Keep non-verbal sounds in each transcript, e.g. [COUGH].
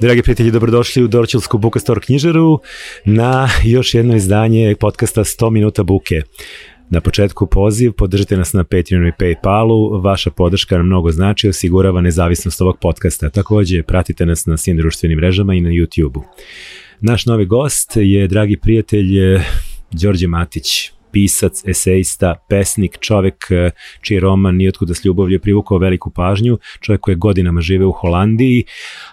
Dragi prijatelji, dobrodošli u Dorčilsku Bukastor knjižaru na još jedno izdanje podcasta 100 minuta buke. Na početku poziv, podržite nas na Patreonu i Paypalu, vaša podrška nam mnogo znači, osigurava nezavisnost ovog podcasta. Takođe, pratite nas na svim društvenim mrežama i na YouTube-u. Naš novi gost je dragi prijatelj Đorđe Matić, pisac, esejista, pesnik, čovek eh, čiji roman Nijotkuda s ljubavlju privukao veliku pažnju, čovek koji je godinama žive u Holandiji,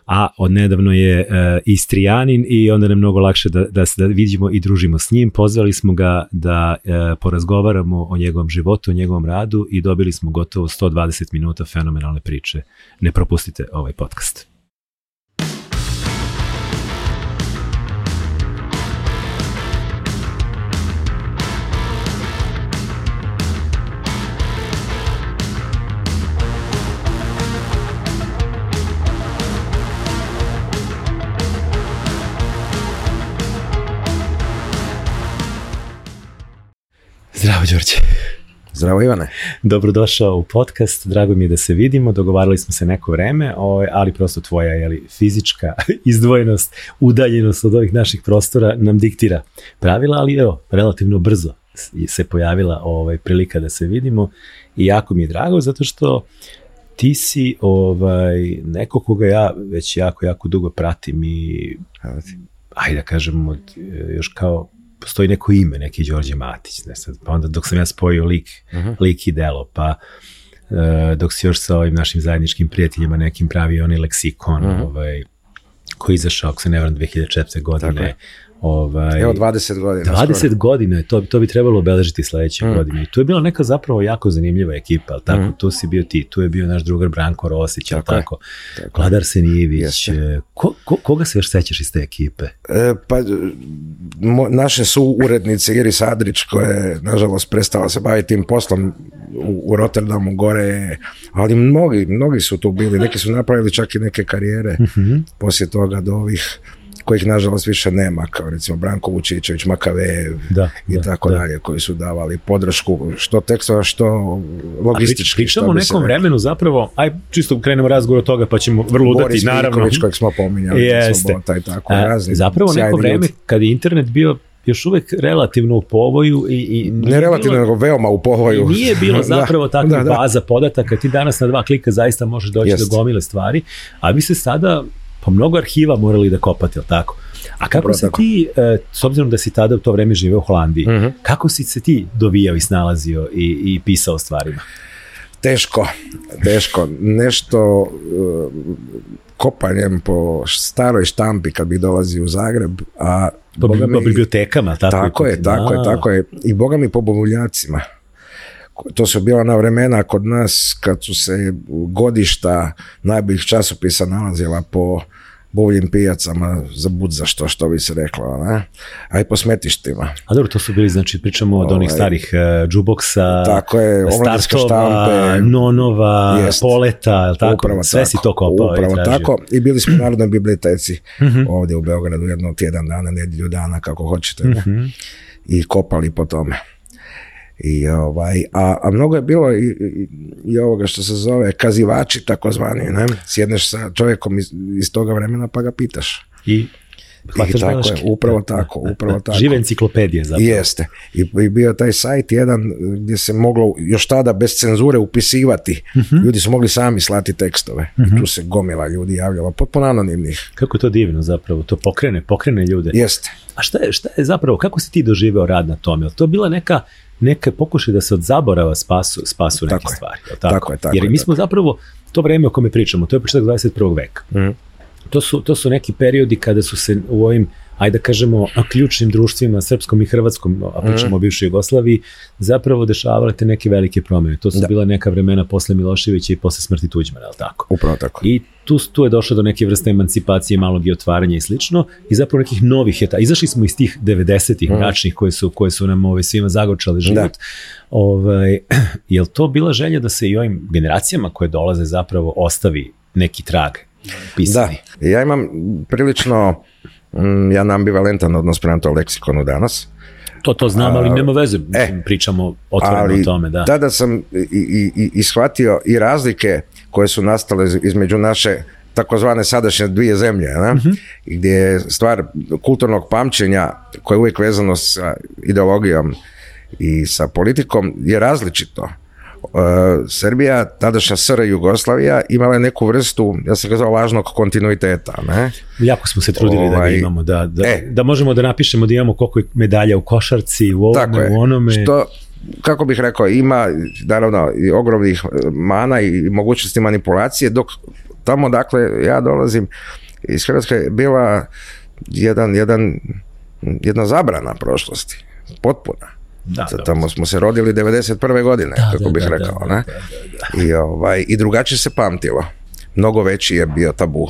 a odnedavno je uh, istrijanin i onda je mnogo lakše da, da se da vidimo i družimo s njim. Pozvali smo ga da uh, porazgovaramo o njegovom životu, o njegovom radu i dobili smo gotovo 120 minuta fenomenalne priče. Ne propustite ovaj podcast. Zdravo, Đorđe. Zdravo Ivane. Dobrodošao u podcast, drago mi je da se vidimo, dogovarali smo se neko vreme, ovaj, ali prosto tvoja jeli, fizička [LAUGHS] izdvojenost, udaljenost od ovih naših prostora nam diktira pravila, ali evo, relativno brzo se pojavila ovaj, prilika da se vidimo i jako mi je drago zato što ti si ovaj, neko koga ja već jako, jako dugo pratim i ajde da kažem, od, još kao postoji neko ime, neki Đorđe Matić, ne sad, pa onda dok sam ja spojio lik, uh -huh. lik i delo, pa uh, dok si još sa ovim našim zajedničkim prijateljima nekim pravi onaj leksikon, uh -huh. ovaj, koji izašao, ako se ne vram, 2004. godine, Ovaj, Evo 20 godina. 20 skoro. godina, to, to bi trebalo obeležiti sledeće mm. godine. I tu je bila neka zapravo jako zanimljiva ekipa, ali tako, mm. tu si bio ti, tu je bio naš drugar Branko Rosić, tako, tako, tako. Vladar Senijević. E, ko, ko, koga se još sećaš iz te ekipe? E, pa, mo, naše su urednice Iris Adrić, koja je, nažalost, prestala se baviti tim poslom u, u Rotterdamu gore, ali mnogi, mnogi su tu bili, neki su napravili čak i neke karijere mm -hmm. poslije toga do ovih kojih nažalost više nema, kao recimo Branko Vučićević, Makave da, i da, tako da. dalje, koji su davali podršku, što tekstova, što logistički. Pričamo o nekom vremenu zapravo, aj čisto krenemo razgovor od toga pa ćemo vrlo udati, Boris naravno. Boris kojeg smo pominjali, Jeste. Sobota i tako, A, razni. Zapravo neko vreme ljudi. kad je internet bio još uvek relativno u povoju i, i ne relativno, bilo, nego veoma u povoju. I nije bilo [LAUGHS] zapravo da, takva da, da. baza podataka, ti danas na dva klika zaista možeš doći Jest. do gomile stvari, a vi se sada po mnogo arhiva morali da kopate, ali tako? A kako si ti, e, s obzirom da si tada u to vreme živeo u Holandiji, mhm. -huh. kako si se ti dovijao i snalazio i, i pisao stvarima? Teško, teško. Nešto uh, kopanjem po staroj štampi kad bih dolazio u Zagreb, a po, boga mi, po bibliotekama, tako, tako je, tako je, tako je. I boga mi po bobuljacima. To su bila na vremena kod nas kad su se godišta najboljih časopisa nalazila po buvljim pijacama za bud za što, što bi se reklo, ne? a i po smetištima. A dobro, to su bili, znači, pričamo od onih ovaj, starih uh, džuboksa, tako je, startova, nonova, jest, poleta, je tako? Upravo Sve tako, si to kopao upravo i tako. I bili smo u Narodnoj biblioteci [CLEARS THROAT] mhm. ovdje u Beogradu jedno tjedan dana, nedjelju dana, kako hoćete. Ne? Mhm. I kopali po tome. I ovaj, a, a mnogo je bilo i, i, i ovoga što se zove kazivači takozvani, ne? Sjedneš sa čovjekom iz, iz toga vremena pa ga pitaš. I I tako je, upravo tako, upravo [LAUGHS] tako. Žive enciklopedije zapravo. Jeste. I, bio taj sajt jedan gdje se moglo još tada bez cenzure upisivati. Uh mhm. -huh. Ljudi su mogli sami slati tekstove. Uh -huh. I mhm. tu se gomila ljudi javljala, potpuno anonimnih. Kako je to divno zapravo, to pokrene, pokrene ljude. Jeste. A šta je, šta je zapravo, kako si ti doživeo rad na tome? Je to bila neka neke pokušaj da se od zaborava spasu, spasu neke tako stvari. Je, tako? tako je, tako Jer mi smo zapravo, to vreme o kome pričamo, to je početak 21. veka. Mm. To, su, to su neki periodi kada su se u ovim ajde da kažemo, ključnim društvima, srpskom i hrvatskom, a pričamo mm. o bivšoj Jugoslaviji, zapravo dešavale te neke velike promene. To su da. bila neka vremena posle Miloševića i posle smrti Tuđmana, je tako? Upravo tako. I tu, tu je došlo do neke vrste emancipacije, malog i otvaranja i slično, i zapravo nekih novih eta. Izašli smo iz tih 90-ih mm. mračnih koje su, koje su nam ove, ovaj, svima zagorčali život. Da. Ovaj, [CLEARS THROAT] je li to bila želja da se i ovim generacijama koje dolaze zapravo ostavi neki trag pisani? Da, ja imam prilično mm, jedan ambivalentan odnos prema to leksikonu danas. To, to znam, ali nema veze, e, pričamo otvoreno o tome, da. Tada sam i, i, i, i shvatio i razlike koje su nastale između naše takozvane sadašnje dvije zemlje, ne? I gdje je stvar kulturnog pamćenja koje je uvijek vezano sa ideologijom i sa politikom je različito. E, Srbija, tadašnja SR Jugoslavija, imala je neku vrstu, ja sam ga zvao lažnog kontinuiteta, ne? Jako smo se trudili da ga Ovaj, imamo, da, da, e. da možemo da napišemo da imamo koliko medalja u košarci, u Tako ovome, je. u onome. Što, kako bih rekao, ima naravno i ogromnih e, mana i mogućnosti manipulacije, dok tamo dakle ja dolazim iz Hrvatske je bila jedan, jedan, jedna zabrana prošlosti, potpuna. Da. Tamo smo se rodili 91. godine, Da, kako da, bih da, rekao. da, ne? da, I, ovaj, I drugačije se pamtilo. Mnogo veći je bio tabu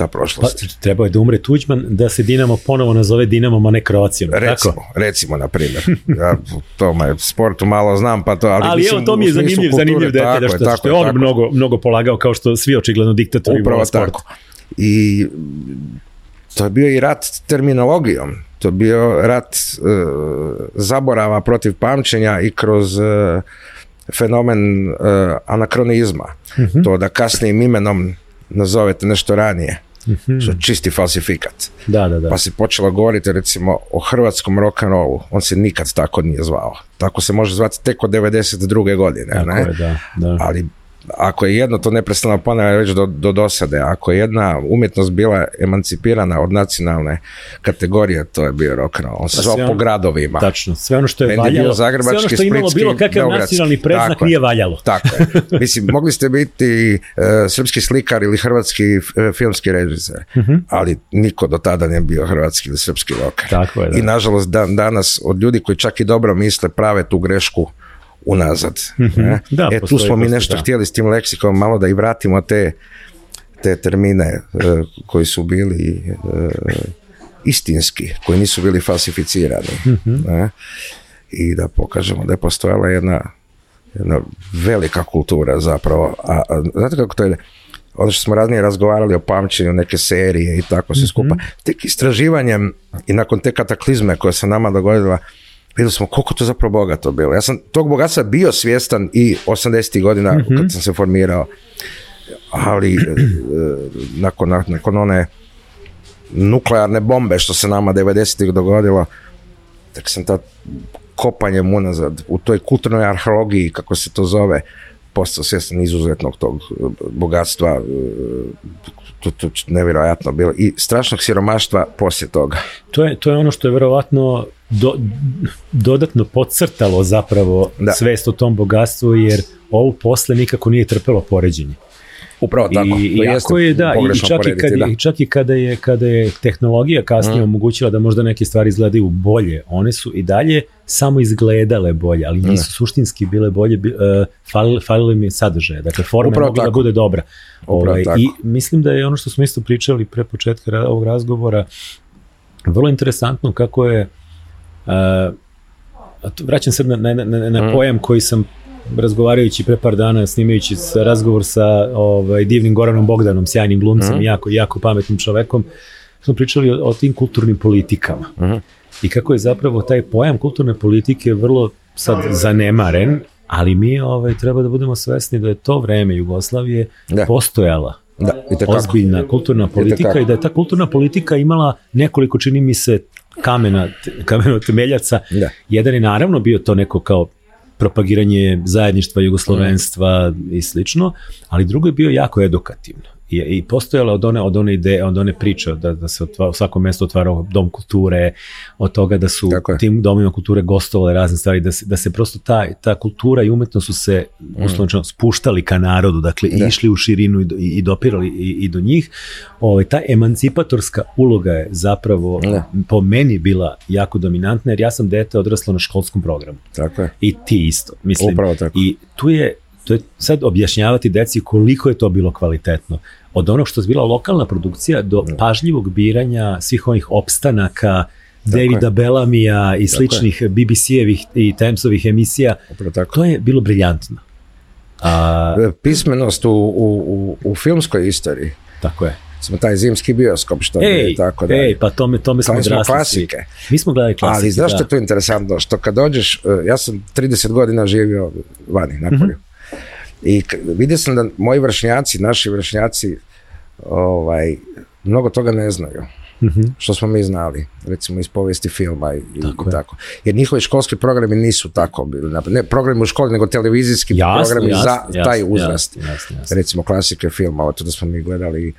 ta Pa, prošlost. trebao je da umre Tuđman, da se Dinamo ponovo nazove Dinamom, a ne Kroacijom. Recimo, Tako? recimo, na primjer. Ja to me sportu malo znam, pa to, ali, Ali mislim, evo, to mi je zanimljiv, kulture, zanimljiv detalj, što, tako što je on tako mnogo, mnogo polagao, kao što svi očigledno diktatori Upravo tako. I to je bio i rat terminologijom. To je bio rat e, zaborava protiv pamćenja i kroz e, fenomen e, anakronizma. Mhm. To da kasnijim imenom nazovete nešto ranije. Mhm. Što je čisti falsifikat. Da, da, da. Pa se počelo govoriti recimo o hrvatskom rock'n'rollu. On se nikad tako nije zvao. Tako se može zvati tek od 92. godine. Tako ne? je, da, da. ali ako je jedno, to neprestano ponavljam već do, do dosade, ako je jedna umjetnost bila emancipirana od nacionalne kategorije, to je bio rock and roll. Pa zvao po ono- gradovima. Tačno, sve ono što je Meni je bio valjalo, sve ono što je imalo bilo kakav beogradski. nacionalni predznak Tako je. nije valjalo. Tako je. [LAUGHS] Mislim, mogli ste biti e, srpski slikar ili hrvatski e, filmski režiser, ali niko do tada nije bio hrvatski ili srpski rocker. Tako je, da. I nažalost dan, danas od ljudi koji čak i dobro misle prave tu grešku unazad. ne? Da, e, tu smo mi nešto da. htjeli s tim leksikom malo da i vratimo te, te termine e, koji su bili e, istinski, koji nisu bili falsificirani. ne? I da pokažemo da je postojala jedna, jedna velika kultura zapravo. A, a znate kako to ide? Ono što smo ranije razgovarali o pamćenju neke serije i tako sve skupa. Tek istraživanjem i nakon te kataklizme koja se nama dogodila, vidjeli smo koliko to zapravo bogato bilo. Ja sam tog bogatstva bio svjestan i 80. godina kad sam se formirao. Ali e, nakon, nakon one nuklearne bombe što se nama 90-ih dogodilo, tak sam tad kopanjem unazad u toj kulturnoj arheologiji, kako se to zove, postao svjestan izuzetnog tog e, bogatstva, e, to, to je nevjerojatno bilo i strašnog siromaštva poslije toga. To je, to je ono što je verovatno do, dodatno podcrtalo zapravo Da. svest o tom bogatstvu, jer ovo posle nikako nije trpelo poređenje. Upravo tako. I, to je da, i čak i, kad, da. i čak i kada je, kada je tehnologija kasnije omogućila da možda neke stvari izgledaju bolje, one su i dalje samo izgledale bolje, ali nisu suštinski bile bolje, uh, falili, falili mi sadržaje, dakle forma je Upravo mogla da tako. bude dobra. Upravo Ovaj, tako. I mislim da je ono što smo isto pričali pre početka ovog razgovora, vrlo interesantno kako je uh, vraćam se na, na, na, na Mm. pojam koji sam razgovarajući pre par dana, snimajući sa razgovor sa ovaj, divnim Goranom Bogdanom, sjajnim glumcem, i jako, jako pametnim čovekom, smo pričali o, o tim kulturnim politikama. Mhm. I kako je zapravo taj pojam kulturne politike vrlo sad zanemaren, ali mi ovaj, treba da budemo svesni da je to vreme Jugoslavije Da. postojala Da, ozbiljna kulturna politika Itekako. i da je ta kulturna politika imala nekoliko, čini mi se, kamena, kamena temeljaca. Da. Jedan je naravno bio to neko kao propagiranje zajedništva, jugoslovenstva i slično, ali drugo je bio jako edukativno. I, i postojala od one, od one ideje, od one priče da, da se otva, u svakom mjestu otvarao dom kulture, od toga da su Tako je. tim domima kulture gostovale razne stvari, da se, da se prosto ta, ta kultura i umetnost su se uslovno rečeno, spuštali ka narodu, dakle Mm. Da. išli u širinu i, i, i dopirali i, i do njih. Ovaj, ta emancipatorska uloga je zapravo Da. po meni bila jako dominantna, jer ja sam dete odraslo na školskom programu. Tako je. I ti isto, mislim. Upravo tako. I tu je, to je sad objašnjavati deci koliko je to bilo kvalitetno. Od onog što je bila lokalna produkcija do pažljivog biranja svih onih opstanaka, Davida. Bellamija i sličnih BBC-evih i Timesovih emisija, tako. to je bilo briljantno. A, E, Pismenost u, u, u, filmskoj istoriji. tako je. Smo taj zimski bioskop što je Ej, tako da. ej, pa tome, tome smo smo klasike. Mi smo gledali klasike, Ali znaš što da. je tu interesantno? Što kad dođeš, e, ja sam 30 godina živio vani, na Mhm. polju. I vidio sam da moji vršnjaci, naši vršnjaci, ovaj, mnogo toga ne znaju. Što smo mi znali, recimo iz povijesti filma i, Tako tako. Jer njihovi školski programi nisu tako bili. Ne programi u školi, nego televizijski Jasno, programi jasno, za jasno, taj uzrast. Recimo klasike filma, od da smo mi gledali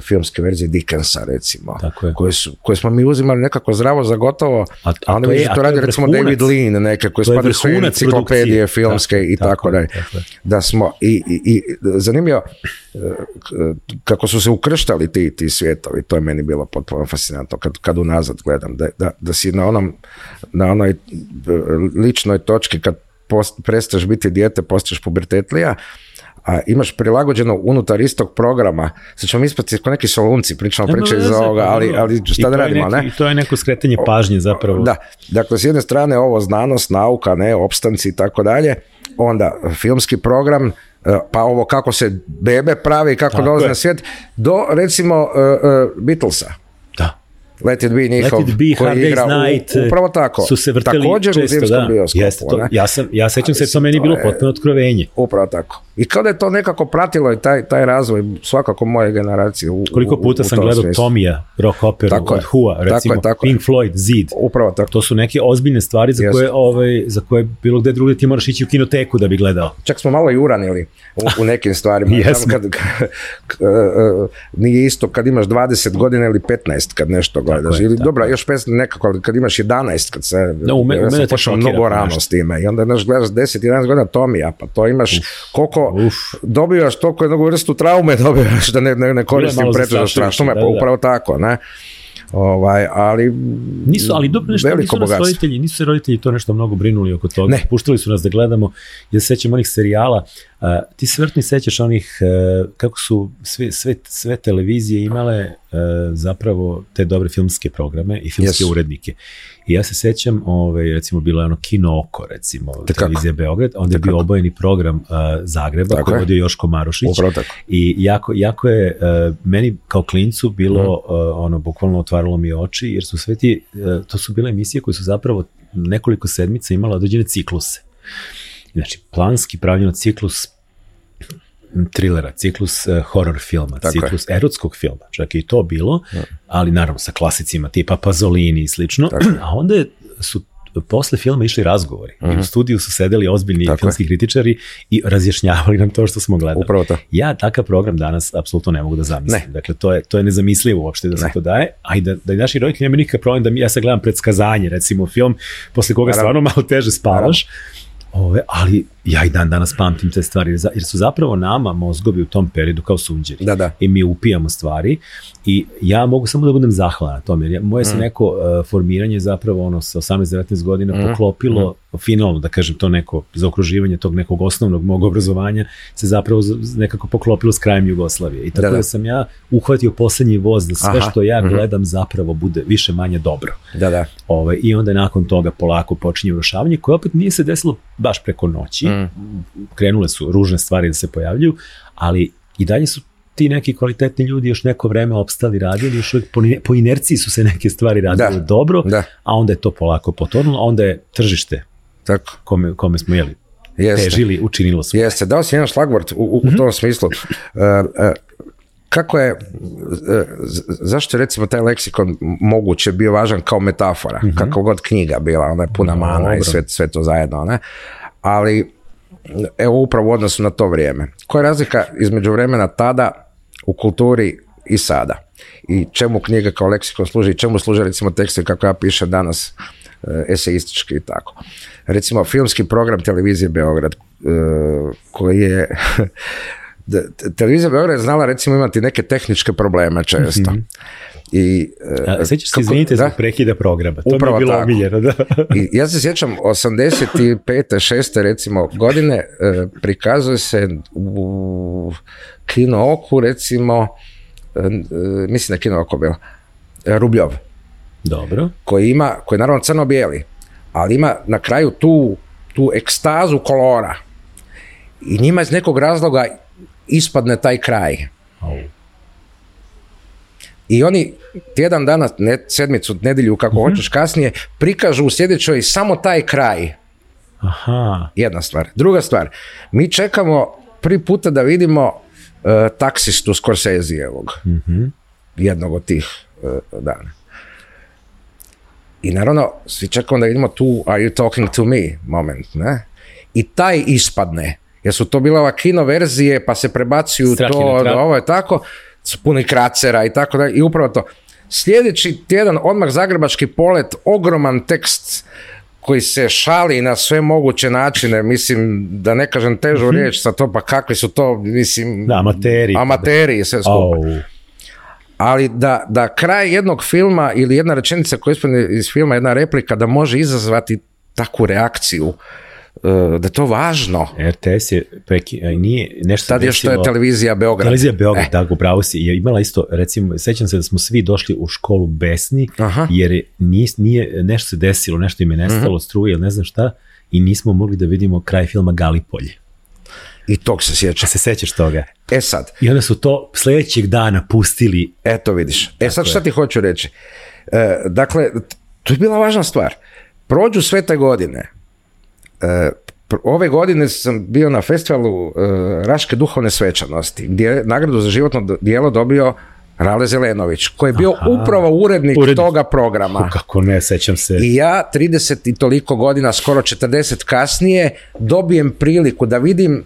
filmske verzije Dickensa recimo, Tako je. koje, su, koje smo mi uzimali nekako zdravo za gotovo, A- a, a onda to je- a to radi recimo. David Lean, neke koje spadaju vrhunac enciklopedije filmske Tako, i tako, tako je, dalje. Da smo, i, i, i zanimljivo, e, kako su se ukrštali ti, ti svijetovi, to je meni bilo potpuno fascinantno kad, kad unazad gledam, da, da, da si na onom, na onoj e, ličnoj točki kad post, prestaješ biti dijete, postaješ pubertetlija, a imaš prilagođeno unutar istog programa, sad ćemo ispati kao neki solunci, pričamo priče iz ovoga, pa ali, ali šta da radimo, neki- ne? I to je neko skretanje pažnje zapravo. Da, dakle, s jedne strane ovo znanost, nauka, ne, opstanci i tako dalje, onda filmski program, e, pa ovo kako se bebe pravi, kako dolaze na svijet, do recimo e, e, Beatlesa. Da. Let it be njihov Let it be, koji Hard igra u- Night. upravo tako. Su se vrteli Također u često, zimskom da. bioskopu, Jeste, to, ne? ja, sam, ja sećam se, to meni je bilo potpuno otkrovenje. Upravo tako. I kao da je to nekako pratilo i taj, taj razvoj svakako moje generacije. U, Koliko u- puta u sam tom gledao smislu. Tomija, rock operu Tako od. Hua, Tako je, recimo tako je. Pink Floyd, Zid. Upravo tako. To su neke ozbiljne stvari za koje, ovaj, za koje bilo gde drugdje ti moraš ići u kinoteku da bi gledao. Čak smo malo i uranili u, u nekim stvarima. [LAUGHS] Znam Kad, [LAUGHS] e, nije isto kad imaš 20 godina ili 15 kad nešto gledaš. ili tako dobro, još 15 nekako, ali kad imaš 11, kad se, Da, u me- u ja sam mnogo rano s time. I onda znaš, gledaš 10-11 godina Tomija, pa to imaš koliko uf. dobivaš toliko jednog vrstu traume [LAUGHS] dobivaš da ne, ne, ne koristim pretežno strašno, me, da, da. upravo tako, ne. Ovaj, ali Nisu, ali dobro nešto, nisu nas bogatstvo. roditelji, nisu se roditelji to nešto mnogo brinuli oko toga. Ne. Puštali su nas da gledamo, ja se sećam onih serijala, a, ti se vjerojatno i sećaš onih, e, kako su sve, sve, sve televizije imale e, zapravo te dobre filmske programe i filmske Jesu. urednike. I ja se sećam, ovaj, recimo bilo je ono Kino Oko, recimo, Tekako. televizija Beograd, onda je bio obojeni program a, Zagreba Tako koji je vodio Joško Marušić. upravo tako. I jako, jako je e, meni kao klincu bilo Mhm. e, ono bukvalno otvaralo mi oči jer su sve ti, e, to su bile emisije koje su zapravo nekoliko sedmica imale određene cikluse. Znači planski pravljeno ciklus trilera, ciklus e, horror filma, Tako je. ciklus erotskog filma, čak je i to bilo, ali naravno sa klasicima tipa Pazolini i slično, [CLEARS THROAT] a onda je- su posle filma išli razgovori i u studiju su sedeli ozbiljni Mhm. Tako je. filmski kritičari i razjašnjavali nam to što smo gledali. Upravo to. Ja takav program danas apsolutno ne mogu da zamislim. Ne. Dakle, to je, to je nezamislivo uopšte da se Ne. to daje, a i da, da i naši roditelji nemaju nikakav problem da mi, ja sad gledam predskazanje, recimo film, posle koga Naravno. stvarno malo teže spavaš, Ove, ali ja i dan danas pamtim te stvari, jer su zapravo nama mozgovi u tom periodu kao sunđeri. Da, da. I mi upijamo stvari i ja mogu samo da budem zahvalan na tome, jer ja- moje Mm. se neko uh, formiranje zapravo ono sa 18-19 godina Mm. poklopilo, finalno da kažem to neko zaokruživanje tog nekog osnovnog mog obrazovanja se zapravo nekako poklopilo s krajem Jugoslavije. I tako Da, da, da. sam ja uhvatio poslednji voz da sve Aha, što ja mhm. gledam zapravo bude više manje dobro. Da, da. Ovaj, I onda nakon toga polako počinje urušavanje koje opet nije se desilo baš preko noći. Mm. Krenule su ružne stvari da se pojavljuju, ali i dalje su ti neki kvalitetni ljudi još neko vreme opstali radili, još uvijek po, po inerciji su se neke stvari radile Da, dobro, Da, a onda je to polako potonulo, a onda je tržište tako. kome, kome smo jeli, Jeste. težili, učinilo svoje. Jeste, dao si jedan šlagvort u, u, u Mhm. tom smislu. E, e, kako je, e, zašto je recimo taj leksikon moguće bio važan kao metafora, kako god knjiga bila, ona je puna mana i. Dobro. sve, sve to zajedno, ne? Ali, evo upravo u odnosu na to vrijeme. Koja je razlika između vremena tada u kulturi i sada? I čemu knjiga kao leksikon služi i čemu služe recimo tekste kako ja pišem danas e, eseistički i tako. Recimo filmski program televizije Beograd e, koji je [LAUGHS] televizija Beograd je znala recimo imati neke tehničke probleme često. I, e, A, sećaš se, kako- izvinite, da? zbog prekida programa. To Upravo mi je bilo tako. omiljeno, da. I ja se sjećam 85. 6. recimo godine e, prikazuje se u kino oku recimo e, e, mislim da kino oko bilo e, Rubljov Dobro. koji ima, koji je naravno crno-bijeli, ali ima na kraju tu, tu ekstazu kolora. I njima iz nekog razloga ispadne taj kraj. Au. I oni tjedan dana, ne, sedmicu, nedjelju, kako hoćeš kasnije, prikažu u sljedećoj samo taj kraj. Aha. Jedna stvar. Druga stvar, mi čekamo prvi puta da vidimo taksistu Scorsesijevog. Jednog od tih e, dana. I naravno, svi čekamo da vidimo tu Are you talking to me moment, ne? I taj ispadne, jer su to bile ova kino verzije, pa se prebacuju Strah i to, ovo je tako, su puni kracera i tako dalje, i upravo to. Sljedeći tjedan, odmah Zagrebački polet, ogroman tekst koji se šali na sve moguće načine, mislim, da ne kažem težu riječ sa to, pa kakvi su to, mislim... Da, amateri. Amateri sve skupa Au. ali da, da kraj jednog filma ili jedna rečenica koja ispadne iz filma, jedna replika, da može izazvati takvu reakciju, da je to važno. RTS je preki, a, nije nešto Tad još to je televizija Beograd. Televizija Beograd, E. tako, upravo si, je imala isto, recimo, sećam se da smo svi došli u školu besni, Aha. jer je, nije, nije, nešto se desilo, nešto im je nestalo, Mhm. struje ili ne znam šta, i nismo mogli da vidimo kraj filma Galipolje. I tog se sjeća. Se sećaš toga? E sad, I onda su to sljedećeg dana pustili eto vidiš. E sad šta ti hoću reći? E, dakle, to je bila važna stvar. Prođu sve te godine. E, ove godine sam bio na festivalu e, Raške duhovne svečanosti, gdje je nagradu za životno d- dijelo dobio Rale Zelenović, koji je bio Aha. upravo urednik Urednik. toga programa. [LAUGHS] Kako ne, sećam se. I ja 30 i toliko godina, skoro 40 kasnije, dobijem priliku da vidim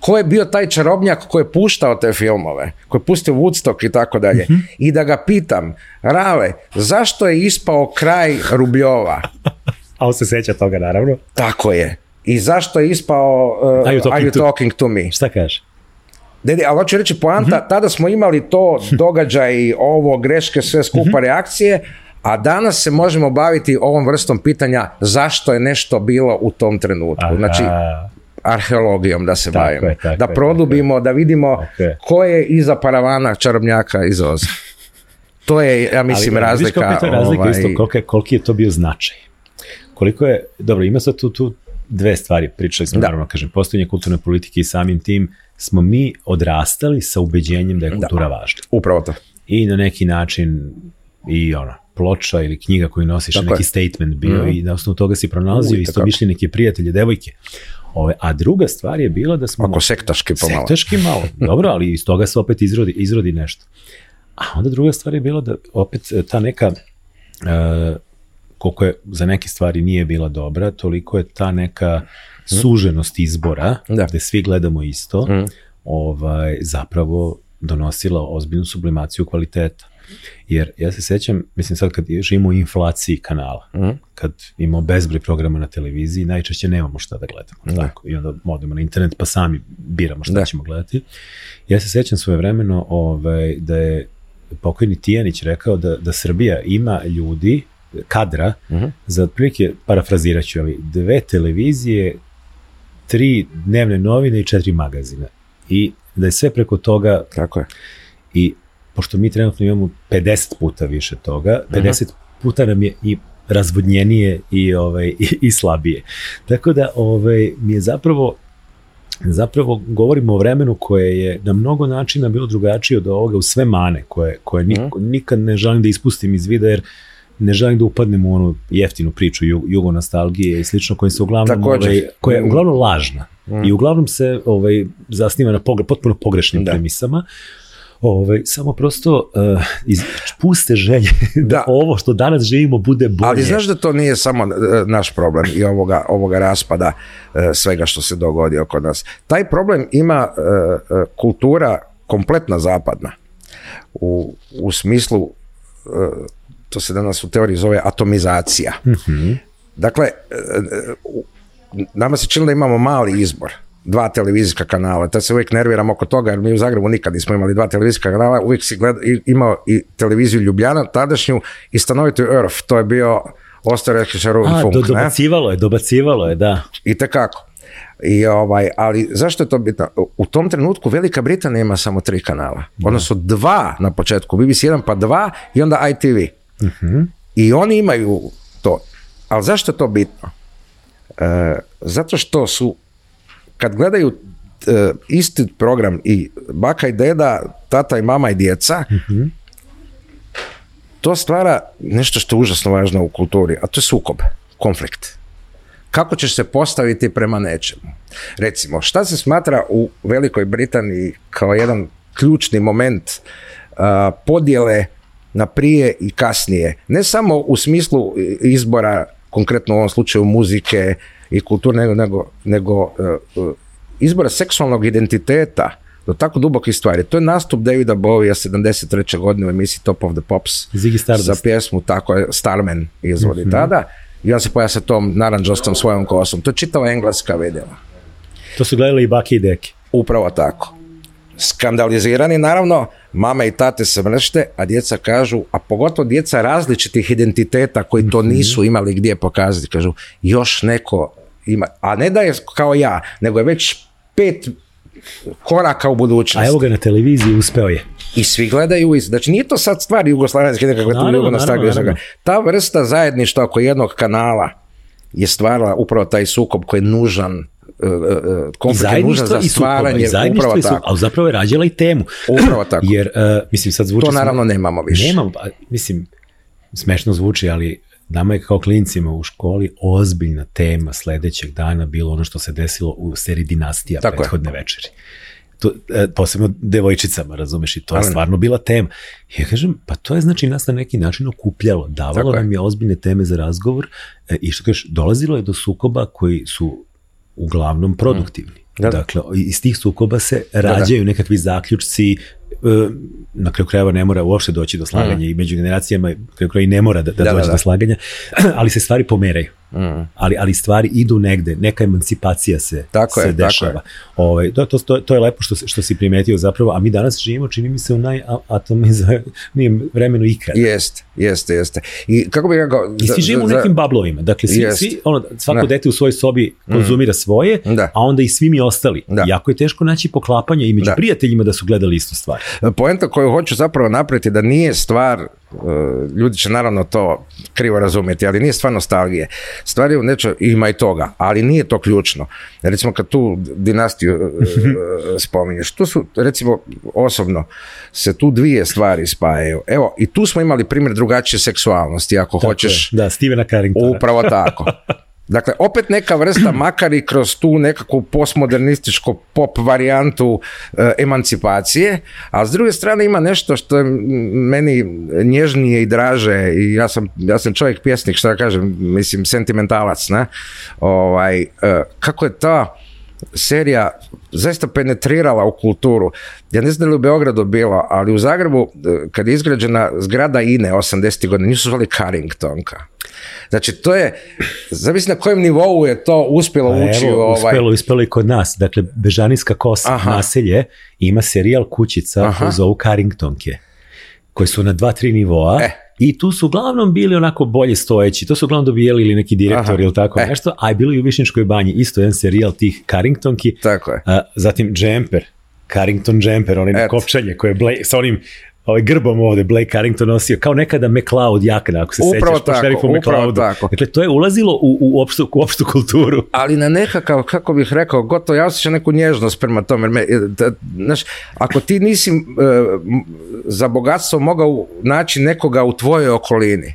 ko je bio taj čarobnjak koji je puštao te filmove, koji je pustio Woodstock i tako dalje. I da ga pitam, Rale, zašto je ispao kraj Rubljova? [LAUGHS] A on se seća toga, naravno. Tako je. I zašto je ispao uh, Are you talking Are you to- talking to me? Šta kažeš? Dede, ali hoću reći poanta, Mhm. tada smo imali to događaj, ovo, greške, sve skupa reakcije, a danas se možemo baviti ovom vrstom pitanja zašto je nešto bilo u tom trenutku. Aha. Znači, arheologijom da se Tako bavimo. je, tako da je, produbimo, da vidimo Tako je. ko je iza paravana čarobnjaka iz Oza. To je, ja mislim, Ali, razlika. Vidiš je to razlika ovaj, isto, koliki je to bio značaj. Koliko je, dobro, ima sad tu, tu dve stvari, pričali smo, Da. naravno, kažem, postojanje kulturne politike i samim tim smo mi odrastali sa ubeđenjem da je kultura važna. Upravo to. I na neki način i ono, ploča ili knjiga koju nosiš, Tako neki je. statement bio i na osnovu toga si pronalazio U, isto itekako. mišljenike, prijatelje, devojke. Ove, a druga stvar je bila da smo... Oko sektaški pomalo. Sektaški malo, dobro, ali iz toga se opet izrodi, izrodi nešto. A onda druga stvar je bila da opet ta neka, e, koliko je za neke stvari nije bila dobra, toliko je ta neka suženost izbora, Da. gde svi gledamo isto, ovaj, zapravo donosila ozbiljnu sublimaciju kvaliteta. Jer ja se sećam, mislim sad kad živimo u inflaciji kanala, kad imamo bezbroj programa na televiziji, najčešće nemamo šta da gledamo. Tako? I onda odemo na internet pa sami biramo šta Da. ćemo gledati. Ja se sećam svoje vremeno ovaj, da je pokojni Tijanić rekao da, da Srbija ima ljudi, kadra, za otprilike, parafrazirat ću, ali dve televizije, tri dnevne novine i četiri magazina. I da je sve preko toga Tako je. i pošto mi trenutno imamo 50 puta više toga, 50 puta nam je i razvodnjenije i ovaj i, i slabije. Tako da ovaj mi je zapravo zapravo govorimo o vremenu koje je na mnogo načina bilo drugačije od ovoga u sve mane koje, koje niko, nikad ne želim da ispustim iz vida jer ne želim da upadnem u onu jeftinu priču ju- jugo nostalgije i slično koja se uglavnom Također. ovaj, koja je uglavnom lažna i uglavnom se ovaj zasniva na pogre, potpuno pogrešnim Da. premisama. Ovaj, samo prosto uh, iz puste želje [LAUGHS] da, Da. ovo što danas živimo bude bolje. Ali znaš da to nije samo e, naš problem i ovoga, ovoga raspada e, svega što se dogodio kod nas. Taj problem ima kultura kompletna zapadna u, u smislu to se danas u teoriji zove atomizacija. Dakle, e, e, nama se čini da imamo mali izbor dva televizijska kanala. Tad se uvijek nerviram oko toga, jer mi u Zagrebu nikad nismo imali dva televizijska kanala, uvijek si gleda, imao i televiziju Ljubljana, tadašnju, i stanovitu Earth, to je bio Ostarekišar A, Funk, do, ne? dobacivalo je, dobacivalo je, da. I tekako. I ovaj, ali zašto je to bitno? U tom trenutku Velika Britanija ima samo tri kanala. Odnosno dva na početku, BBC 1 pa dva i onda ITV. I oni imaju to. Ali zašto je to bitno? E, zato što su kad gledaju e, isti program i baka i deda, tata i mama i djeca, to stvara nešto što je užasno važno u kulturi, a to je sukob, konflikt. kako ćeš se postaviti prema nečemu. Recimo, šta se smatra u Velikoj Britaniji kao jedan ključni moment a, podjele na prije i kasnije. Ne samo u smislu izbora, konkretno u ovom slučaju muzike i kulture, nego, nego, nego e, e, izbora seksualnog identiteta do tako dubokih stvari. To je nastup Davida Bovija 73. godine u emisiji Top of the Pops za pjesmu tako je Starman izvodi Mhm. tada i on se poja sa tom naranđostom svojom kosom. To je čitava engleska vidjela. To su gledali i baki i deki. Upravo tako. Skandalizirani, naravno, mama i tate se mršte, a djeca kažu, a pogotovo djeca različitih identiteta koji to nisu imali gdje pokazati, kažu, još neko ima, a ne da je kao ja, nego je već pet koraka u A budućnosti. evo ga na televiziji uspeo je. I svi gledaju, znači nije to sad stvar jugoslavenske nekakve tu. Ta vrsta zajedništva oko jednog kanala je stvarala upravo taj sukob koji je nužan, konflikt je nužan zajedništvo za stvaranje, I upravo i tako. Ali zapravo je rađala i temu. Upravo [CLEARS THROAT] tako. Jer, uh, mislim, sad zvuči... To naravno nemamo više. Nemamo, pa, mislim, smešno zvuči, ali nama je kao klincima u školi ozbiljna tema sledećeg dana bilo ono što se desilo u seriji Dinastija Tako je. prethodne večeri. To, e, posebno devojčicama, razumeš, i to je stvarno bila tema. Ja kažem, pa to je znači nas na neki način okupljalo, davalo Tako je. nam je ozbiljne teme za razgovor e, i što kažeš, dolazilo je do sukoba koji su uglavnom produktivni. Da, da. Dakle, iz tih sukoba se rađaju nekakvi zaključci, na kraju krajeva ne mora uopšte doći do slaganja i među generacijama na kraju krajeva i ne mora da, da, Mm. Da, dođe da. do slaganja, [CLEARS THROAT] ali se stvari pomeraju. Mm. Ali, ali stvari idu negde, neka emancipacija se, Tako se je, tako dešava. Ovaj, to, to, to, to je lepo što, što si primetio zapravo, a mi danas živimo, čini mi se, u najatomizanijem vremenu ikada. Jeste, jeste, jeste. I kako bih rekao... I svi živimo u nekim bablovima. Dakle, svi, Jest. svi ono, svako Da. dete u svojoj sobi konzumira svoje, Da. a onda i svi mi ostali. Da. Jako je teško naći poklapanje i među Da. prijateljima da su gledali istu stvar. Poenta koju hoću zapravo napraviti da nije stvar, e, ljudi će naravno to krivo razumjeti, ali nije stvar nostalgije. Stvar je u nečem, ima i toga, ali nije to ključno. Recimo kad tu dinastiju e, e, spominješ, tu su recimo osobno se tu dvije stvari spajaju. Evo, i tu smo imali primjer drugačije seksualnosti, ako hoćeš. Da, Stevena Carringtona. Upravo tako. [LAUGHS] Dakle, opet neka vrsta, [CLEARS THROAT] makar i kroz tu nekakvu postmodernističku pop varijantu e, emancipacije, a s druge strane ima nešto što je meni nježnije i draže i ja sam, ja sam čovjek pjesnik, što da kažem, mislim, sentimentalac, ne? Ovaj, e, kako je ta serija zaista penetrirala u kulturu. Ja ne znam da li u Beogradu bilo, ali u Zagrebu, e, kad je izgrađena zgrada INE 80. godine, nisu zvali Carringtonka. Znači, to je, zamisli na kojem nivou je to uspjelo Pa ući u evo, ovaj... uspelo, uspelo i kod nas. Dakle, Bežanijska kosa, Aha. naselje, ima serijal kućica Aha. koji zovu Carringtonke, koji su na dva, tri nivoa. E. I tu su uglavnom bili onako bolje stojeći, to su uglavnom dobijali ili neki direktor Aha. ili tako E. nešto, a je bilo i u Višnjičkoj banji isto jedan serijal tih Carringtonki, Tako je. A, zatim Jumper, Carrington Jumper, onaj Eto. kopčanje koje je sa onim ovaj grbom ovde Blake Carrington nosio, kao nekada McLeod jakna, ako se Upravo sećaš po tako, šerifu upravo tako. Dakle, to je ulazilo u, u, opštu, u opštu kulturu. ali na nekakav, kako bih rekao, gotovo ja osjećam neku nježnost prema tome. Me, da, znaš, ako ti nisi e, za bogatstvo mogao naći nekoga u tvojoj okolini,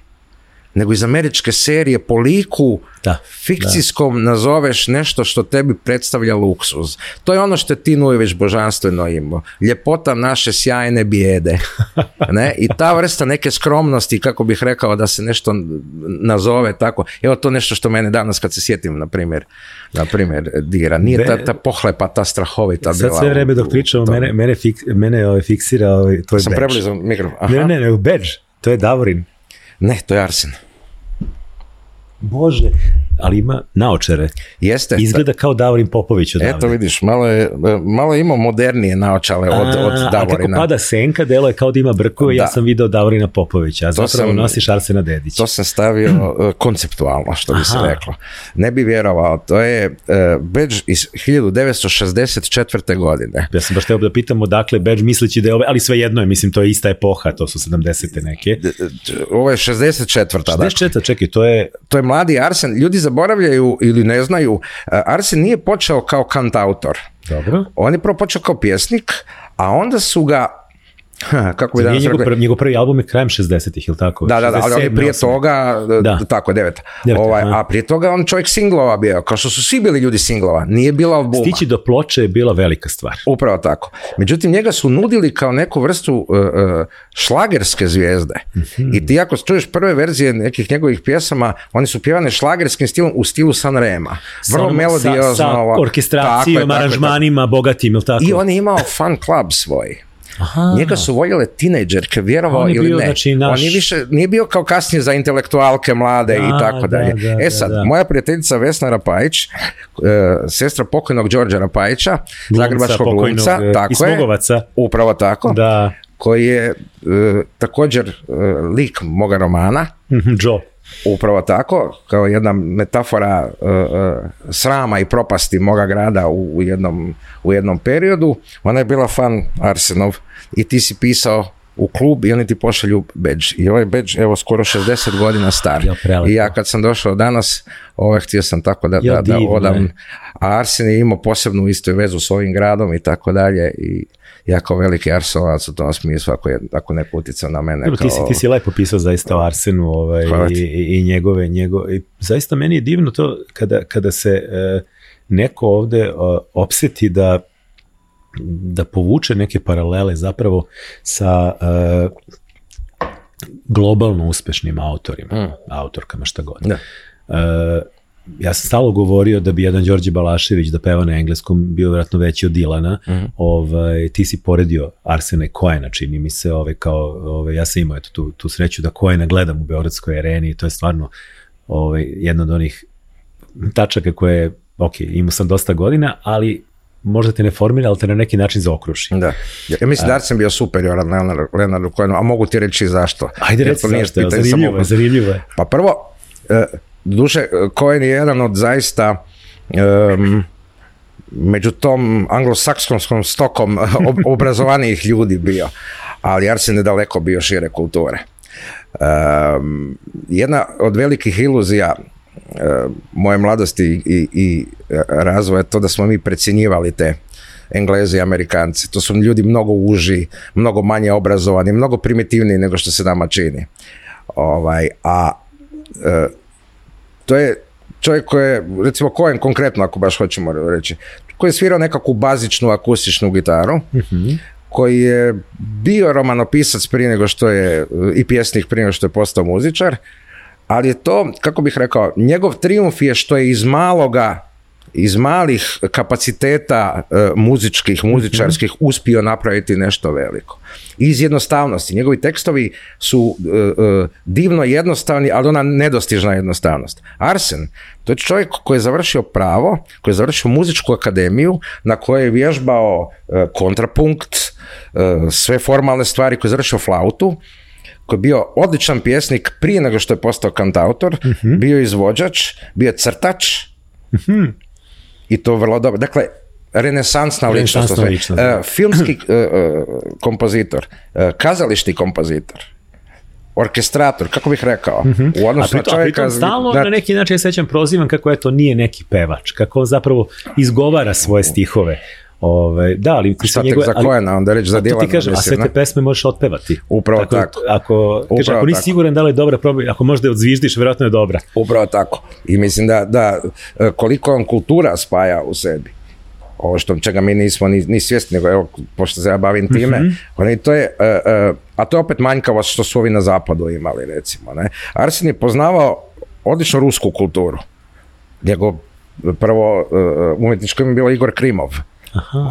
nego iz američke serije po liku Da, fikcijskom nazoveš nešto što tebi predstavlja luksuz. To je ono što ti Nujević božanstveno imao. Ljepota naše sjajne bijede. [LAUGHS] Ne? I ta vrsta neke skromnosti, kako bih rekao, da se nešto nazove tako. Evo to nešto što mene danas kad se sjetim, na primjer, na primjer dira. Nije ta, ta pohlepa, ta strahovita Sad bila sve vreme dok pričamo, mene, mene, fik, mene ovaj, fiksira ovaj, tvoj Sam preblizu mikrofon. Ne, ne, ne, badge. To je Davorin. Ne, to je Arsen. Bože. Ali ima naočare. Jeste. Izgleda kao Davorin Popović odavde. Eto vidiš, malo je, malo je imao modernije naočale od, od A, a kako Davorina. pada senka, delo je kao da ima brkove, ja Da. sam video Davorina Popovića, a zapravo sam- nosiš Arsena Dedića. To sam stavio uh, [CLEARS THROAT] konceptualno, što bi se Aha. reklo. Ne bi vjerovao, to je uh, badge iz 1964. godine. Ja sam baš teo da pitam odakle badge misleći da je ove, ali sve jedno je, mislim, to je ista epoha, to su 70. neke. Ovo je 64. Da. 64. čekaj, to je, To je mladi Arsen. Ljudi zaboravljaju ili ne znaju, uh, Arsen nije počeo kao kantautor. dobro, On je prvo počeo kao pjesnik, a onda su ga Ha, kako bi danas njegov, rekli? prvi, njegov prvi album je krajem 60-ih, ili tako? Da, da, da, ali on je 67, prije 68. toga, Da. tako, devet. Devet, ovaj, a prije toga on čovjek singlova bio, kao što su svi bili ljudi singlova, nije bilo albuma. Stići do ploče je bila velika stvar. Upravo tako. Međutim, njega su nudili kao neku vrstu uh, uh, šlagerske zvijezde. Mhm. I ti ako čuješ prve verzije nekih njegovih pjesama, oni su pjevane šlagerskim stilom u stilu Sanrema. Sa Vrlo onom- melodiozno. Sa, sa orkestracijom, aranžmanima, bogatim, ili tako. I on je imao fan club svoj. Aha. Njega su voljele tinejdžerke, vjerovao ili bio, ne. znači, naš- On je više, nije bio kao kasnije za intelektualke mlade i Da, tako da, dalje. da, e da, sad, da. moja prijateljica Vesna Rapajić, e, sestra pokojnog Đorđa Rapajića, zagrebačkog glumca, e, tako je, upravo tako, Da, koji je e, također e, lik moga romana, Mhm, Joe. Upravo tako, kao jedna metafora e, e, srama i propasti moga grada u, jednom, u jednom periodu. Ona je bila fan Arsenov i ti si pisao u klub i oni ti pošalju badge. I ovaj badge, evo, skoro 60 godina star. I ja kad sam došao danas, ovaj, htio sam tako da, da, da odam. A Arsen je imao posebnu istu vezu s ovim gradom i tako dalje. I ja kao veliki Arsenac u tom smislu, ako je ako neko utjecao na mene. Dobro, ti, si, kao- ti si lepo pisao zaista o Arsenu ovaj, i, i, i njegove, njegove, i zaista meni je divno to kada, kada se e, neko ovde e, opseti da da povuče neke paralele zapravo sa e, globalno uspešnim autorima, Mm. autorkama, šta god. Da. E, ja sam stalo govorio da bi jedan Đorđe Balašević da peva na engleskom bio vjerojatno veći od Dilana. Mhm. Ovaj ti si poredio Arsena i Koena, čini mi se, ovaj kao ovaj ja sam imao eto tu tu sreću da Koena gledam u beogradskoj areni i to je stvarno ovaj jedna od onih tačaka koje ok, imao sam dosta godina, ali možda te ne formira, ali te na neki način zaokruži. Da. Ja mislim da sam bio superioran Leonardu, Cohenu, a mogu ti reći zašto. Ajde reci nije zašto, pitanje zanimljivo zanimljivo je. Pa prvo, e, duše, Cohen je jedan od zaista em, među tom anglosaksonskom stokom [LAUGHS] ob, obrazovanijih ljudi bio, ali Arsen je daleko bio šire kulture. Em, jedna od velikih iluzija e, moje mladosti i, i e, razvoja to da smo mi precjenjivali te Engleze i Amerikanci. To su ljudi mnogo uži, mnogo manje obrazovani, mnogo primitivniji nego što se nama čini. Ovaj, a e, to je čovjek koji je, recimo Cohen konkretno ako baš hoćemo reći, koji je svirao nekakvu bazičnu akustičnu gitaru, koji je bio romanopisac prije nego što je i pjesnik prije nego što je postao muzičar, ali je to, kako bih rekao, njegov trijumf je što je iz maloga iz malih kapaciteta e, muzičkih, muzičarskih uspio napraviti nešto veliko. Iz jednostavnosti. Njegovi tekstovi su e, e, divno jednostavni, ali ona nedostižna jednostavnost. Arsen, to je čovjek koji je završio pravo, koji je završio muzičku akademiju, na kojoj je vježbao kontrapunkt, sve formalne stvari, koji je završio flautu, koji je bio odličan pjesnik prije nego što je postao kantautor, bio je izvođač, bio je crtač i to vrlo dobro. Dakle, renesansna ličnost. To ličnost, da. filmski [CLEARS THROAT] e, e, kompozitor, kazališni kompozitor, orkestrator, kako bih rekao, u A odnosu na a čovjeka... pritom stalno da- na neki način ja sećam prozivan kako eto nije neki pevač, kako on zapravo izgovara svoje stihove. Ove, da, ali ti Šta se njegove, za Cohena, onda reći za to ti Dilana, kažem, a mislim, sve te pesme možeš otpevati. Upravo tako. Ako, kaže, ako nisi tako. siguran da li je dobra, probaj, ako možda je odzviždiš, vjerojatno je dobra. Upravo tako. I mislim da, da e, koliko on kultura spaja u sebi. Ovo što čega mi nismo ni, ni svjesni, nego evo, pošto se ja bavim time, oni to je, e, a to je opet manjkavost što su ovi na zapadu imali, recimo. Ne? Arsen je poznavao odlično rusku kulturu. Njegov prvo e, umjetničko ime je bilo Igor Krimov.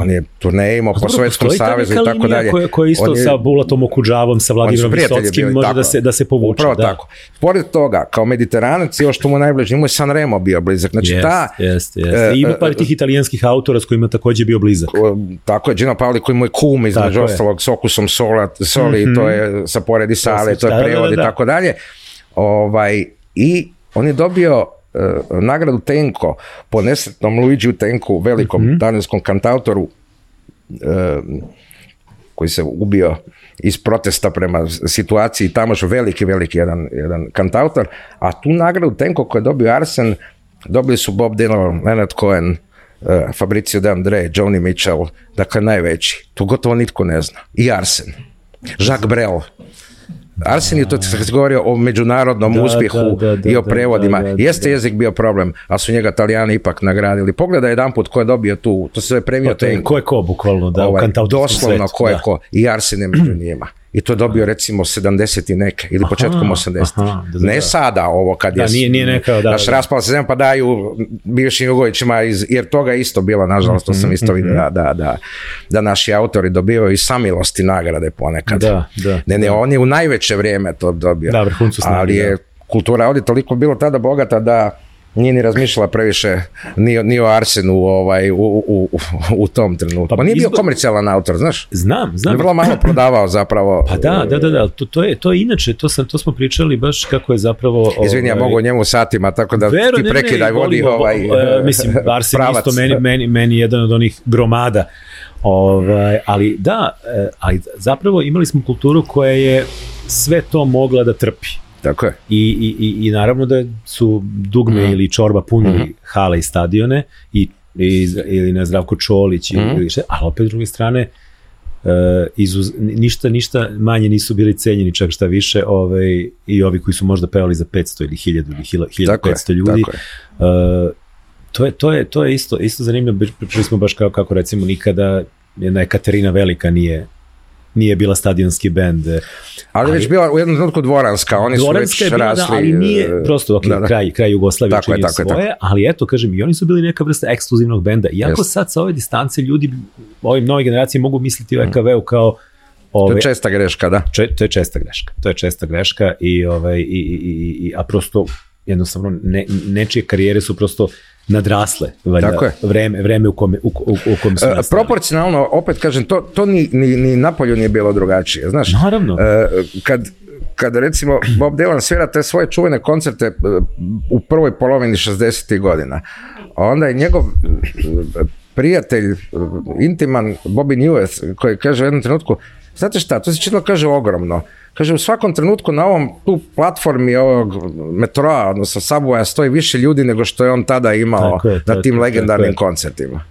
On je turneje imao po Sovjetskom savezu i tako dalje. Koja, koja isto je- sa Bulatom Okudžavom, sa Vladimirom bili, može tako da se, da se povuče. Upravo da. tako. Pored toga, kao mediteranac, još što mu najbliže, mu je Sanremo bio blizak. Znači Jest, ta, jest, jest. e, I ima e, par tih italijanskih autora s kojima takođe bio blizak. tako je, Gino Paoli koji mu je kum između ostalog s okusom sola, soli, to je sa poredi sale, to je prevod i tako dalje. Ovaj, I on je dobio nagradu Tenko po nesretnom Luigi Tenku, velikom Mhm. talijanskom kantautoru e, koji se ubio iz protesta prema situaciji tamo što veliki, veliki jedan, jedan kantautor, a tu nagradu Tenko koju je dobio Arsen, dobili su Bob Dylan, Leonard Cohen, eh, Fabrizio De André, Joni Mitchell, dakle najveći. To gotovo nitko ne zna. I Arsen. Jacques Brel. Arsen je to se govorio o međunarodnom Da, uspjehu da, da, da, i o prevodima. Jeste jezik bio problem, ali su njega Talijani ipak nagradili. Pogledaj jedan put ko je dobio tu, to se premio Pa Tenko. ko je ko, bukvalno, da, u Ovaj, kantautorskom doslovno ko je ko. I Arsen je među njima. I to je dobio recimo 70 i neke, ili početkom 80. aha, da, da, ne da. sada ovo kad Da, je... nije- nije neka, da, Naš raspala se zemlja pa daju bivšim Jugovićima, iz, jer toga je isto bilo, nažalost, to Mhm, sam isto vidio, da, da, da, da naši autori dobivaju i samilosti nagrade ponekad. Da, da, Ne, ne, on je u najveće vrijeme to dobio. Da, vrhuncu snage, Ali je kultura ovdje toliko bilo tada bogata da nije ni razmišljala previše ni, o- ni o Arsenu ovaj, u, u, u, u tom trenutku. Pa nije bio komercijalan autor, znaš? Znam, znam. je vrlo malo prodavao zapravo. Pa da, da, da, da, to, to, je, to je inače, to, sam, to smo pričali baš kako je zapravo... Izvini, ja ovaj, mogu o njemu satima, tako da Vero, ti ne, prekidaj, ne, vodi ovaj e, mislim, [LAUGHS] Arsen pravac. isto meni, meni, meni jedan od onih gromada. Ovaj, ali da, e, ali zapravo imali smo kulturu koja je sve to mogla da trpi. Tako je. I, i, i, i naravno da su dugme Mhm. ili čorba punili hale i stadione i, i, ili ne Zdravko Čolić ili, Mhm. ili šta, ali opet s druge strane e, izuz, ništa, ništa manje nisu bili cenjeni čak šta više ovaj, i ovi koji su možda pevali za 500 ili 1000 ili 1000 Tako je, 1500 ljudi tako je. E, to je, to je, to je isto, isto zanimljivo, pričali smo baš kao, kako recimo nikada jedna Ekaterina Velika nije nije bila stadionski bend. Ali, Ali- već bila u jednom trenutku dvoranska, oni Dvoranska su je već bila, rasli. da, ali nije, e, prosto, ok, da, da. kraj, kraj Jugoslavije Tako je, činio tako je, svoje, ali eto, kažem, i oni su bili neka vrsta ekskluzivnog benda. Iako Jeste. sad sa ove distance ljudi, ove nove generacije mogu misliti o EKV-u kao To ove, je česta greška, da. če- to je česta greška. To je česta greška i ovaj i, i, i, i a prosto jednostavno ne, nečije karijere su prosto nadrasle valjda, Tako je. vreme, vreme u kome, u, u, u kome su E, nastale. proporcionalno, opet kažem, to, to ni, ni, ni napolju nije bilo drugačije, znaš. Naravno. E, kad, kad recimo Bob Dylan svira te svoje čuvene koncerte e, u prvoj polovini 60. godina, onda je njegov prijatelj, intiman Bobby Newell, koji kaže u jednom trenutku, znate šta, to se činilo kaže ogromno. Kaže, u svakom trenutku na ovom tu platformi ovog metroa, odnosno Subwaya, stoji više ljudi nego što je on tada imao Tako je, na tim je, legendarnim koncertima.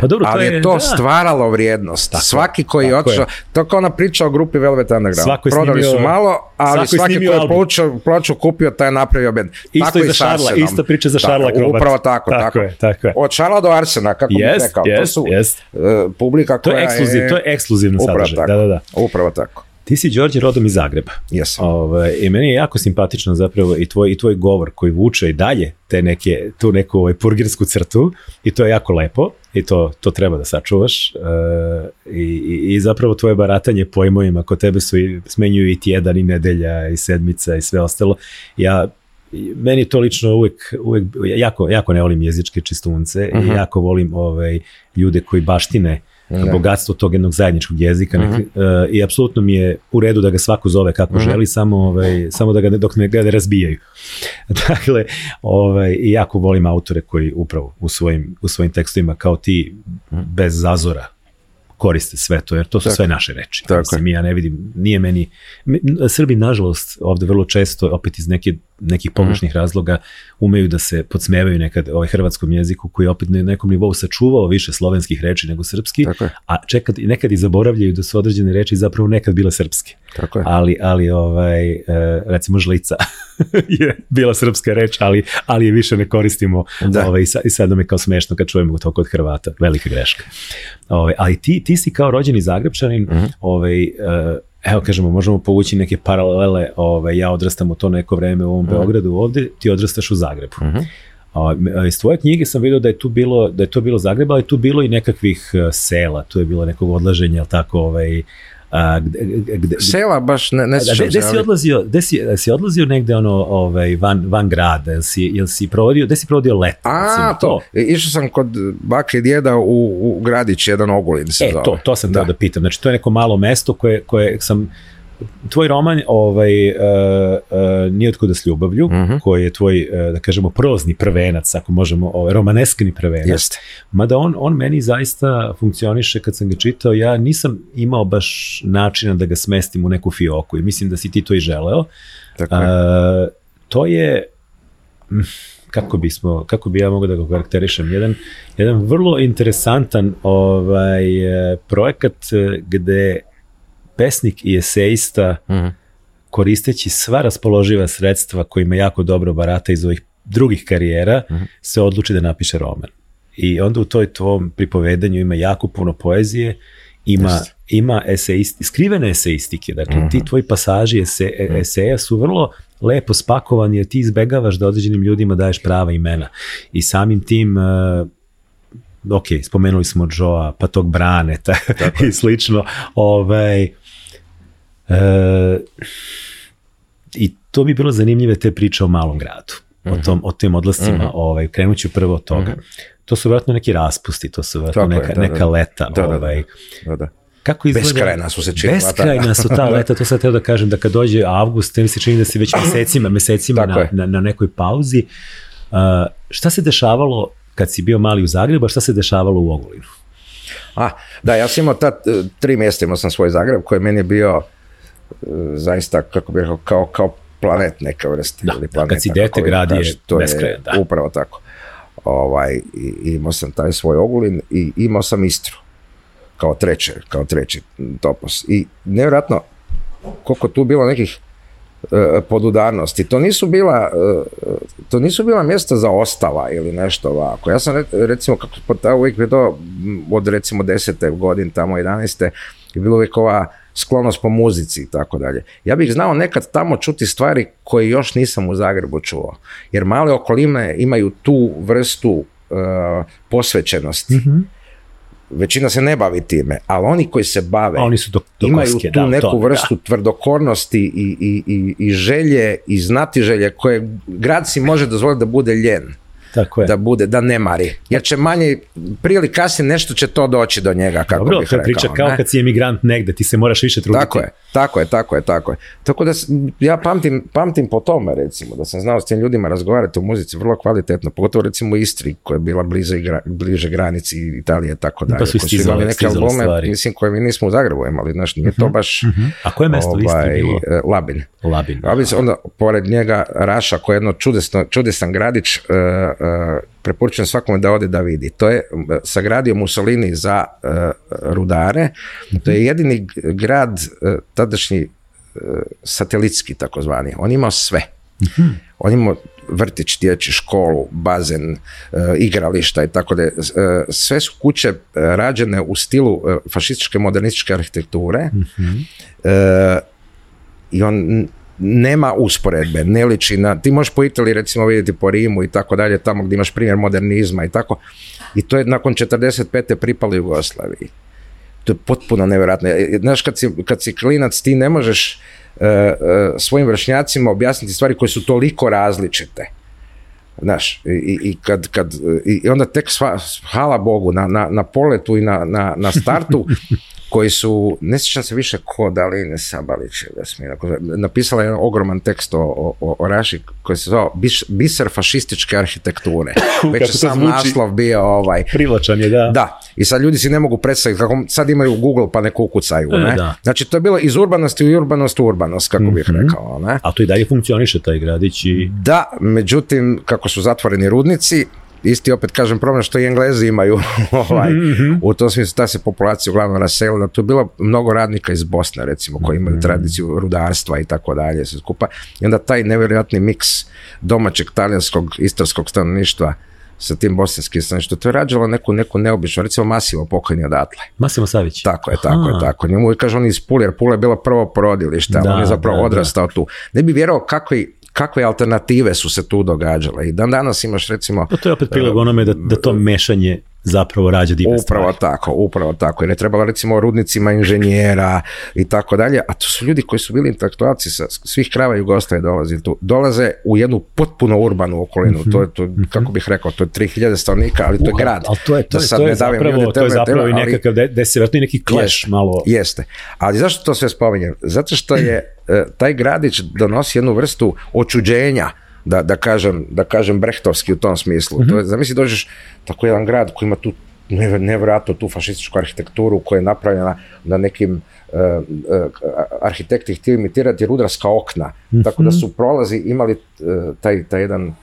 Pa dobro, Ali je to da. stvaralo vrijednost. svaki koji je tako otišao, to kao ona priča o grupi Velvet Underground. Svako je Prodali snimio- su malo, ali svako je svaki koji je ploču kupio, taj je napravio band. Isto tako i za Šarla, ista priča za Tako, Šarla Krobata. Upravo tako, Tako tako. je, tako je. Od Šarla do Arsena, kako bih Jest, rekao. to jest, su jest. e, publika To koja je ekskluziv, to je ekskluzivno sadržaj. tako. Da, da, da. Upravo tako. Ti si Đorđe rodom iz Zagreba. Jesam. Ovaj, I meni je jako simpatično zapravo i tvoj, i tvoj govor koji vuče i dalje te neke, tu neku ovaj, purgirsku crtu i to je jako lepo i to, to treba da sačuvaš e, i, i, zapravo tvoje baratanje pojmovima kod tebe su i, smenjuju i tjedan i nedelja i sedmica i sve ostalo. Ja meni to lično uvek, uvek jako, jako ne volim jezičke čistunce i jako volim ovaj, ljude koji baštine Da. bogatstvo tog jednog zajedničkog jezika nek- e, i apsolutno mi je u redu da ga svako zove kako želi, samo, ovaj, samo da ga ne, dok ne, ga ne razbijaju. [LAUGHS] dakle, ovaj, jako volim autore koji upravo u svojim, u svojim tekstovima kao ti bez zazora koriste sve to, jer to su Tako. sve naše reči. Tako Mislim, ja ne vidim, nije meni, Srbi nažalost ovde vrlo često, opet iz neke, nekih pogrešnih razloga, umeju da se podsmevaju nekad ovaj hrvatskom jeziku koji je opet na nekom nivou sačuvao više slovenskih reči nego srpski, Tako a čekad, nekad i zaboravljaju da su određene reči zapravo nekad bile srpske. Tako je. Ali, ali ovaj, e, recimo žlica [LAUGHS] je bila srpska reč, ali, ali je više ne koristimo Da. ovaj, i, sad, i sad nam je kao smešno kad čujemo to kod Hrvata, velika greška. Ovaj, ali ti, ti si kao rođeni Zagrebčanin, Mhm. ovaj, e, evo kažemo, možemo povući neke paralele, ovaj, ja odrastam u to neko vreme u ovom Mhm. Beogradu ovde, ti odrastaš u Zagrebu. A, m- iz tvoje knjige sam vidio da je tu bilo da je to bilo Zagreb, ali tu bilo i nekakvih e, sela, tu je bilo nekog odlaženja, tako, ovaj a, gde, gde, Sela baš ne, ne sjećam se, si odlazio, gde si, si odlazio negde ono ovaj van van grada, jel si jel si provodio, gde si provodio leto? A, recimo, to. Išao sam kod bake i djeda u, u gradić, jedan ogulin se E, zove. to, to sam da. da pitam. Znači, to je neko malo mesto koje, koje sam tvoj roman ovaj uh, uh, nije otkuda s ljubavlju, Mhm. koji je tvoj uh, da kažemo prozni prvenac, ako možemo, ovaj romaneskni prvenac. Jeste. Mada on on meni zaista funkcioniše kad sam ga čitao, ja nisam imao baš načina da ga smestim u neku fioku i mislim da si ti to i želeo. Tako je. A, to je mm, kako bismo kako bi ja mogao da ga karakterišem jedan jedan vrlo interesantan ovaj e, projekat e, gde pesnik i esejista Mhm. koristeći sva raspoloživa sredstva kojima jako dobro barata iz ovih drugih karijera, Mhm. se odluči da napiše roman. I onda u toj tvom pripovedanju ima jako puno poezije, ima, Jeste. ima eseisti, skrivene eseistike, dakle Mhm. ti tvoji pasaži ese, e- eseja su vrlo lepo spakovani jer ti izbegavaš da određenim ljudima daješ prava imena. I samim tim uh, ok, spomenuli smo Joa, pa tog Braneta [LAUGHS] i slično, ovaj, i to bi bilo zanimljive te priče o malom gradu, o, Mhm. tom, o tim odlascima, ovaj, krenut ću prvo od toga. To su vjerojatno neki raspusti, to su vjerojatno neka, da, neka leta. Da, da, da. ovaj, Da, da. kako izgleda? Beskrajna su se činila, Beskrajna su ta leta, to sad teo da kažem, da kad dođe avgust, mi se čini da si već mesecima, mesecima na, na, na nekoj pauzi. Uh, šta se dešavalo kad si bio mali u Zagrebu, a šta se dešavalo u Ogulinu? A, da, ja sam imao ta e, tri mjesta, imao sam svoj Zagreb koji je meni bio e, zaista, kako bih rekao, kao, kao planet neka vrsta. Da, ili da, planeta, kad si dete, grad je to beskrajan, da. Upravo tako. Ovaj, imao sam taj svoj Ogulin i imao sam Istru kao treće, kao treći topos. I nevjerojatno koliko tu bilo nekih e, podudarnosti. To nisu bila e, to nisu bila mjesta za ostala ili nešto ovako. Ja sam re- recimo kako po ta uvijek je to od recimo desete godin tamo 11. je bilo uvijek ova sklonost po muzici i tako dalje. Ja bih znao nekad tamo čuti stvari koje još nisam u Zagrebu čuo. Jer male okoline imaju tu vrstu e, posvećenosti. Većina se ne bavi time, ali oni koji se bave oni su do, do imaju koske, tu da, neku to, vrstu tvrdokornosti i, i, i, i želje i znati želje koje grad si može dozvoliti da bude ljen, tako je. da bude, da ne mari. Jer će manje, prije ili kasnije nešto će to doći do njega, kako Dobro, bih to je rekao. priča kao ne? kad si emigrant negde, ti se moraš više truditi. Tako je, tako je, tako je, tako je. Tako da ja pamtim, pamtim po tome recimo, da sam znao s tim ljudima razgovarati o muzici vrlo kvalitetno, pogotovo recimo u Istri koja je bila bliže, gra- bliže granici Italije i tako dalje. Pa su koji istizale- imali neke albume, stvari. mislim, koje mi nismo u Zagrebu imali, znaš, nije to baš A koje mesto u Istri ovaj, bilo? e, Labin. Labin. Labin onda, pored njega, Raša, koji je jedno čudesno, čudesan gradić, e, preporučujem svakome da ode da vidi. To je e, sagradio Mussolini za e, rudare. To je jedini grad, tadašnji satelitski takozvani. On imao sve. On je imao vrtić, dječji, školu, bazen, igrališta i tako da. Sve su kuće rađene u stilu fašističke modernističke arhitekture. E, i on nema usporedbe, ne liči na, ti možeš po Italiji recimo vidjeti po Rimu i tako dalje, tamo gdje imaš primjer modernizma i tako, i to je nakon 45. pripalo Jugoslaviji. To je potpuno nevjerojatno. E, Znaš, kad si, kad si klinac, ti ne možeš e, e, svojim vršnjacima objasniti stvari koje su toliko različite. Znaš, i, i- kad, kad, i onda tek sva, hvala Bogu, na, na, na poletu i na, na, na startu, [LAUGHS] koji su, ne sjećam se više ko, da li ne Sabalić ko- napisala je ogroman tekst o, o, o Raši koji se zvao Biš- Biser fašističke arhitekture. [COUGHS] Već je sam zvuči. naslov bio ovaj, Privlačan je, da. da, i sad ljudi si ne mogu predstaviti kako sad imaju Google pa ne kukucaju, E, ne? da. Znači to je bilo iz urbanosti u urbanost u urbanost, kako bih Mhm. rekao, ne? A to i dalje funkcioniše taj gradić i Da, međutim, kako su zatvoreni rudnici, isti opet kažem problem što i Englezi imaju [LAUGHS] ovaj, Mhm. u tom smislu ta se populacija uglavnom raselila, tu je bilo mnogo radnika iz Bosne recimo koji imaju Mhm. tradiciju rudarstva i tako dalje sve skupa i onda taj nevjerojatni miks domaćeg talijanskog istarskog stanovništva sa tim bosanskim stanovništvom, to je rađalo neku, neku neobičnu, recimo Masimo pokojni odatle. Massimo Savić. Tako je, tako je, Aha. tako. Njemu kaže on iz Pule, jer Pula je bila prvo porodilište, Da, on je zapravo da, da. odrastao tu. Ne bi vjerovao kakvi, kakve alternative su se tu događale. I dan danas imaš recimo Pa to je opet prilog onome da, da to mešanje zapravo rađa divne Upravo stvari. tako, upravo tako. Jer je trebalo recimo rudnicima inženjera i tako dalje, a to su ljudi koji su bili intelektualci sa svih krava Jugoslavije dolaze tu. Dolaze u jednu potpuno urbanu okolinu. To je, to, kako bih rekao, to je 3000 stanovnika, ali to je Uh, grad. Ali to je, to je, sad to je zapravo, to je zapravo i nekakav, da, se vratno i neki Jeste, malo. Jeste. Ali zašto to sve spominjem? Zato što je e, taj gradić donosi jednu vrstu očuđenja, da, da, kažem, da kažem brehtovski u tom smislu. To je, zamisli dođeš tako jedan grad koji ima tu nev- nevjerojatno tu fašističku arhitekturu koja je napravljena na nekim e, e, arhitekti htjeli imitirati rudarska okna. Tako da su prolazi imali e, taj, taj jedan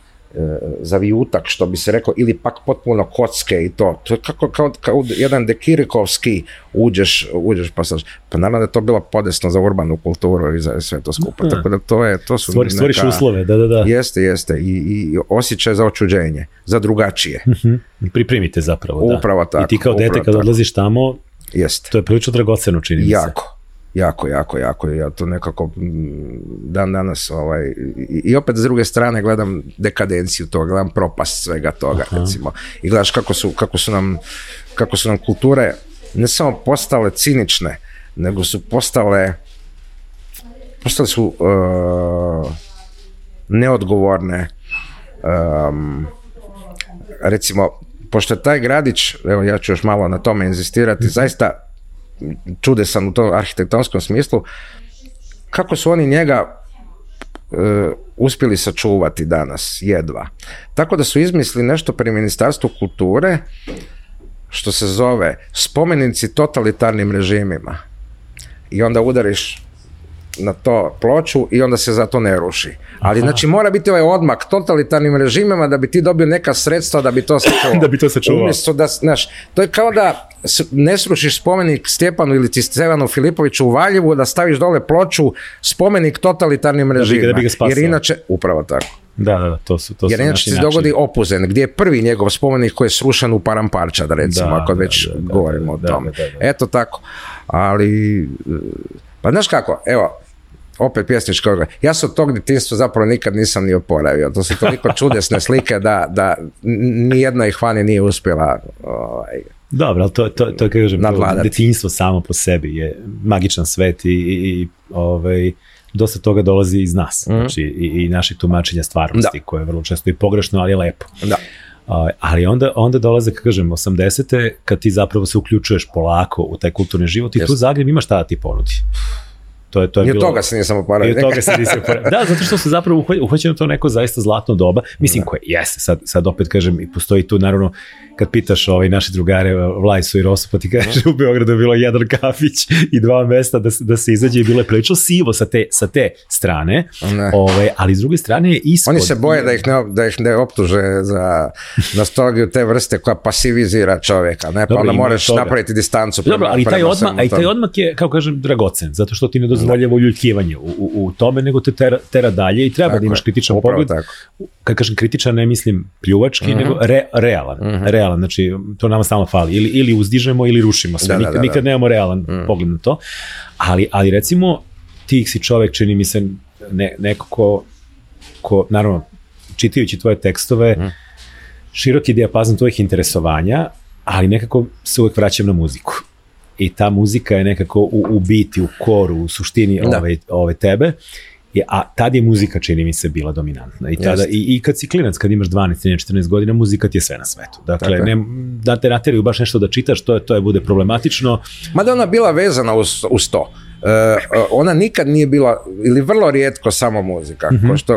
zavijutak, što bi se rekao, ili pak potpuno kocke i to. To je kako, kao, kao jedan dekirikovski uđeš, uđeš pa sad, pa naravno da je to bilo podesno za urbanu kulturu i za sve to skupa. Tako da to je, to su Stvori, stvoriš uslove, da, da, da. Jeste, jeste. I, i osjećaj za očuđenje, za drugačije. Pripremite zapravo, da. Upravo tako. I ti kao dete kad odlaziš tamo, Jeste. to je prilično dragoceno čini mi se. Jako. Jako, jako, jako. Ja to nekako dan danas ovaj, i, opet s druge strane gledam dekadenciju toga, gledam propast svega toga recimo. I gledaš kako su, kako su nam kako su nam kulture ne samo postale cinične, nego su postale postale su uh, neodgovorne um, recimo pošto je taj gradić, evo ja ću još malo na tome inzistirati, [LAUGHS] zaista čudesan u tom arhitektonskom smislu, kako su oni njega e, uspjeli sačuvati danas, jedva. Tako da su izmislili nešto pri Ministarstvu kulture, što se zove spomenici totalitarnim režimima. I onda udariš na to ploču i onda se zato ne ruši. Ali znači mora biti ovaj odmak totalitarnim režimima da bi ti dobio neka sredstva da bi to sačuvao. [LAUGHS] Da bi to sačuvao. Umjesto da, znaš, to je kao da ne srušiš spomenik Stjepanu ili ti Stevanu Filipoviću u Valjevu, da staviš dole ploču spomenik totalitarnim režimima. da bi ga spasao. Jer inače, upravo tako. Da, da, da, to su, to Jer su inače se dogodi Opuzen, gdje je prvi njegov spomenik koji je srušen u Paramparčad, recimo, Da, ako da, već da, da, govorimo da, o tome. da, da, da. Eto tako. Ali, e, pa znaš kako, evo, opet pjesnička odgoja. Ja se od tog djetinjstva zapravo nikad nisam ni oporavio. To su toliko čudesne slike da, da nijedna ih vani nije uspjela ovaj, Dobro, ali to, to, to je, kažem, detinjstvo samo po sebi je magičan svet i, i, i ovaj, dosta toga dolazi iz nas, znači i, i naših tumačenja stvarnosti, Da. koje je vrlo često i pogrešno, ali je lepo. da. A, ali onda, onda dolaze, kako kažem, 80. kad ti zapravo se uključuješ polako u taj kulturni život i tu. Zagreb ima šta da ti ponudi. To je, to je I od bilo... toga se nisam I oporavio. od toga se nisi oporavio. Da, zato što su zapravo uhvaćeno to neko zaista zlatno doba. Mislim, koje jeste, sad, sad opet kažem, i postoji tu naravno, kad pitaš ovaj, naše drugare Vlajsu i Rosu, pa ti kaže u Beogradu je bilo jedan kafić i dva mesta da, da se izađe i bilo je prilično sivo sa te, sa te strane, Ne. ovaj, ali s druge strane je ispod. Oni se boje da ih ne, da ih ne optuže za nostalgiju te vrste koja pasivizira čovjeka, ne? Pa Dobro, onda moraš toga. napraviti distancu. Dobro, ali taj, odmak, a i taj odmak je, kao kažem, dragocen, zato što ti ne dozvoljava uljuljkivanje u, u, u tome, nego te tera, tera dalje i treba Tako da imaš kritičan pogled. tako. Kad kažem kritičan, ne mislim pljuvački, Mhm. nego re, realan. Realan, znači to nama stalno fali. Ili, ili uzdižemo ili rušimo sve. Da, da, nikad, da, da. nikad nemamo realan pogled na to. Ali, ali recimo, ti si čovek, čini mi se, ne, neko ko, ko, naravno, čitajući tvoje tekstove, Mhm. široki dijapazon tvojih interesovanja, ali nekako se uvek vraćam na muziku. I ta muzika je nekako u, u biti, u koru, u suštini Da. ove, ove tebe. A tad je muzika, čini mi se, bila dominantna. I, tada, i, I kad si klinac, kad imaš 12, 13, 14 godina, muzika ti je sve na svetu. Dakle, ne, da te nateraju baš nešto da čitaš, to je, to je bude problematično. Mada ona bila vezana uz, uz to. E, ona nikad nije bila, ili vrlo rijetko samo muzika, Mhm. ko što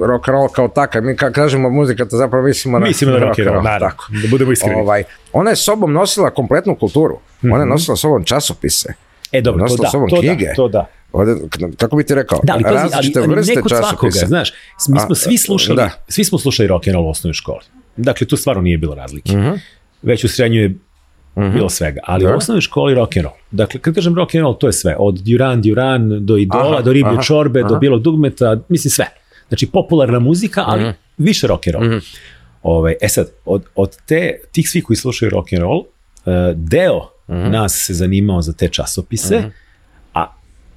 rock and roll kao takav, mi kad kažemo muzika, to zapravo mislimo na, Mislimo na rock and roll, naravno, tako. da budemo iskreni. Ovaj, ona je sobom nosila kompletnu kulturu, ona je nosila sobom časopise, E, dobro, to nosila da, sobom to knjige. da, to da. Ovdje, kako bi ti rekao, Da, ali, pazi, ali, različite ali vrste ne kod svakoga, znaš, mi smo A, svi slušali, da. svi smo slušali rock and roll u osnovnoj školi. Dakle, tu stvarno nije bilo razlike. Mhm. Već u srednjoj je bilo svega, ali u Da. osnovnoj školi rock and roll. Dakle, kad kažem rock and roll, to je sve, od Duran Duran do Idola, Aha, do Riblje aha, čorbe, do aha. Bijelog dugmeta, mislim sve. Znači, popularna muzika, ali Mhm. više rock and roll. Ovaj, e sad, od, od te, tih svih koji slušaju rock and roll, eh, deo nas se zanimao za te časopise,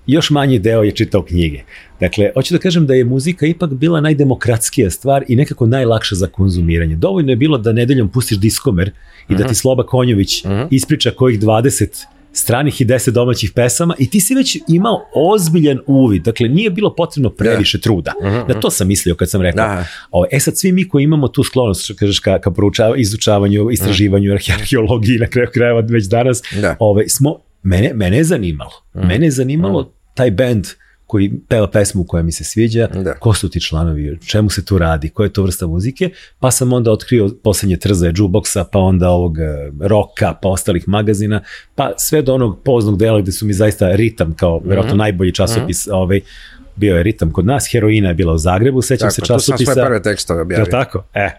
još manji deo je čitao knjige. Dakle, hoću da kažem da je muzika ipak bila najdemokratskija stvar i nekako najlakša za konzumiranje. Dovoljno je bilo da nedeljom pustiš diskomer i Mhm. da ti Sloba Konjović ispriča kojih 20 stranih i 10 domaćih pesama i ti si već imao ozbiljan uvid. Dakle, nije bilo potrebno previše truda. Na to sam mislio kad sam rekao. O, e sad, svi mi koji imamo tu sklonost, što kažeš, ka, ka proučava, izučavanju, istraživanju, arheologiji, na kraju krajeva već danas, Da. ovaj, smo, mene, mene je zanimalo. Mene je zanimalo taj band koji peva pesmu koja mi se sviđa, Da. ko su ti članovi, čemu se tu radi, koja je to vrsta muzike, pa sam onda otkrio posljednje trzaje jukeboxa, pa onda ovog eh, roka, pa ostalih magazina, pa sve do onog poznog dela gde su mi zaista ritam kao verovatno najbolji časopis ovaj, bio je ritam kod nas, heroina je bila u Zagrebu, sećam Tako, se tu sam časopisa. svoje prve tekstove objavio. Tako? E.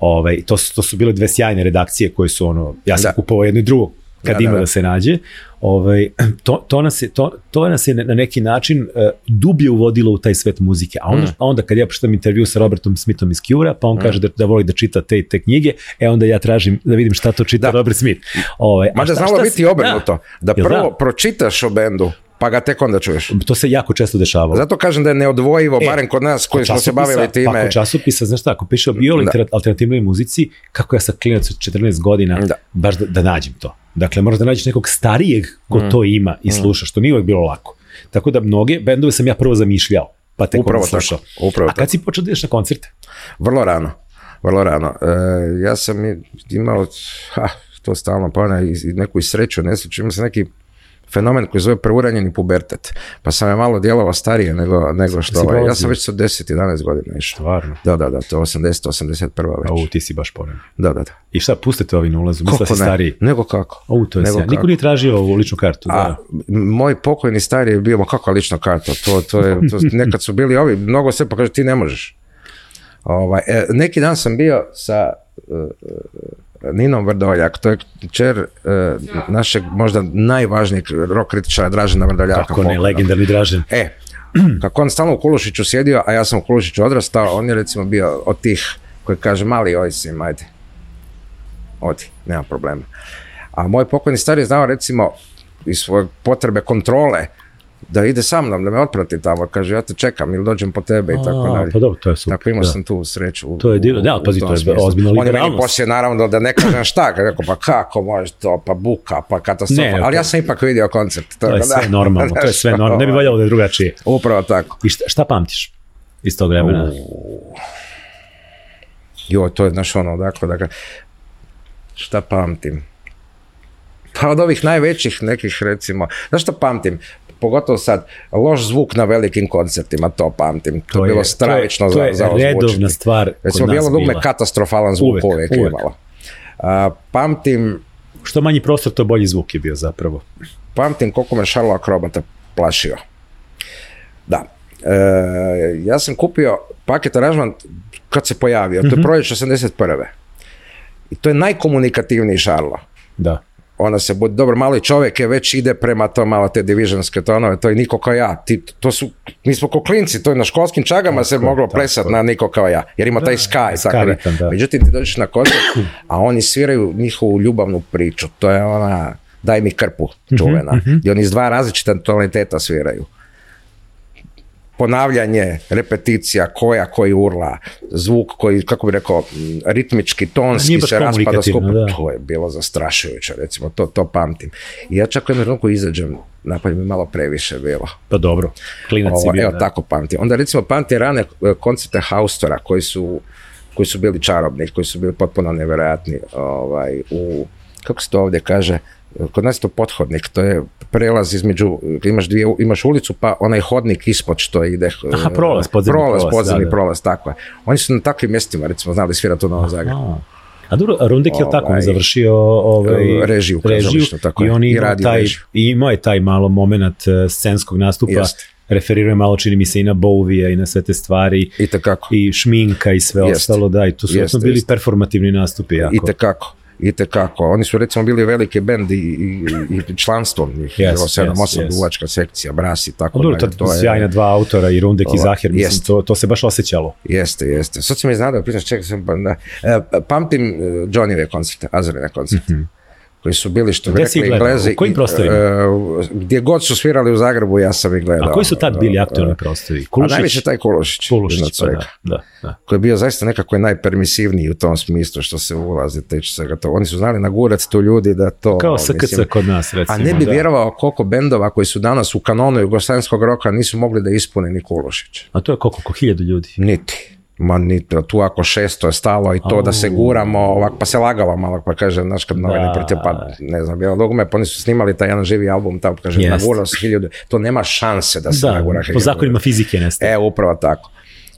Ovaj, to, su, to su bile dve sjajne redakcije koje su ono, ja sam Da. kupovao jedno i drugo kad Da, da, ima da, da. se nađe. Ovaj, [CLEARS THROAT] to, to, nas je, to, to nas je na neki način uh, dublje uvodilo u taj svet muzike. A Mm. onda, a onda kad ja pročitam intervju sa Robertom Smithom iz Cure, pa on kaže da, da voli da čita te te knjige, e onda ja tražim da vidim šta to čita Da. Robert Smith. Ovaj, a Mada šta- znalo šta biti si- obrnuto. Da, Jel prvo da? pročitaš o bendu, pa ga tek onda čuješ. To se jako često dešavalo. Zato kažem da je neodvojivo, E, barem kod nas koji smo se bavili Pa time. kod časopisa, znaš šta, ako piše o bio Da. alternativnoj muzici, kako ja sa klinac od 14 godina, Da. baš da, da nađem to. Dakle, moraš da nađeš nekog starijeg ko Mm. to ima i sluša, što nije uvek bilo lako. Tako da mnoge bendove sam ja prvo zamišljao, pa tek Upravo slušao. tako, upravo A kad tako. si počeo da ideš na koncerte? Vrlo rano. Vrlo rano. E, ja sam imao, ha, to stalno pa i, i neku sreću, nesreću, imao sam neki fenomen koji zove preuranjeni pubertet. Pa sam je malo djelovao starije nego, nego što... Ovaj, ja sam već sa 10-11 godina išao. Stvarno. Da, da, da, to je 80, 81 već. Au, ti si baš poren. Da, da, da. I šta, pustite ovi na ulazu, misle si stariji. Nego kako. Au, to je Nego. Niko nije tražio ovu ličnu kartu. A Da. m- moj pokojni stari je bio, ma kakva lična karta, to, to je, to, [LAUGHS] nekad su bili ovi, mnogo sve pa kaže ti ne možeš. Ovaj, e, neki dan sam bio sa e, Ninom Vrdoljak, to je čer e, našeg možda najvažnijeg rock kritičara Dražena Vrdoljaka. Kako ne, legendarni Dražen. E, kako on stalno u Kulušiću sjedio, a ja sam u Kulušiću odrastao, on je recimo bio od tih koji kaže mali oj si, ajde, odi, nema problema. A moj pokojni stari je znao recimo iz svoje potrebe kontrole da ide sa mnom, da me otprati tamo, kaže ja te čekam ili dođem po tebe i tako dalje. Pa dobro, to je super. Tako imao da. sam tu sreću. u- To je divno. Da, pazi, to je smislu. ozbiljna On je meni poslije naravno da ne kažem šta, kako pa kako može to, pa buka, pa katastrofa. Ne, Ali ja sam ipak vidio koncert. To je da- sve normalno, to je sve [LAUGHS] normalno. Ne bi valjalo da je drugačije. Upravo tako. I šta, šta pamtiš iz tog vremena? Jo, to je, znaš, ono, dakle, dakle, šta pamtim? Pa od ovih najvećih nekih, recimo, znaš šta pamtim? Pogotovo sad, loš zvuk na velikim koncertima, to pamtim. To, je bilo stravično to je, za, za to je redovna ozvučiti. stvar kod Recimo, nas bijelo dugme katastrofalan zvuk Uvek, uvijek, uvek. imalo. A, pamtim, Što manji prostor, to bolji zvuk je bio zapravo. pamtim koliko me Šarlo Akrobata plašio. Da. E, ja sam kupio paket aranžman kad se pojavio, to je proljeće 81. I to je najkomunikativniji Šarlo. Da. Ona se, budi dobro, mali čovjek je već ide prema to malo te divisionske tonove, to je niko kao ja. Ti, to su, mi smo ko klinci, to je na školskim čagama se Tako, moglo tako. plesati na niko kao ja, jer ima taj sky. Sky tako da. da. Međutim, ti dođeš na koncert, [COUGHS] a oni sviraju njihovu ljubavnu priču, to je ona daj mi krpu Mhm, čuvena, i oni iz dva različita tonaliteta sviraju. Ponavljanje, repeticija, koja koji urla, zvuk koji, kako bi rekao, ritmički, tonski se raspada da. To je bilo zastrašujuće, recimo, to, to pamtim. I ja čak u jednom trenutku izađem, napad mi malo previše bilo. Pa dobro, klinac Ovo, bio. evo da. tako pamtim. Onda recimo pamtim rane e, koncerte Haustora koji su, koji su bili čarobni, koji su bili potpuno nevjerojatni. Ovaj, u, kako se to ovdje kaže, kod nas je to pothodnik, to je prelaz između, imaš, dvije, imaš ulicu pa onaj hodnik ispod što ide. Aha, e, prolaz, podzemni prolaz, prolaz, podzemni da, prolaz, tako je. Oni su na takvim mjestima, recimo, znali svirati u Novom Zagrebu. A, dobro, Rundek je tako, on Ovaj, završio ovaj, e, režiju kazališnu, tako i on je i imao radio taj, režiju. imao je taj malo moment eh, scenskog nastupa, Jeste. referirao je malo, čini mi se, i na Bovija i na sve te stvari, I tekako. i šminka i sve Jeste. ostalo, da, i to su Jeste, bili performativni nastupi jako. I tekako. I tekako. Oni su recimo bili veliki bend i, i, i članstvom njih. Yes, bilo 7, yes, 8 yes. duvačka sekcija, bras i tako dobro, dalje. To je- sjajna dva autora, i Rundek i Zahir, mislim, jest. to, to se baš osjećalo. Jeste, jeste. Sad sam iznadao, pričaš, čekaj sam, pa, da. E, pamtim e, Johnnyve koncerte, Azarine koncerte. Koji su bili, što bi rekli? Englezi. U kojim i, prostorima? e, gdje god su svirali u Zagrebu, ja sam ih gledao. A koji su tad bili E, aktualni prostori? A Kulušić? najviše taj Kulušić. Kulušić, pa da, da, da. koji je bio zaista nekako najpermisivniji u tom smislu što se ulazi teče svega to. Oni su znali nagurati tu ljudi da to... Kao SKC mislim, kod nas, recimo. a ne bi da. vjerovao koliko bendova koji su danas u kanonu jugoslavenskog roka nisu mogli da ispune ni Kulušić. A to je koliko, oko hiljadu ljudi. Niti. Ma niti, tu ako šesto je stalo i to da se guramo, ovak, pa se lagalo malo, pa kaže, znaš, kad novine protiv, pa ne znam, bilo dugme, pa oni su snimali taj jedan živi album, tamo kaže, Jest. naguralo se hiljadu, to nema šanse da se Da, nagura po hiljadu. zakonima fizike nestaje. E, upravo tako.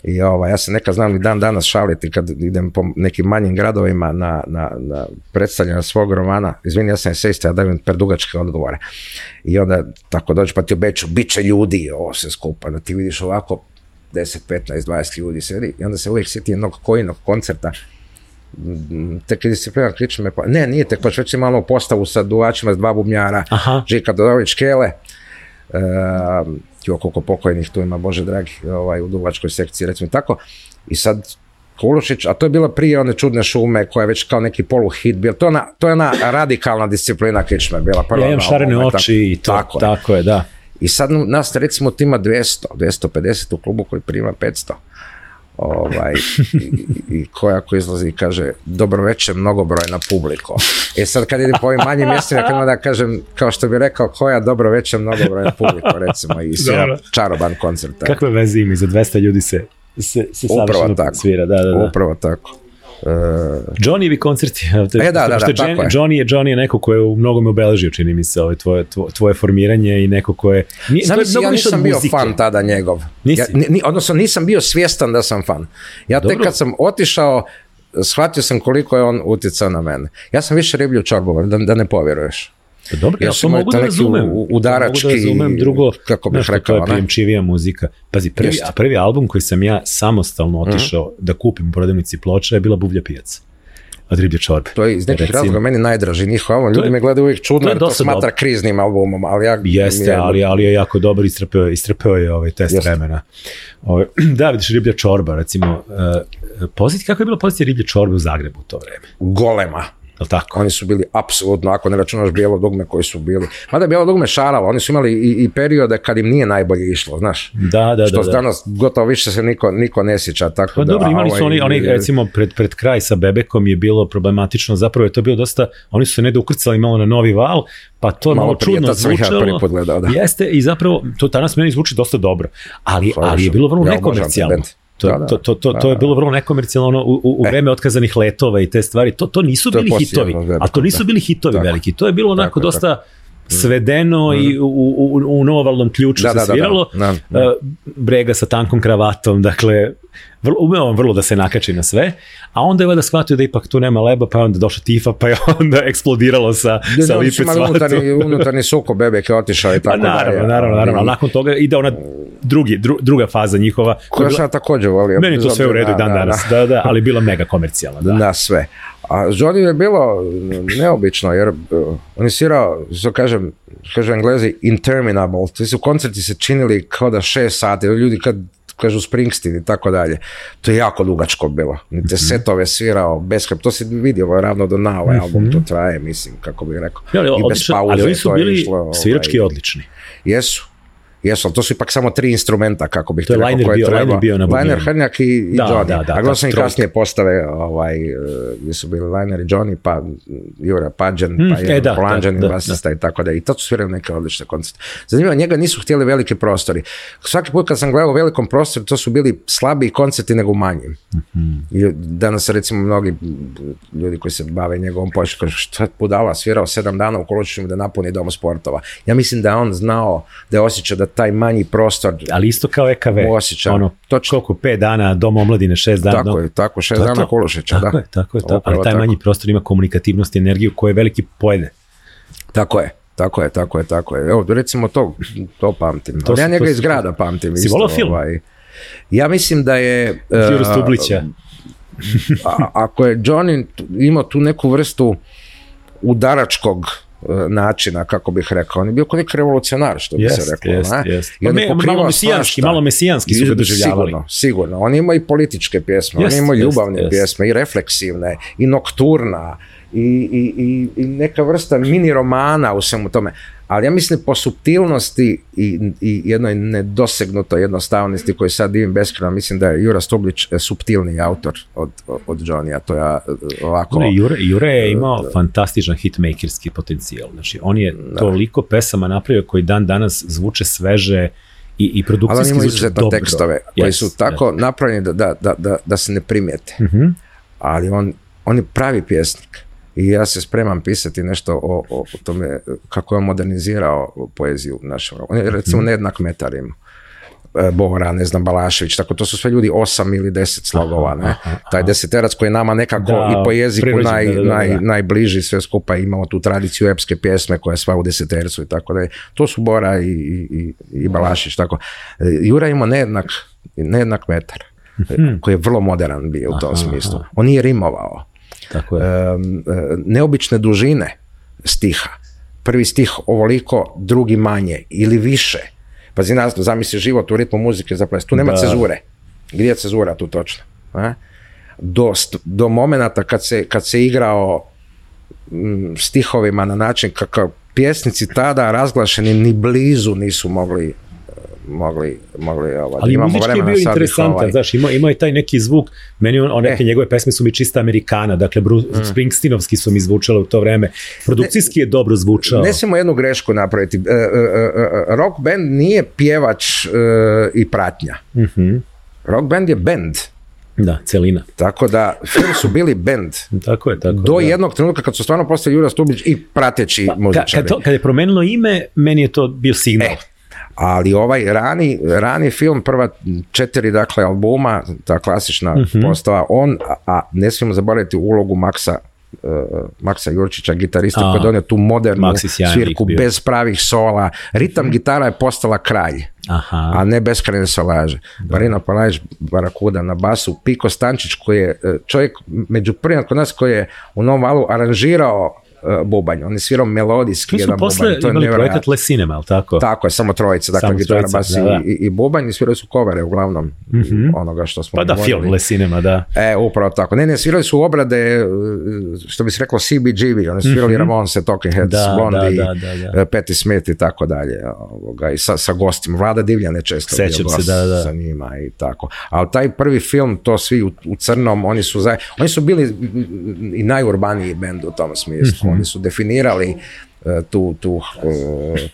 I ovaj, ja se nekad znam i dan danas šaliti kad idem po nekim manjim gradovima na, na, na predstavljanje svog romana. Izvini, ja sam esejista, ja dajem predugačke odgovore. I onda tako dođe pa ti obeću, bit će ljudi, ovo se skupa, da ti vidiš ovako 10, 15, 20 ljudi sedi i onda se uvijek sjeti jednog kojinog koncerta tek je disciplina kričme, pa ne, nije tek, pa već malo postavu sa duvačima s dva bubnjara, Aha. Žika Dodorović Kele, jo, koliko pokojnih tu ima, Bože dragi, ovaj, u duvačkoj sekciji, recimo i tako, i sad Kulušić, a to je bila prije one čudne šume koja je već kao neki poluhit bio, to, je ona, to je ona radikalna disciplina kičme bila. Prva, Ja imam šarene ovome, oči i to, tako, tako, je, da. I sad nas recimo tima 200, 250 u klubu koji prima 500. Ovaj, i, i koja ako izlazi i kaže dobro večer mnogobrojna publiko. E sad kad idem po ovim manjim mjestima, kad onda kažem, kao što bi rekao, koja dobro večer mnogobrojna publiko, recimo, i svira čaroban koncert. Kakve veze ima, za 200 ljudi se, se, se Upravo tako. svira, da, da, da. Upravo tako. Johnny koncerti. E, da, da, Što da, Johnny, je. Johnny je Johnny je neko ko je u mnogome obeležio, čini mi se, ovaj, tvoje, tvoje, formiranje i neko ko je... Nije, to je ja nisam bio muzike. fan tada njegov. Nisi? Ja, ni, odnosno nisam bio svjestan da sam fan. Ja tek Dobro. kad sam otišao, shvatio sam koliko je on utjecao na mene. Ja sam više riblju čorbova, da, da ne povjeruješ. Pa dobro, ja, to mogu to da razumem. u- To udarački, Mogu da razumem drugo, kako bih to rekao, je ne? prijemčivija muzika. Pazi, prvi, a prvi album koji sam ja samostalno otišao da kupim u prodavnici ploča je bila Buvlja pijac. Od riblje čorbe. To je iz nekih razloga meni najdraži njihov album. Ljudi je- me gledaju uvijek to čudno je jer to smatra dobro. kriznim albumom, ali ja... Jeste, je- ali, ali je jako dobar, istrpeo, istrpeo je ovaj test Jeste. vremena. Ovaj, [CLEARS THROAT] da, vidiš, riblja čorba, recimo, uh, pozit, kako je bilo pozicija riblje čorbe u Zagrebu u to vreme? Golema. Je li tako? Oni su bili apsolutno, ako ne računaš bijelo dugme koji su bili. Mada je bijelo dugme šaralo, oni su imali i, i periode kad im nije najbolje išlo, znaš. Da, da, Što da. da. danas gotovo više se niko, niko ne sjeća. Tako Pa da, dobro, imali su ovaj, oni, oni recimo pred, pred kraj sa Bebekom je bilo problematično, zapravo je to bilo dosta, oni su se negde ukrcali malo na novi val, pa to je Malo malo, čudno zvučalo. prvi da. Jeste i zapravo to danas meni zvuči dosta dobro, ali, ali je bilo vrlo Ja nekomercijalno. To, Da, da. to, to, to, Da, to je da. bilo vrlo nekomercijalno ono, u, u, E. vreme otkazanih letova i te stvari. To, to nisu To bili hitovi, a to nisu da. bili hitovi Tako. veliki. To je bilo onako Tako dosta svedeno i u, u, u, u novovalnom ključu Da, se da, da, da. sviralo. Da, da. E, brega sa tankom kravatom, dakle, vrlo, umeo on vrlo da se nakači na sve, a onda je valjda shvatio da ipak tu nema leba, pa je onda došla tifa, pa je [LAUGHS] onda eksplodiralo sa, Ljudi, sa lipe imali cvatom. unutarnji, unutarnji sukob, bebek je otišao i Pa tako naravno, dalje. naravno, naravno, ali nakon toga ide ona drugi, dru, druga faza njihova. koja sam također volio. Meni to sve u redu i na- dan na- danas, da, da, ali bila mega komercijalna, da. na sve. A Johnny je bilo neobično, jer uh, on je svirao, što kažem, kažu englezi, interminable. Ti su koncerti se činili kao da šest sati, ljudi kad kažu Springsteen i tako dalje. To je jako dugačko bilo. Mhm. Te setove svirao, beskrep, to si vidio, ravno do na ovaj album, to traje, mislim, kako bih rekao. Ja, ali, I bez odlično, pauze ali oni su bili išlo, svirački ovaj, odlični. Jesu. Jesu, ali to su ipak samo tri instrumenta, kako bih To je rekao, Liner koje bio- treba. Liner bio na Liner. Hrnjak i, i Da, Johnny. da, da, A gledao ta sam i kasnije postave, ovaj, eh, gdje su bili Liner i Johnny, pa Jura Pađen, Mm, pa e, da, da, basista i tako da. I to su svirali neke odlične koncerte. Zanimljivo, njega nisu htjeli veliki prostori. Svaki put kad sam gledao u velikom prostoru, to su bili slabiji koncerti nego u manjim. Mhm. I danas recimo mnogi ljudi koji se bave njegovom početom kažu što je budala svirao sedam dana u Kolučićima da napuni dom sportova. Ja mislim da je on znao da je osjećao da taj manji prostor Ali isto kao EKV. Osjećam. Ono, Točno. koliko, pet dana, dom omladine, šest dana. tako dom- je, tako, šest je dana to. Kolušića, Tako da. je, tako je, tako. Ali taj tako. manji prostor ima komunikativnost i energiju koju veliki pojede. Tako je. Tako je, tako je, tako je. Evo, recimo to, to pamtim. To Ali ja njega to iz grada pamtim. Si volao film? Ovaj. Ja mislim da je... Đuro uh, Stublića. a- ako je Johnny imao tu neku vrstu udaračkog načina, kako bih rekao. On je bio kao neki revolucionar, što bi Jest, se reklo. jest, ne? jest. I on Pa je me- pokrivao malo mesijanski, malo mesijanski su ga doživljavali. Sigurno, sigurno. On ima i političke pjesme, Jest, on ima ljubavne jest. pjesme, i refleksivne, i nokturna, i, i, i, i neka vrsta mini romana u svemu tome. Ali ja mislim po subtilnosti i, i jednoj nedosegnutoj jednostavnosti koju sad divim beskreno, mislim da je Jura Stublić e, subtilniji autor od, od Johnny-a. To ja e, ovako... Ne, Jure, Jure je imao fantastičan hitmakerski potencijal. Znači, on je toliko pesama napravio koji dan danas zvuče sveže i, i Ali on produkcijski ima zvuče izuzetno dobro. tekstove koji Yes, su tako napravljeni da, da, da, da, da se ne primijete. Mhm. Ali on, on je pravi pjesnik. I ja se spremam pisati nešto o, o, tome kako je modernizirao poeziju našem. On je recimo Mhm. nejednak metar imao. e, Bora, ne znam, Balašević, tako to su sve ljudi osam ili deset slogova, ne? Taj deseterac koji je nama nekako Da, i po jeziku naj, da, da, da. naj, najbliži sve skupa, imamo tu tradiciju epske pjesme koja je sva u desetercu i tako da To su Bora i, i, i Balašić, tako. E, Jura ima nejednak, nejednak metar, Mhm. koji je vrlo modern bio u tom smislu. On nije rimovao Tako je. e, neobične dužine stiha. Prvi stih ovoliko, drugi manje ili više. Pazi, nas, zamisli život u ritmu muzike za ples. Tu nema Da. cezure. Gdje je cezura tu točno? A? Do, do momenata kad se, kad se igrao mm, stihovima na način kakav pjesnici tada razglašeni ni blizu nisu mogli mogli, mogli ovaj, Ali imamo muzički je bio interesantan, ovaj, znaš, imao, imao je taj neki zvuk, meni on, on neke E. njegove pesme su mi čista Amerikana, dakle Bruce Springsteenovski su mi zvučale u to vreme, produkcijski je dobro zvučao. Ne smijemo jednu grešku napraviti. E, e, e, e, rock band nije pjevač e, i pratnja. Mhm. Rock band je band. Da, celina. Tako da, film su bili band. [LAUGHS] Tako je, tako Do je. da. jednog trenutka kad su stvarno postali Jura Stublić i prateći Ka, muzičari. kad, to, kad je promenilo ime, meni je to bio signal. E, ali ovaj rani, rani film, prva četiri dakle albuma, ta klasična Mhm. postava, on, a, a ne smijemo zaboraviti ulogu Maksa uh, Maksa Jurčića, gitarista koji je donio tu modernu svirku bio. bez pravih sola. Ritam gitara je postala kralj. Aha. a ne beskrajne solaže. Marina Palajić, Barakuda na basu, Piko Stančić koji je e, čovjek među prvima kod nas koji je u Novom Valu aranžirao e, bubanj. On je svirao melodijski Tu su jedan bubanj. To je imali projekat Le Cinema, ali tako? Tako je, samo trojice, dakle Samo gitara, bas da, da. i, i, bubanj i svirali su kovere uglavnom onoga što smo Pa da, film Le Cinema, da. E, upravo tako. Ne, ne, svirali su obrade, e, što bi se reklo CBGB, oni su svirali Ramonse, Talking Heads, Da, Blondie, da, da, da, da. e, Patti Smith i tako dalje. Ovoga, I sa, sa gostima. Vlada Divljan je često bio Sećam se, gost da, da. sa njima i tako. Ali taj prvi film, to svi u, u crnom, oni su, za, oni su bili i najurbaniji bend u tom smislu. Oni su definirali e, tu, tu, e,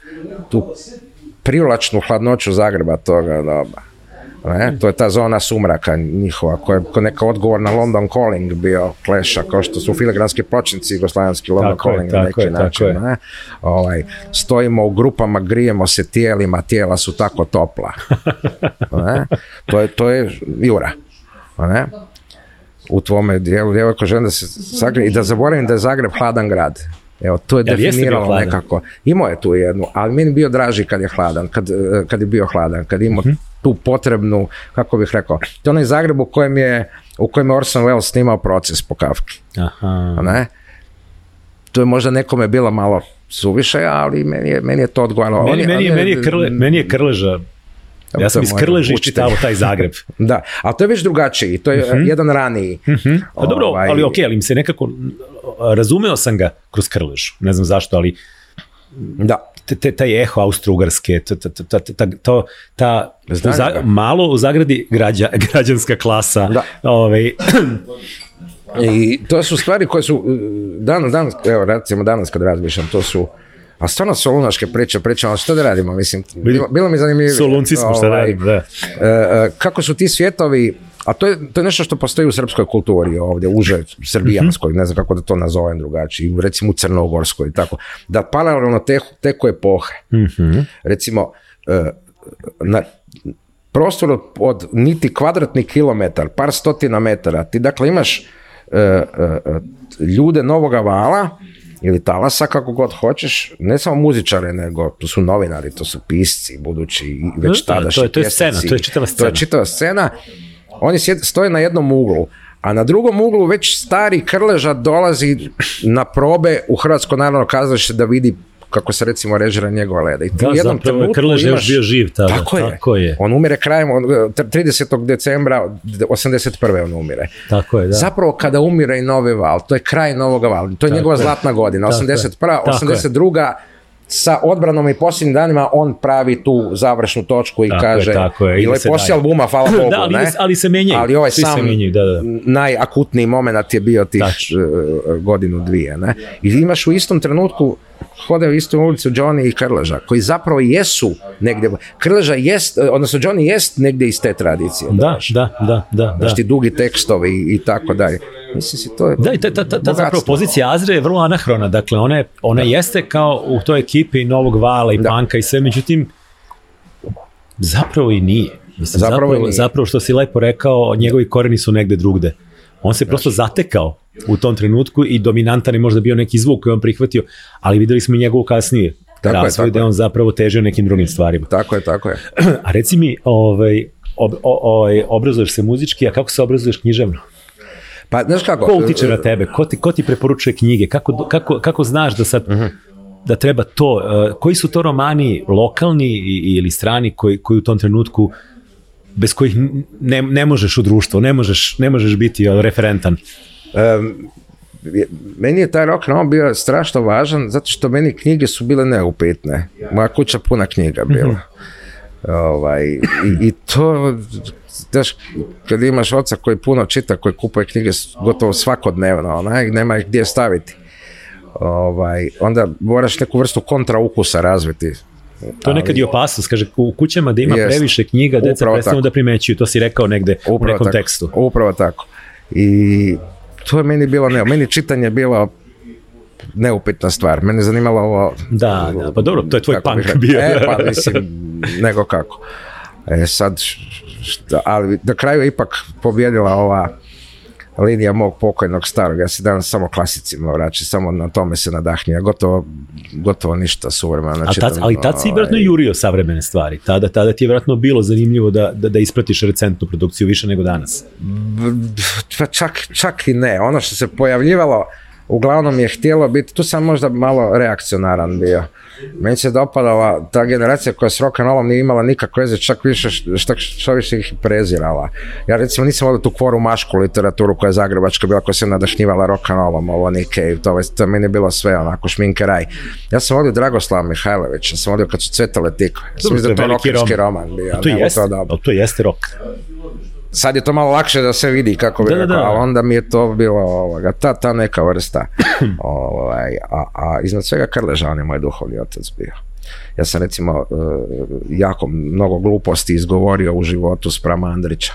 tu privlačnu hladnoću Zagreba toga doba. Ne? To je ta zona sumraka njihova, koja je neka odgovor na London Calling bio kleša, kao što su filigranski pločnici jugoslavenski London Tako je, Calling na tako neki je, način. je. Ne? Ovaj, stojimo u grupama, grijemo se tijelima, tijela su tako topla. Ne? [LAUGHS] To, je, to je Jura. Ne? U tvome dijelu, djevojko, želim da se Zagreb, i da zaboravim da je Zagreb hladan grad. Evo, to je definiralo nekako. Imao je tu jednu, ali meni bio draži kad je hladan, kad, eh, kad je bio hladan, kad imao Mhm. tu potrebnu, kako bih rekao, to je onaj Zagreb u kojem je, u kojem je Orson Welles snimao proces po kavki. Aha. Ne? To je možda nekome bilo malo suviše, ali meni je, meni je to odgovaralo. Meni, meni, meni, je krle, meni je Krleža, ja sam iz učitelj. iščitavao taj Zagreb. [LAUGHS] Da, ali to je već drugačiji, to je eh, jedan raniji. Pa dobro, Ovaj, ali okej, ali mi se nekako, razumeo sam ga kroz Krležu, ne znam zašto, ali Da, te, te, taj eho Austro-Ugarske, to, ta Znam u Za- ga. malo u Zagradi građa, [LAUGHS] građanska klasa, Da. ovaj, I to su stvari koje su, uh, dan, dan, evo recimo danas kad razmišljam, to su, a stvarno su lunaške priče, pričamo, što da radimo, mislim, bilo, bilo mi zanimljivo. solunci smo šta ovaj, radimo, da. e, e, kako su ti svjetovi, a to je, to je nešto što postoji u srpskoj kulturi ovdje, uže srbijanskoj, ne znam kako da to nazovem drugačije, recimo u crnogorskoj i tako, da paralelno te, teku epohe. Recimo, e, na prostoru od niti kvadratni kilometar, par stotina metara, ti dakle imaš ljude novoga vala ili talasa, kako god hoćeš, ne samo muzičare, nego to su novinari, to su pisci, budući i već Da, da, tadašnji to je- to je scena, to je čitava To je scena. čitava scena. Oni stoje na jednom uglu, a na drugom uglu već stari Krleža dolazi na probe u Hrvatsko narodno kazalište da vidi kako se recimo režira njegova leda. I Da, jednom zapravo je Krleža još bio živ tada, Tako je. tako je. On umire krajem, on, 30. decembra 81. on umire. Tako je, da. Zapravo kada umire i novi val, to je kraj novoga vala, to je Tako njegova je. zlatna godina, Tako je. 81. Tako je. 82. sa odbranom i posljednjim danima on pravi tu završnu točku i Tako je, kaže tako je, ili se poslije albuma, hvala [LAUGHS] Bogu, Da, ali ne? ali se menjaju, Ali ovaj svi se sam menjaju, da, da. najakutniji moment je bio tih Tačno. e, godinu dvije, ne? I imaš u istom trenutku hode u istu ulicu Johnny i Krleža, koji zapravo jesu negdje, Krleža jest, odnosno Johnny jest negdje iz te tradicije. Da, da, da, da, da. Znaš ti dugi tekstovi i, tako dalje. Mislim si, to je Da, i ta, ta, ta, ta zapravo pozicija Azre je vrlo anahrona, dakle ona, je, ona jeste kao u toj ekipi Novog Vala i Da. Panka i sve, međutim Zapravo i nije. Mislim, Zapravo zapravo, i nije. zapravo što si lepo rekao, njegovi koreni su negde drugde. On se prosto zatekao u tom trenutku i dominantan je možda bio neki zvuk koji on prihvatio, ali videli smo i njegovu kasnije Tako je, tako da je on zapravo težio nekim drugim stvarima. Tako je, tako je. [CLEARS THROAT] A reci mi, ovaj, ob, ovaj, obrazuješ se muzički, a kako se obrazuješ književno? Pa, znaš kako? Ko utiče na tebe? Ko ti, ko ti preporučuje knjige? Kako, kako, kako znaš da sad da treba to, uh, koji su to romani lokalni ili strani koji, koji u tom trenutku bez kojih ne, ne možeš u društvo, ne možeš, ne možeš biti referentan. Um, meni je taj rock and bio strašno važan zato što meni knjige su bile neupitne. Moja kuća puna knjiga bila. ovaj, i, I to, znaš, kad imaš oca koji puno čita, koji kupuje knjige gotovo svakodnevno, onaj, nema ih gdje staviti. Ovaj, onda moraš neku vrstu kontra ukusa razviti. To je nekad i opasnost, kaže, u kućama da ima Jest. previše knjiga, deca prestanu da primećuju, to si rekao negde u Upravo nekom tako. tekstu. Upravo tako. I to je meni bilo ne, meni čitanje je bilo neupitna stvar. Mene je zanimalo ovo... Da, da, pa dobro, to je tvoj punk bio. E, pa mislim, nego kako. E sad, šta, ali na kraju je ipak pobjedila ova linija mog pokojnog starog. Ja se danas samo klasicima vraćam, samo na tome se nadahnija. Gotovo, gotovo ništa suvremeno. A tad, ali tad si ovaj, vjerojatno jurio savremene stvari. Tada, tada ti je vjerojatno bilo zanimljivo da, da, da ispratiš recentnu produkciju više nego danas. Pa čak, čak i ne. Ono što se pojavljivalo, uglavnom je htjelo biti, tu sam možda malo reakcionaran bio. Meni se dopadala ta generacija koja s rock'n'rollom nije imala nikakve veze, čak više š- šta što više ih prezirala. Ja recimo nisam volio tu kvoru mašku literaturu koja je zagrebačka bila, koja se nadašnjivala rock'n'rollom, ovo Nick Cave, to, je- to je meni bilo sve onako šminke raj. Ja sam volio Dragoslava Mihajlovića, sam volio kad su cvetale tikve. Ja sam da to rokerski roman. bio. To jeste, to to jeste rock. Sad je to malo lakše da se vidi kako bi Da, da, rekao, da. ali onda mi je to bilo ovoga, ta, ta neka vrsta. [CLEARS THROAT] ovaj, a, a iznad svega Krleža, on je moj duhovni otac bio. Ja sam recimo e, jako mnogo gluposti izgovorio u životu sprama Andrića.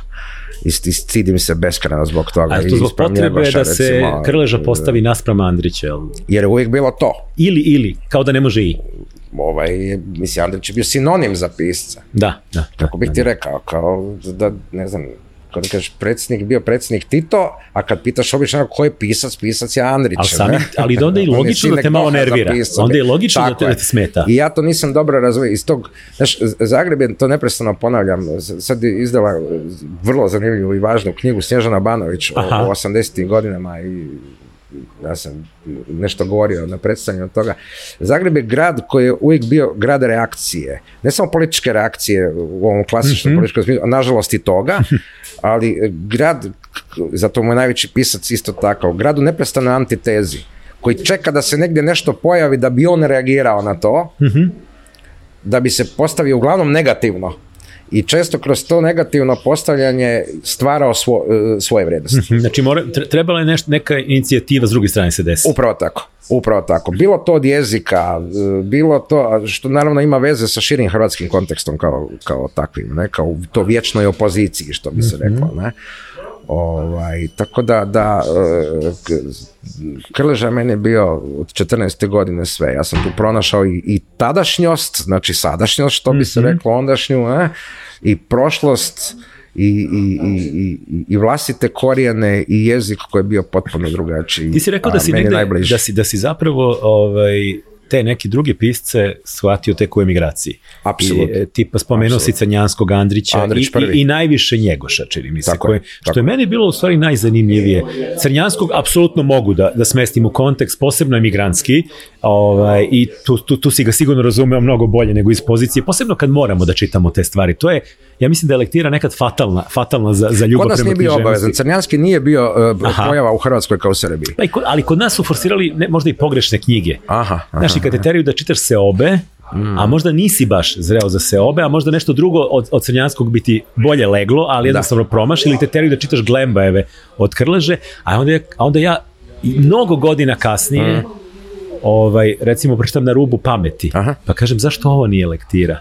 I, stidim se beskreno zbog toga. A je to zbog potrebe da se recimo, Krleža postavi naspram Andrića? jel? Jer je uvijek bilo to. Ili, ili, kao da ne može i. Ovaj, mislim, Andrić je bio sinonim za pisca. Da, da. Kako bih ti rekao, kao da, ne znam, kad kažeš predsjednik, bio predsjednik Tito, a kad pitaš obično ko je pisac, pisac je Andrić. Ali, sami, ali onda je i [LAUGHS] je logično da te malo nervira. Onda je logično da te, je. da te smeta. I ja to nisam dobro razumio. Iz tog, znaš, Zagreb je, to neprestano ponavljam, sad je izdala vrlo zanimljivu i važnu knjigu Snježana Banović o, Aha. o 80. godinama i ja sam nešto govorio na predstavljanju toga. Zagreb je grad koji je uvijek bio grad reakcije. Ne samo političke reakcije u ovom klasičnom Mhm. političkom smislu, nažalost i toga, [LAUGHS] ali grad, zato mu je najveći pisac isto tako, grad u neprestanoj antitezi koji čeka da se negdje nešto pojavi da bi on reagirao na to, Mhm. da bi se postavio uglavnom negativno i često kroz to negativno postavljanje stvarao svo, e, svoje vrijednosti. Znači, mora, tre- trebala je nešto, neka inicijativa s druge strane se desi. Upravo tako. Upravo tako. Bilo to od jezika, e, bilo to, što naravno ima veze sa širim hrvatskim kontekstom kao, kao takvim, ne? kao to vječnoj opoziciji, što bi se reklo. Ne? Ovaj, tako da, da e, Krleža meni je bio od 14. godine sve. Ja sam tu pronašao i, i tadašnjost, znači sadašnjost, što bi se reklo ondašnju, ne? i prošlost, i, i, i, i, i vlastite korijene i jezik koji je bio potpuno drugačiji. Ti si rekao da si negde, da si, da si zapravo ovaj, te neki druge pisce shvatio tek u emigraciji. Apsolutno. E, tipa spomenuo si Crnjanskog Andrića Andrić i, i, i najviše Njegoša, čini mi se. Tako koje, je, što tako je meni bilo u stvari najzanimljivije. Crnjanskog apsolutno mogu da, da smestim u kontekst, posebno emigrantski, ovaj, i tu, tu, tu si ga sigurno razumeo mnogo bolje nego iz pozicije, posebno kad moramo da čitamo te stvari. To je, ja mislim da je lektira nekad fatalna, fatalna za, za ljubav Kod nas prema nije bio obavezan. Crnjanski nije bio uh, pojava u Hrvatskoj kao u Srbiji. Pa i ko- ali kod nas su forsirali ne, možda i pogrešne knjige. Aha, aha. Znaš, i kad te teraju da čitaš seobe, a možda nisi baš zreo za seobe, a možda nešto drugo od, od crnjanskog bi ti bolje leglo, ali jednostavno promaš, ili te teraju da čitaš Glembajeve od Krleže, a onda, a onda ja mnogo godina kasnije ovaj, recimo pročitam na rubu pameti, Aha. pa kažem zašto ovo nije lektira?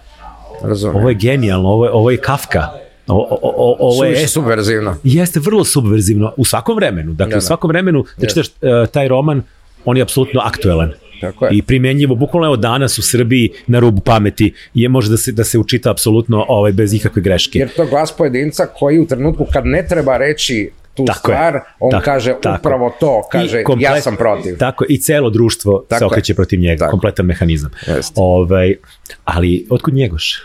Razumijem. Ovo je genijalno, ovo je, ovo je Kafka, o, o, o, ovo je subverzivno. Jeste vrlo subverzivno u svakom vremenu. Dakle, Da, u da. svakom vremenu da čitaš uh, taj roman, on je apsolutno aktuelan. Tako je. I primenjivo, bukvalno evo danas u Srbiji na rubu pameti je može da se, da se učita apsolutno ovaj, bez ikakve greške. Jer to glas pojedinca koji u trenutku kad ne treba reći tu Tako je. stvar, on Tako- kaže tako. upravo to, kaže komplet- ja sam protiv. Tako je, i celo društvo Tako se je. okreće protiv njega, Tako. kompletan mehanizam. Ovaj, ali, otkud njegoš?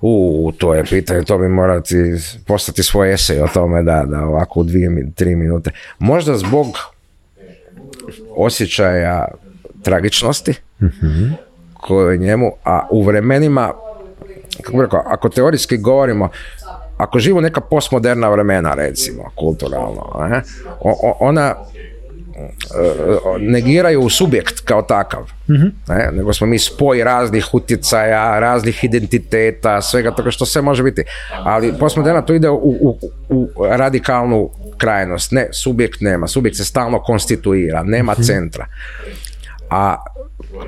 U, to je pitanje, to bi morati postati svoj esej o tome da, da ovako u dvije, tri minute. Možda zbog osjećaja tragičnosti koje je njemu, a u vremenima, kako bi rekao, ako teorijski govorimo, ako živu neka postmoderna vremena, recimo, kulturalno, ona negiraju subjekt kao takav, ne, nego smo mi spoj raznih utjecaja, raznih identiteta, svega toga što sve može biti. Ali postmoderna to ide u, u, u radikalnu krajnost. Ne, subjekt nema, subjekt se stalno konstituira, nema centra. A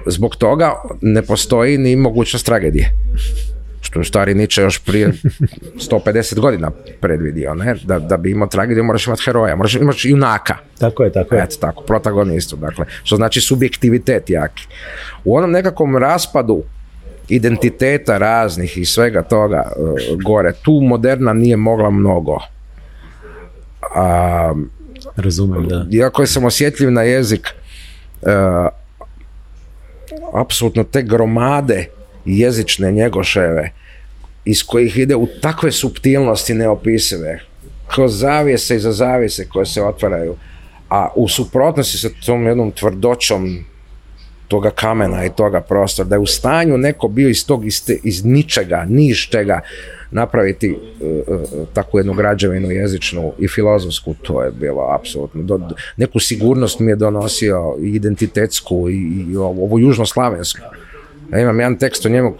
zbog toga ne postoji ni mogućnost tragedije. Što je stari Nietzsche još prije [LAUGHS] 150 godina predvidio, ne? Da, da bi imao tragediju moraš imati heroja, moraš imati junaka. Tako je, tako je. Eto tako, protagonistu, dakle, što znači subjektivitet jaki. U onom nekakvom raspadu identiteta raznih i svega toga e, gore, tu moderna nije mogla mnogo. A, Razumem, da. iako sam osjetljiv na jezik, e, apsolutno te gromade jezične njegoševe iz kojih ide u takve subtilnosti neopisive, kroz zavijese i za zavijese koje se otvaraju, a u suprotnosti sa tom jednom tvrdoćom toga kamena i toga prostora, da je u stanju neko bio iz tog, iz, iz ničega, ništega, napraviti e, e, takvu jednu građevinu jezičnu i filozofsku, to je bilo apsolutno. Neku sigurnost mi je donosio identitetsku i, i ovu južnoslavensku. Ja imam jedan tekst o njemu,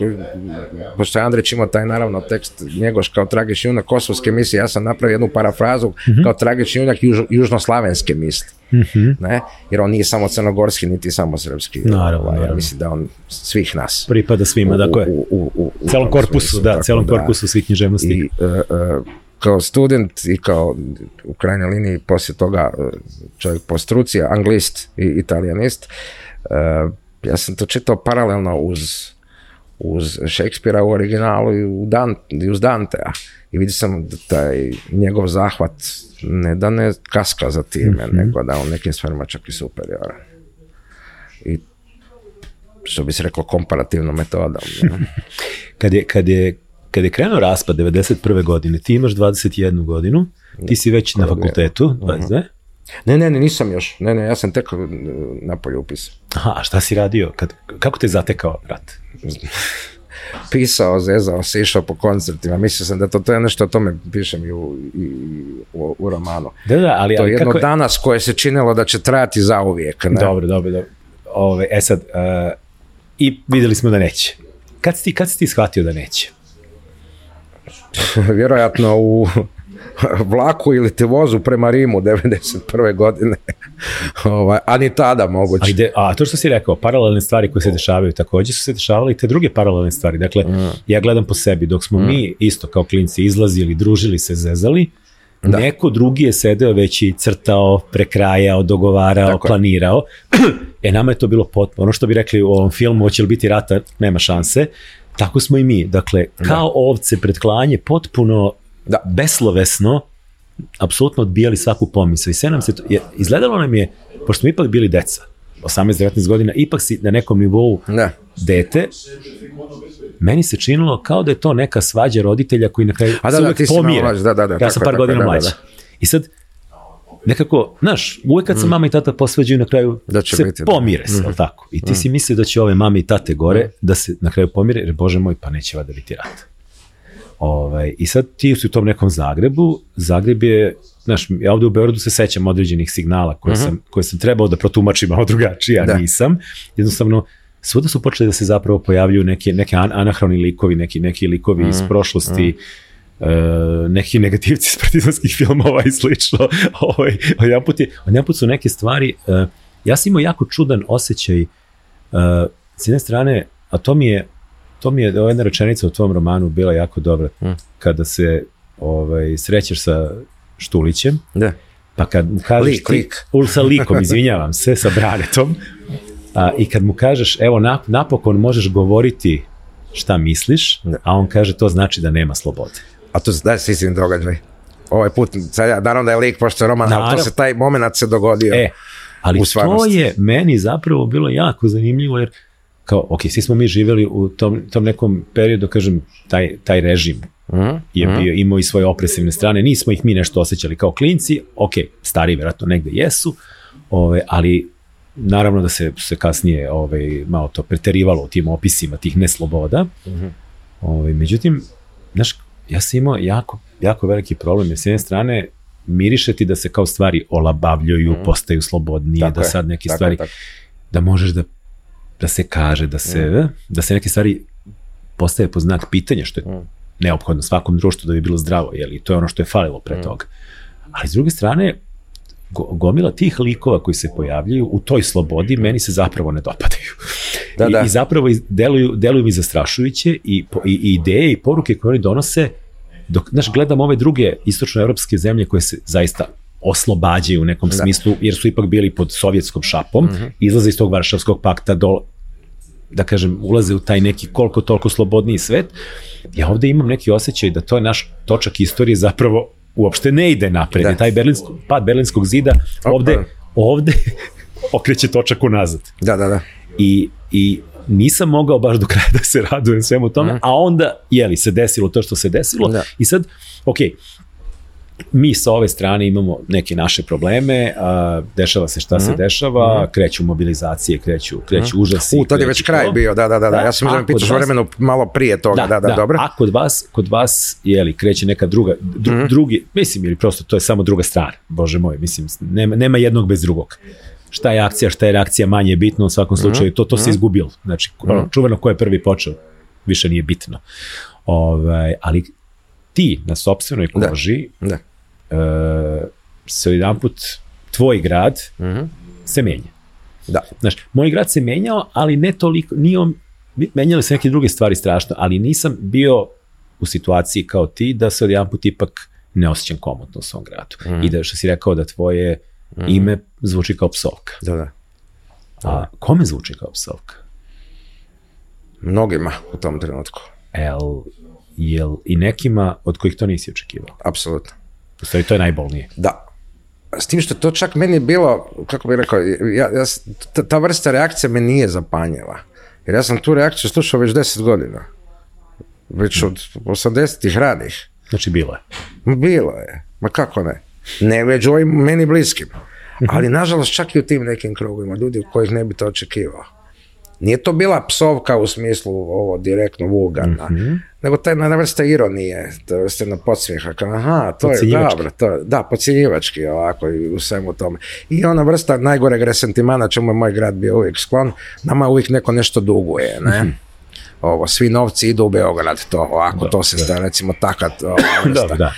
pošto je Andrić imao taj naravno tekst njegoš kao tragični junak kosovske misli, ja sam napravio jednu parafrazu kao tragični junak juž, južnoslavenske misli. Ne? Jer on nije samo crnogorski, niti samo srpski. Naravno, Ovaj, Ja naravno. mislim da on svih nas. Pripada svima, dakle. U, u, u, u celom korpusu, da, tako celom korpusu svih književnosti. I e, e, kao student i kao u krajnjoj liniji poslije toga e, čovjek po struci, anglist i italijanist, e, ja sam to čitao paralelno uz uz Šekspira u originalu i, u Dan, i uz Dantea. I vidio sam da taj njegov zahvat ne da ne kaska za time, nego da on nekim stvarima čak i superioran. I što bi se reklo komparativnom metodom. ne. [LAUGHS] Kad je, kad je, kad je krenuo raspad 91. godine, ti imaš 21 godinu, ti si već na fakultetu, 22. Ne, ne, ne, nisam još. Ne, ne, ja sam tek uh, napolje upis. Aha, a šta si radio? Kad, kako te zatekao rat? Pisao, zezao se, išao po koncertima. Mislio sam da to, to je nešto o tome pišem i u, i, u, u romanu. Da, da, ali, To je ali jedno kako danas koje se činilo da će trajati zauvijek. Ne? Dobro, dobro, dobro. Ove, e sad, uh, i videli smo da neće. Kad si ti, kad si ti shvatio da neće? [LAUGHS] Vjerojatno u vlaku ili te vozu prema Rimu 91. godine. [LAUGHS] ovaj, a ni tada moguće. A, ide, a to što si rekao, paralelne stvari koje se dešavaju, takođe su se dešavale i te druge paralelne stvari. Dakle, ja gledam po sebi, dok smo mi isto kao klinci izlazili, družili se, zezali, neko drugi je sedeo već i crtao, prekrajao, dogovarao, Tako planirao. [CLEARS THROAT] e, nama je to bilo potpuno. Ono što bi rekli u ovom filmu, hoće li biti rata, nema šanse. Tako smo i mi. Dakle, kao ovce pred klanje, potpuno Da. beslovesno, apsolutno odbijali svaku pomisao. I sve nam se to, je, izgledalo nam je, pošto smo ipak bili deca, 18-19 godina, ipak si na nekom nivou Ne. dete, meni se činilo kao da je to neka svađa roditelja koji na kraju A da, se da, uvek malo pomire. mlađi, da, da, da, ja sam par tako godina da, da, mlađi. da. I sad, nekako, znaš, uvek kad se mama i tata posveđuju na kraju Da će se biti, da. pomire se, mm tako? I ti si mislio da će ove mame i tate gore da se na kraju pomire, jer bože moj, pa neće vada biti rat. Ovaj, I sad ti si u tom nekom Zagrebu, Zagreb je, znaš, ja ovde u Beogradu se sećam određenih signala koje, sam, koje sam trebao da protumačim malo [LAUGHS] drugačije, a Da. nisam. Jednostavno, svuda su počeli da se zapravo pojavljuju neke, neke an- anahroni likovi, neki, neki likovi iz prošlosti, e, neki negativci iz partizanskih filmova i slično. [LAUGHS] Ovaj, odjedanput, je, odjedanput su neke stvari, e, ja sam imao jako čudan osjećaj, e, s jedne strane, a to mi je, to mi je, ova jedna rečenica u tvom romanu bila jako dobra, kada se ovaj, srećeš sa Štulićem, Da. Pa kad mu kažeš Lik, ti, lik. [LAUGHS] Ul, sa likom, [LAUGHS] izvinjavam se, sa Branetom, a, i kad mu kažeš, evo, nap, napokon možeš govoriti šta misliš, Da. a on kaže, to znači da nema slobode. A to daj se istin događaj. Ovaj put, sad ja, naravno da je lik pošto je roman, ali to Naravno. se taj moment se dogodio. E, ali to je meni zapravo bilo jako zanimljivo, jer kao, ok, svi smo mi živjeli u tom, tom nekom periodu, kažem, taj, taj režim Mhm, je bio, imao i svoje opresivne strane, nismo ih mi nešto osjećali kao klinci, ok, stari vjerojatno negde jesu, ove, ali naravno da se, se kasnije ovaj, malo to preterivalo u tim opisima tih nesloboda, Ovaj, međutim, znaš, ja sam imao jako, jako veliki problem, jer s jedne strane miriše ti da se kao stvari olabavljuju, postaju slobodnije, Tako da sad neke tako stvari, je, tako. da možeš da, da se kaže, da se, da se neke stvari postaje po znak pitanja, što je neophodno svakom društvu da bi bilo zdravo, jel? I to je ono što je falilo pre toga. Ali s druge strane, go, gomila tih likova koji se pojavljaju u toj slobodi meni se zapravo ne dopadaju. [LAUGHS] Da, I, da. I zapravo iz- deluju, deluju mi zastrašujuće i, po- i, i ideje i poruke koje oni donose, dok, znaš, gledam ove druge istočnoevropske zemlje koje se zaista oslobađaju u nekom smislu, jer su ipak bili pod sovjetskom šapom, izlaze iz tog Varšavskog pakta do, da kažem, ulaze u taj neki koliko toliko slobodniji svet, ja ovde imam neki osjećaj da to je naš točak istorije zapravo uopšte ne ide napred. Da. Taj berlinsko, pad berlinskog zida ovde, ovde [LAUGHS] okreće točak unazad. Da, da, da. I, I nisam mogao baš do kraja da se radujem svemu tome, a onda, jeli, se desilo to što se desilo Da. i sad, ok, mi sa ove strane imamo neke naše probleme, a, dešava se šta se dešava, kreću mobilizacije, kreću, kreću užasi. U, tad je već kraj to. bio, da, da, da. da. Ja sam da pitaš vas- vremenu malo prije toga, da, da, dobro. A kod vas, kod vas, je li, kreće neka druga, dru, Mhm. drugi, mislim, ili prosto to je samo druga strana, bože moj, mislim, nema, nema jednog bez drugog. Šta je akcija, šta je reakcija, manje je bitno u svakom Mhm. slučaju, to, to se izgubilo. Znači, ono, čuveno ko je prvi počeo, više nije bitno. Ovaj, ali ti na sopstvenoj Da. koži Da. e, se jedan put tvoj grad Mhm. se menja. Da. Znaš, moj grad se menjao, ali ne toliko, nije on, menjale se neke druge stvari strašno, ali nisam bio u situaciji kao ti da se odjedan put ipak ne osjećam komotno u svom gradu. Mhm. I da što si rekao da tvoje ime zvuči kao psovka. Da, da. A kome zvuči kao psovka? Mnogima u tom trenutku. El, jel i nekima od kojih to nisi očekivao? Apsolutno. U stvari, to je najbolnije. Da. S tim što to čak meni je bilo, kako bih rekao, ja, ja, ta, ta vrsta reakcija me nije zapanjila. Jer ja sam tu reakciju slušao već 10 godina. Već od 80-ih ranih. Znači, bilo je. Bilo je. Ma kako ne? Ne među ovim meni bliskim. Ali nažalost čak i u tim nekim krugovima ljudi u kojih ne bi to očekivao. Nije to bila psovka u smislu ovo direktno vulgarna, nego ta jedna vrsta ironije, ta vrsta jedna podsmijeha, kao aha, to je dobro, to je, da, podcjenjivački ovako i u svemu tome. I ona vrsta najgoreg resentimana, čemu je moj grad bio uvijek sklon, nama uvijek neko nešto duguje, ne? Ovo, svi novci idu u Beograd, to ovako, to se sta, recimo takat, [LAUGHS] vrsta Da, da.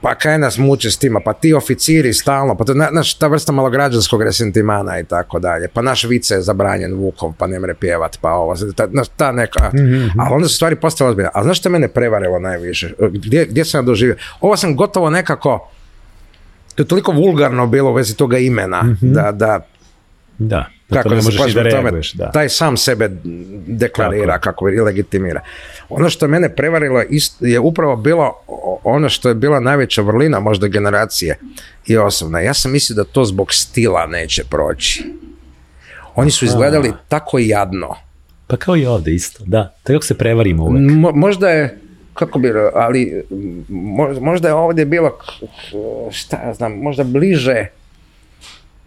Pa kaj nas muče s tima, pa ti oficiri stalno, pa to, na- znaš, ta vrsta malograđanskog resentimana i tako dalje, pa naš vice je zabranjen Vukov, pa ne mre pjevat, pa ovo, ta, znaš, ta neka, ali onda su stvari postale ozbiljne. A znaš što je mene prevarilo najviše? Gdje, gdje sam ja doživio? Ovo sam gotovo nekako, to je toliko vulgarno bilo u vezi toga imena, da, da Da. Da kako da se ni da plašim tome, reaguješ. Da. taj sam sebe deklarira, Tako kako bi legitimira. Ono što je mene prevarilo je upravo bilo ono što je bila najveća vrlina možda generacije i osobna. Ja sam mislio da to zbog stila neće proći. Oni su izgledali tako jadno. Pa kao i ovde isto, da. Tako se prevarimo uvek. Mo- možda je kako bi, ali mo- možda je ovdje bilo šta ja znam, možda bliže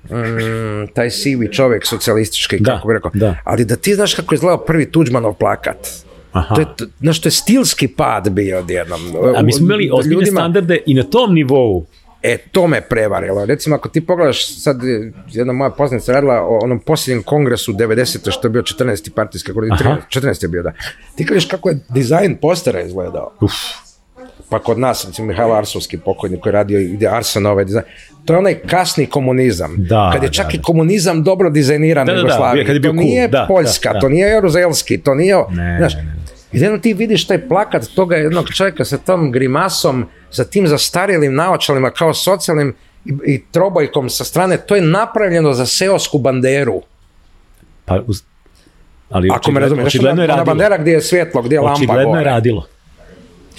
mm, taj sivi čovjek socijalistički, Da, kako bi rekao. da. Ali da ti znaš kako je izgledao prvi Tuđmanov plakat. Aha. To je, znaš, to je stilski pad bio odjednom. A mi smo imali ozbiljne standarde i na tom nivou. E, to me prevarilo. Recimo, ako ti pogledaš, sad je jedna moja poznanica radila o onom posljednjem kongresu 90. što je bio 14. partijski, ako- Aha. 14. je bio, da. Ti kažeš kako je dizajn postera izgledao. Uf. Pa kod nas, recimo, Mihajlo Arsovski pokojni koji je radio gdje Arsenove dizajn. To je onaj kasni komunizam. Da, kad je čak da. i komunizam dobro dizajniran u Jugoslaviji. to cool, nije Poljska, to nije Jaruzelski, to nije... Ne, znaš, ne, ne. ti vidiš taj plakat toga jednog čovjeka sa tom grimasom, sa tim zastarjelim naočalima kao socijalnim i, i trobojkom sa strane, to je napravljeno za seosku banderu. Pa, uz... ali Ako me razumiješ, ona radilo. bandera gdje je svjetlo, gdje je lampa Očigledno je radilo.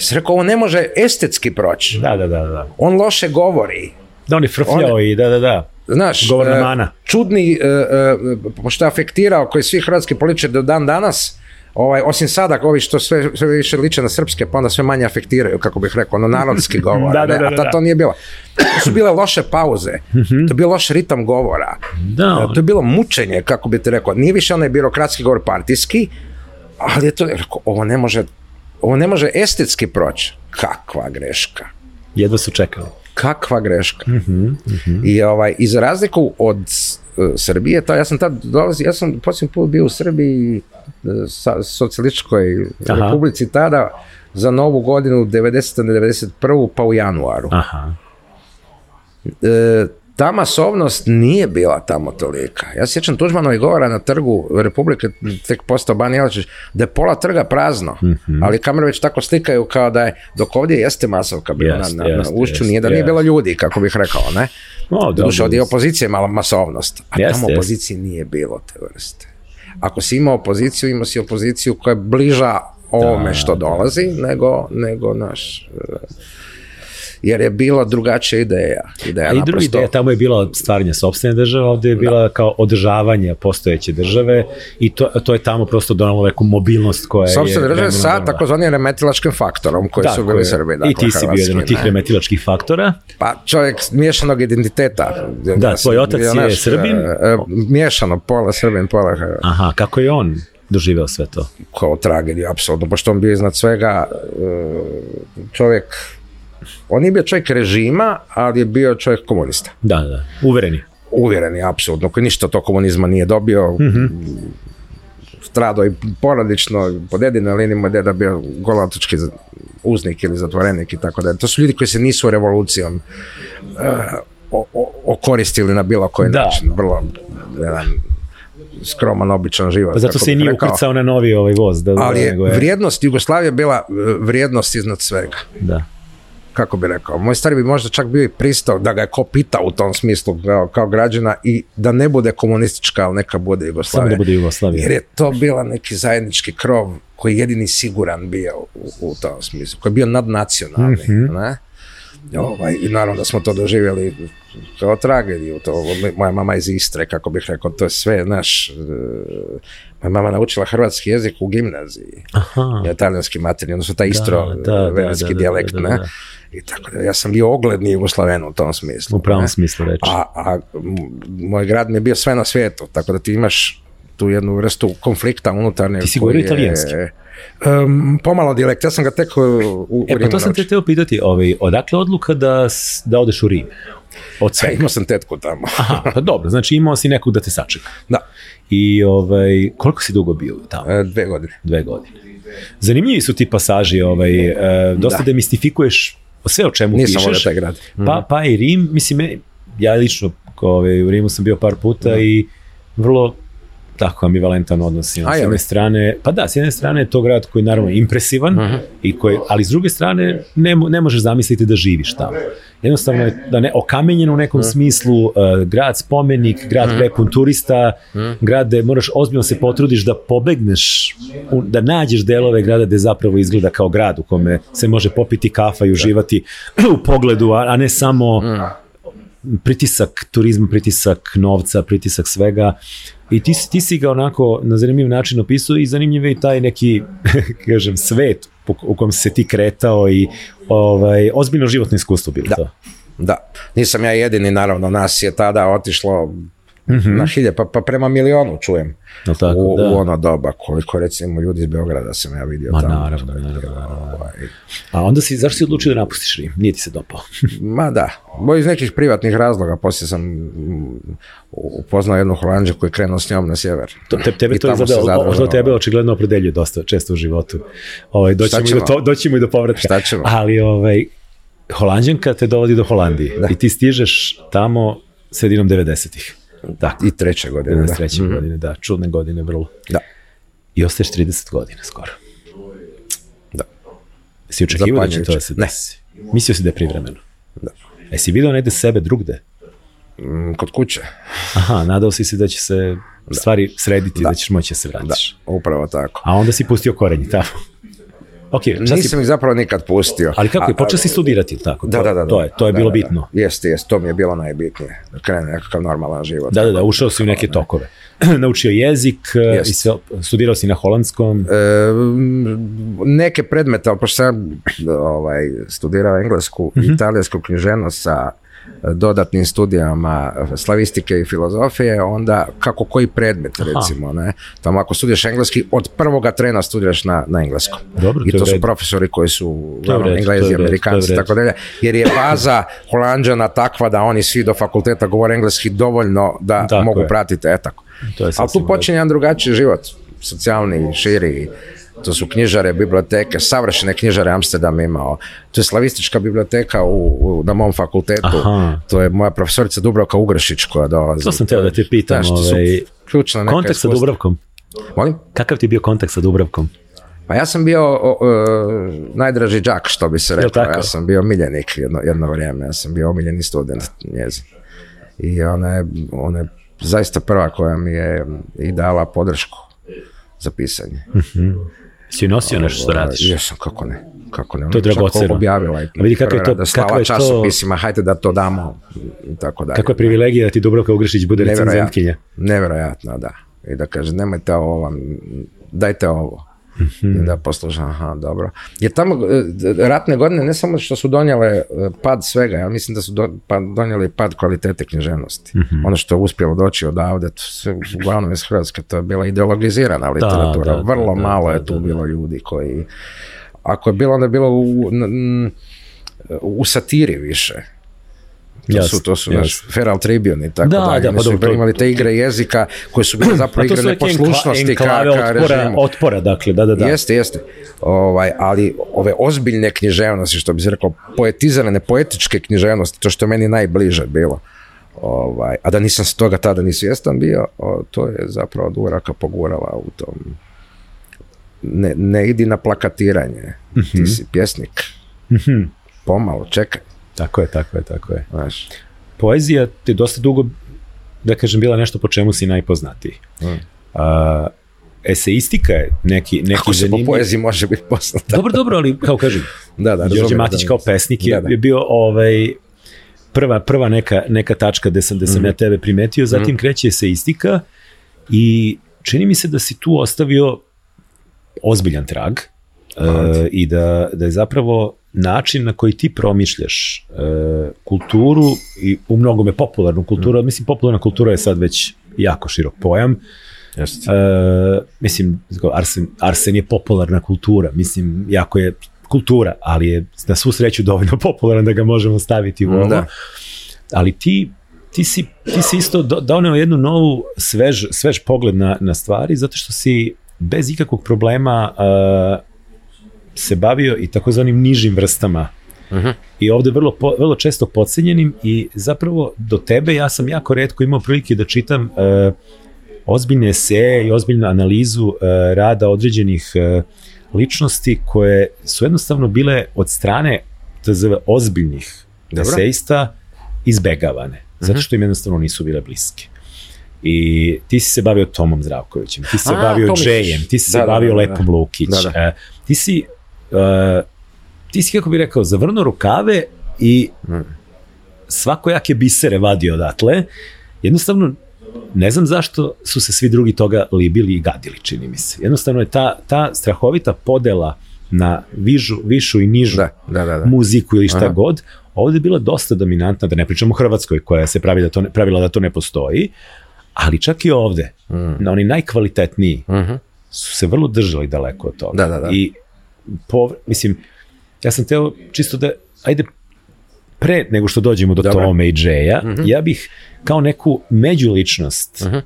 Sam rekao, ovo ne može estetski proći. Da, da, da, da. On loše govori. Da, on je frfljao i da, da, da. Znaš, e, mana. čudni, e, e, pošto je afektirao koji svi hrvatski političari do dan danas, ovaj, osim sada ovi što sve, sve više liče na srpske, pa onda sve manje afektiraju, kako bih rekao, ono narodski [LAUGHS] govor. Da, da, da, a ta- to nije bilo. To su bile loše pauze, to je bio loš ritam govora, Da, to je bilo mučenje, kako bi ti rekao. Nije više onaj birokratski govor partijski, ali je to, rekao, ovo ne može, ovo ne može estetski proći. Kakva greška jedva su čekali. kakva greška. I, ovaj, I za razliku od uh, Srbije, to ja sam tad dolazio, ja sam posljednji put bio u Srbiji, uh, sa, socijalističkoj Aha. republici tada, za novu godinu 90. na 91. pa u januaru. Aha. E, ta masovnost nije bila tamo tolika. Ja se sjećam Tuđmanovih govora na trgu Republike, tek postao Ban Jelačić, da je pola trga prazno, Mhm. ali kamere već tako slikaju kao da je, dok ovdje jeste masovka bila na, na, ušću, nije da nije bilo ljudi, kako bih rekao, ne? O, Doduše, od opozicije je mala masovnost, a tamo opozicije nije bilo te vrste. Ako si imao opoziciju, imao si opoziciju koja je bliža ovome što dolazi, nego, nego naš... Jer je bila drugačija ideja. ideja A i druga ideja tamo je bila stvaranje sobstvene države, ovdje je bila kao održavanje postojeće države i to, to je tamo prosto donalo neku mobilnost koja je... Sopstvene države sa takozvanim remetilačkim faktorom koji su Tako bili je. Srbi. I Dakle, ti si bio jedan od tih remetilačkih faktora. Pa čovjek miješanog identiteta. Da, tvoj otac je znaš, Srbin? e, e, Miješano, pola Srbin, pola Hrvat. Aha, kako je on doživeo sve to? Kao tragediju, apsolutno, pošto on bio iznad svega e, čovjek, on nije bio čovjek režima, ali je bio čovjek komunista. Da, da, uvereni. Uvjereni, apsolutno, koji ništa tog komunizma nije dobio. Mhm. Stradao i poradično, po dedinoj liniji mu je deda bio golatočki uznik ili zatvorenik i tako da. To su ljudi koji se nisu revolucijom o- okoristili na bilo koji Da. način. Vrlo jedan skroman, običan život. Pa zato se i nije ukrcao na novi ovaj voz. Da, Ali je nego je, vrijednost Jugoslavije bila e, vrijednost iznad svega. da. Kako bi rekao, moj stari bi možda čak bio i pristao da ga je ko pitao u tom smislu kao, kao građana i da ne bude komunistička, ali neka bude Samo Jugoslavija. da bude Jugoslavija. Jer je to bila neki zajednički krov koji je jedini siguran bio u, u tom smislu, koji je bio nadnacionalni. Mhm. ne? Ovaj, I naravno da smo to doživjeli kao tragediju. To, moja mama iz Istre, kako bih rekao, to je sve, naš... moja mama naučila hrvatski jezik u gimnaziji. Aha. Ja, talijanski materinji, odnosno taj istro velenski da, dijalekt, ne? I tako da, ja sam bio ogledni Jugoslaven u tom smislu. U pravom ne? smislu reči. A, a moj grad mi je bio sve na svijetu, tako da ti imaš tu jednu vrstu konflikta unutarnjeg. Ti si govorio je- Em, pomalo dijalekt, ja sam ga tek u, u E, pa to sam te teo pitati, ovaj, odakle odluka da, da odeš u Rim? Od Pa svega. imao sam tetku tamo. Aha, pa dobro, znači imao si nekog da te sačeka. Da, I ovaj, koliko si dugo bio tamo? e, dve godine. Dve godine. Zanimljivi su ti pasaži, ovaj, e, dosta Da. demistifikuješ sve o čemu Nisam pišeš. taj grad. Pa, pa i Rim, mislim, ja lično ovaj, u Rimu sam bio par puta i vrlo tako ambivalentan odnos imam. S je jedne strane, pa da, s jedne strane je to grad koji je naravno impresivan, i koji, ali s druge strane ne, ne možeš zamisliti da živiš tamo. Jednostavno je da ne, okamenjen u nekom smislu, uh, grad spomenik, grad prepun turista, grad gde moraš ozbiljno se potrudiš da pobegneš, u- da nađeš delove grada gde zapravo izgleda kao grad u kome se može popiti kafa i uživati u pogledu, a, a ne samo pritisak turizma, pritisak novca, pritisak svega i ti, ti si ga onako na zanimljiv način opisao i zanimljiv je i taj neki, [LAUGHS] kažem, svet u, kom se ti kretao i ovaj, ozbiljno životno iskustvo bilo Da. to. Da, nisam ja jedini, naravno, nas je tada otišlo na hilje, pa, pa prema milionu čujem. Jel tako? u, da. u ono doba, koliko recimo ljudi iz Beograda sam ja vidio Ma tamo. naravno, naravno, naravno. Ovaj, A onda si, zašto si odlučio da napustiš Rim? Nije ti se dopao. [LAUGHS] Ma da, bo iz nekih privatnih razloga, poslije sam mm, upoznao jednu Holandžu koji je krenuo s njom na sjever. To, te, tebe I to je zadržao. to tebe očigledno opredeljuje dosta često u životu. Ovaj, doćemo, i do, to, doćemo i do povratka. Šta ćemo? Ali ovaj, Holandjanka te dovodi do Holandije i ti stižeš tamo sredinom 90-ih. Tako, I treće godine. Da. 93. godine, da, čudne godine vrlo. Da. I ostaješ 30 godina skoro. Da. Si očekivao da će to da se Ne. desi? Mislio si da je privremeno? Da. Jesi vidio negde sebe drugde? Mm, Kod kuće. Aha, nadao si se da će se stvari srediti, da, ćeš moći da se Da, vratiš. upravo tako. A onda si pustio korenje tamo. Ok, si, Nisam ih zapravo nikad pustio. ali kako je, počeo si studirati, tako? Da, To- da, da. To je, to je da, bilo da, bitno. Jeste, jeste, to mi je bilo najbitnije. Da krene nekakav normalan život. Da, da, da, ušao si u neke tokove. [CLEARS THROAT] Naučio jezik e, i sve, studirao si na holandskom. E, neke predmete, ali pošto sam ovaj, studirao englesku Mhm. i italijansku književnost sa dodatnim studijama slavistike i filozofije, onda kako koji predmet recimo, ne? Tamo ako studiraš engleski, od prvoga trena studiraš na, na engleskom. Dobro, I to to su profesori koji su uglavnom englezi, amerikanci i tako dalje, jer je baza holanđana takva da oni svi do fakulteta govore engleski dovoljno da Tako mogu je. pratiti, e tako. To je Ali tu počinje jedan drugačiji život, socijalni, širi, to su knjižare, biblioteke, savršene knjižare Amsterdam imao. To je slavistička biblioteka u, u- na mom fakultetu. Aha. To je moja profesorica Dubravka Ugrešić koja dolazi. To sam teo da te pitam, Znaš, ovaj, ključna neka Kontakt sa. Dubravkom. Molim? Kakav ti je bio kontakt sa Dubravkom? Pa ja sam bio o, o, najdraži đak, što bi se reklo. tako? Ja sam bio miljenik jedno, jedno vrijeme. Ja sam bio omiljeni student njezin. I ona je, ona je zaista prva koja mi je i dala podršku za pisanje. Si nosio nešto što radiš? Jesam, kako ne. Kako ne. To je čak dragoceno. objavila i A vidi kako je to- kako je to- časopisima, hajde da to damo i tako dalje. Kako je privilegija da ti Dubravka Ugrešić bude recenzentkinja? Nevjerojatno, da. I da kaže, nemojte ovo vam, dajte ovo. Mhm. I da aha, dobro. Jer tamo e, ratne godine ne samo što su donijele e, pad svega, ja mislim da su do, pa, donijeli pad kvalitete književnosti. Mhm. Ono što je uspjelo doći odavde, to uglavnom iz Hrvatske, to je bila ideologizirana literatura. da, Vrlo da, malo da, je tu da, da. bilo ljudi koji... Ako je bilo, onda je bilo u, u satiri više. To su, to su naš Feral Tribune i tako Da, dalje. da, Oni pa su dobro, to- imali te igre jezika koje su bile [CLEARS THROAT] zapravo igre neposlušnosti ka, ka otpora, režimu. otpora, dakle, da, da, da. Jeste, jeste. Ovaj, ali ove ozbiljne književnosti, što bi se rekao, poetizirane, poetičke književnosti, to što je meni najbliže bilo. Ovaj, a da nisam s toga tada ni svjestan bio, o, to je zapravo Duraka pogurala u tom ne, ne idi na plakatiranje, Mhm. ti si pjesnik. Pomalo, čekaj, Tako je, tako je, tako je. znaš. Poezija ti je dosta dugo, da kažem, bila nešto po čemu si najpoznatiji. Mm. A, eseistika je neki, neki Kako se po zanimljiv... poeziji može biti poznata? Dobro, dobro, ali kao kažem, Da, da, Đorđe Matić da. kao pesnik je, Da, da. je bio ovaj, prva, prva neka, neka tačka gde sam, gde sam Mhm. ja tebe primetio, zatim kreće eseistika i čini mi se da si tu ostavio ozbiljan trag e, i da, da je zapravo način na koji ti promišljaš e, kulturu i u mnogome popularnu kulturu, Mhm. mislim popularna kultura je sad već jako širok pojam, Jeste. E, mislim, Arsen, Arsen je popularna kultura, mislim, jako je kultura, ali je na svu sreću dovoljno popularan da ga možemo staviti u ovo. Da. Ali ti, ti, si, ti si isto do- doneo jednu novu svež, svež pogled na, na stvari, zato što si bez ikakvog problema e, se bavio i takozvanim nižim vrstama Mhm. i ovde vrlo, po, vrlo često podcenjenim i zapravo do tebe ja sam jako redko imao prilike da čitam e, ozbiljne eseje i ozbiljnu analizu e, rada određenih e, ličnosti koje su jednostavno bile od strane tzv. ozbiljnih Dobro. eseista izbegavane, zato što im jednostavno nisu bile bliske. I ti si se bavio Tomom Zdravkovićem, ti si se A, bavio. Džejem, ti si se Da, da, bavio da, da. Lepom Lukić, Da, da. e, ti si e, ti si, kako bi rekao, zavrnuo rukave i svakojake bisere vadio odatle. Jednostavno, ne znam zašto su se svi drugi toga libili i gadili, čini mi se. Jednostavno je ta, ta strahovita podela na vižu, višu i nižu Da, da, da. da. muziku ili šta Aha. god, ovde je bila dosta dominantna, da ne pričamo o Hrvatskoj koja se pravi da to ne, pravila da to ne postoji, ali čak i ovde, Mm. na oni najkvalitetniji, Mhm. su se vrlo držali daleko od toga. Da, da, da. I po, mislim, ja sam teo čisto da, ajde, pre nego što dođemo do Dobro. Tome i Džeja, ja bih kao neku međuličnost, Mhm. uh,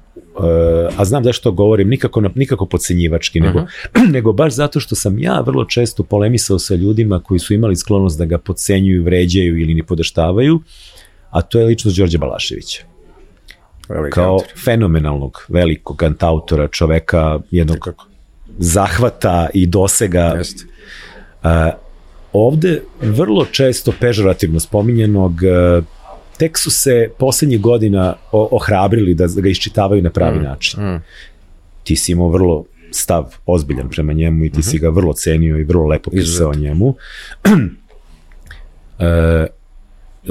a znam zašto govorim, nikako, nikako podcenjivački, nego, Mhm. [CLEARS THROAT] nego baš zato što sam ja vrlo često polemisao sa ljudima koji su imali sklonost da ga podcenjuju, vređaju ili ni podaštavaju, a to je ličnost Đorđa Balaševića Veliki kao autor. fenomenalnog, velikog kantautora, čoveka jednog Kako? Zahvata i dosega Jeste. uh, ovde vrlo često pežorativno spominjenog tek su se poslednjih godina ohrabrili da ga iščitavaju na pravi način. mm. Ti si imao vrlo stav ozbiljan prema njemu i ti si ga vrlo cenio i vrlo lepo pisao o njemu. [CLEARS THROAT] e,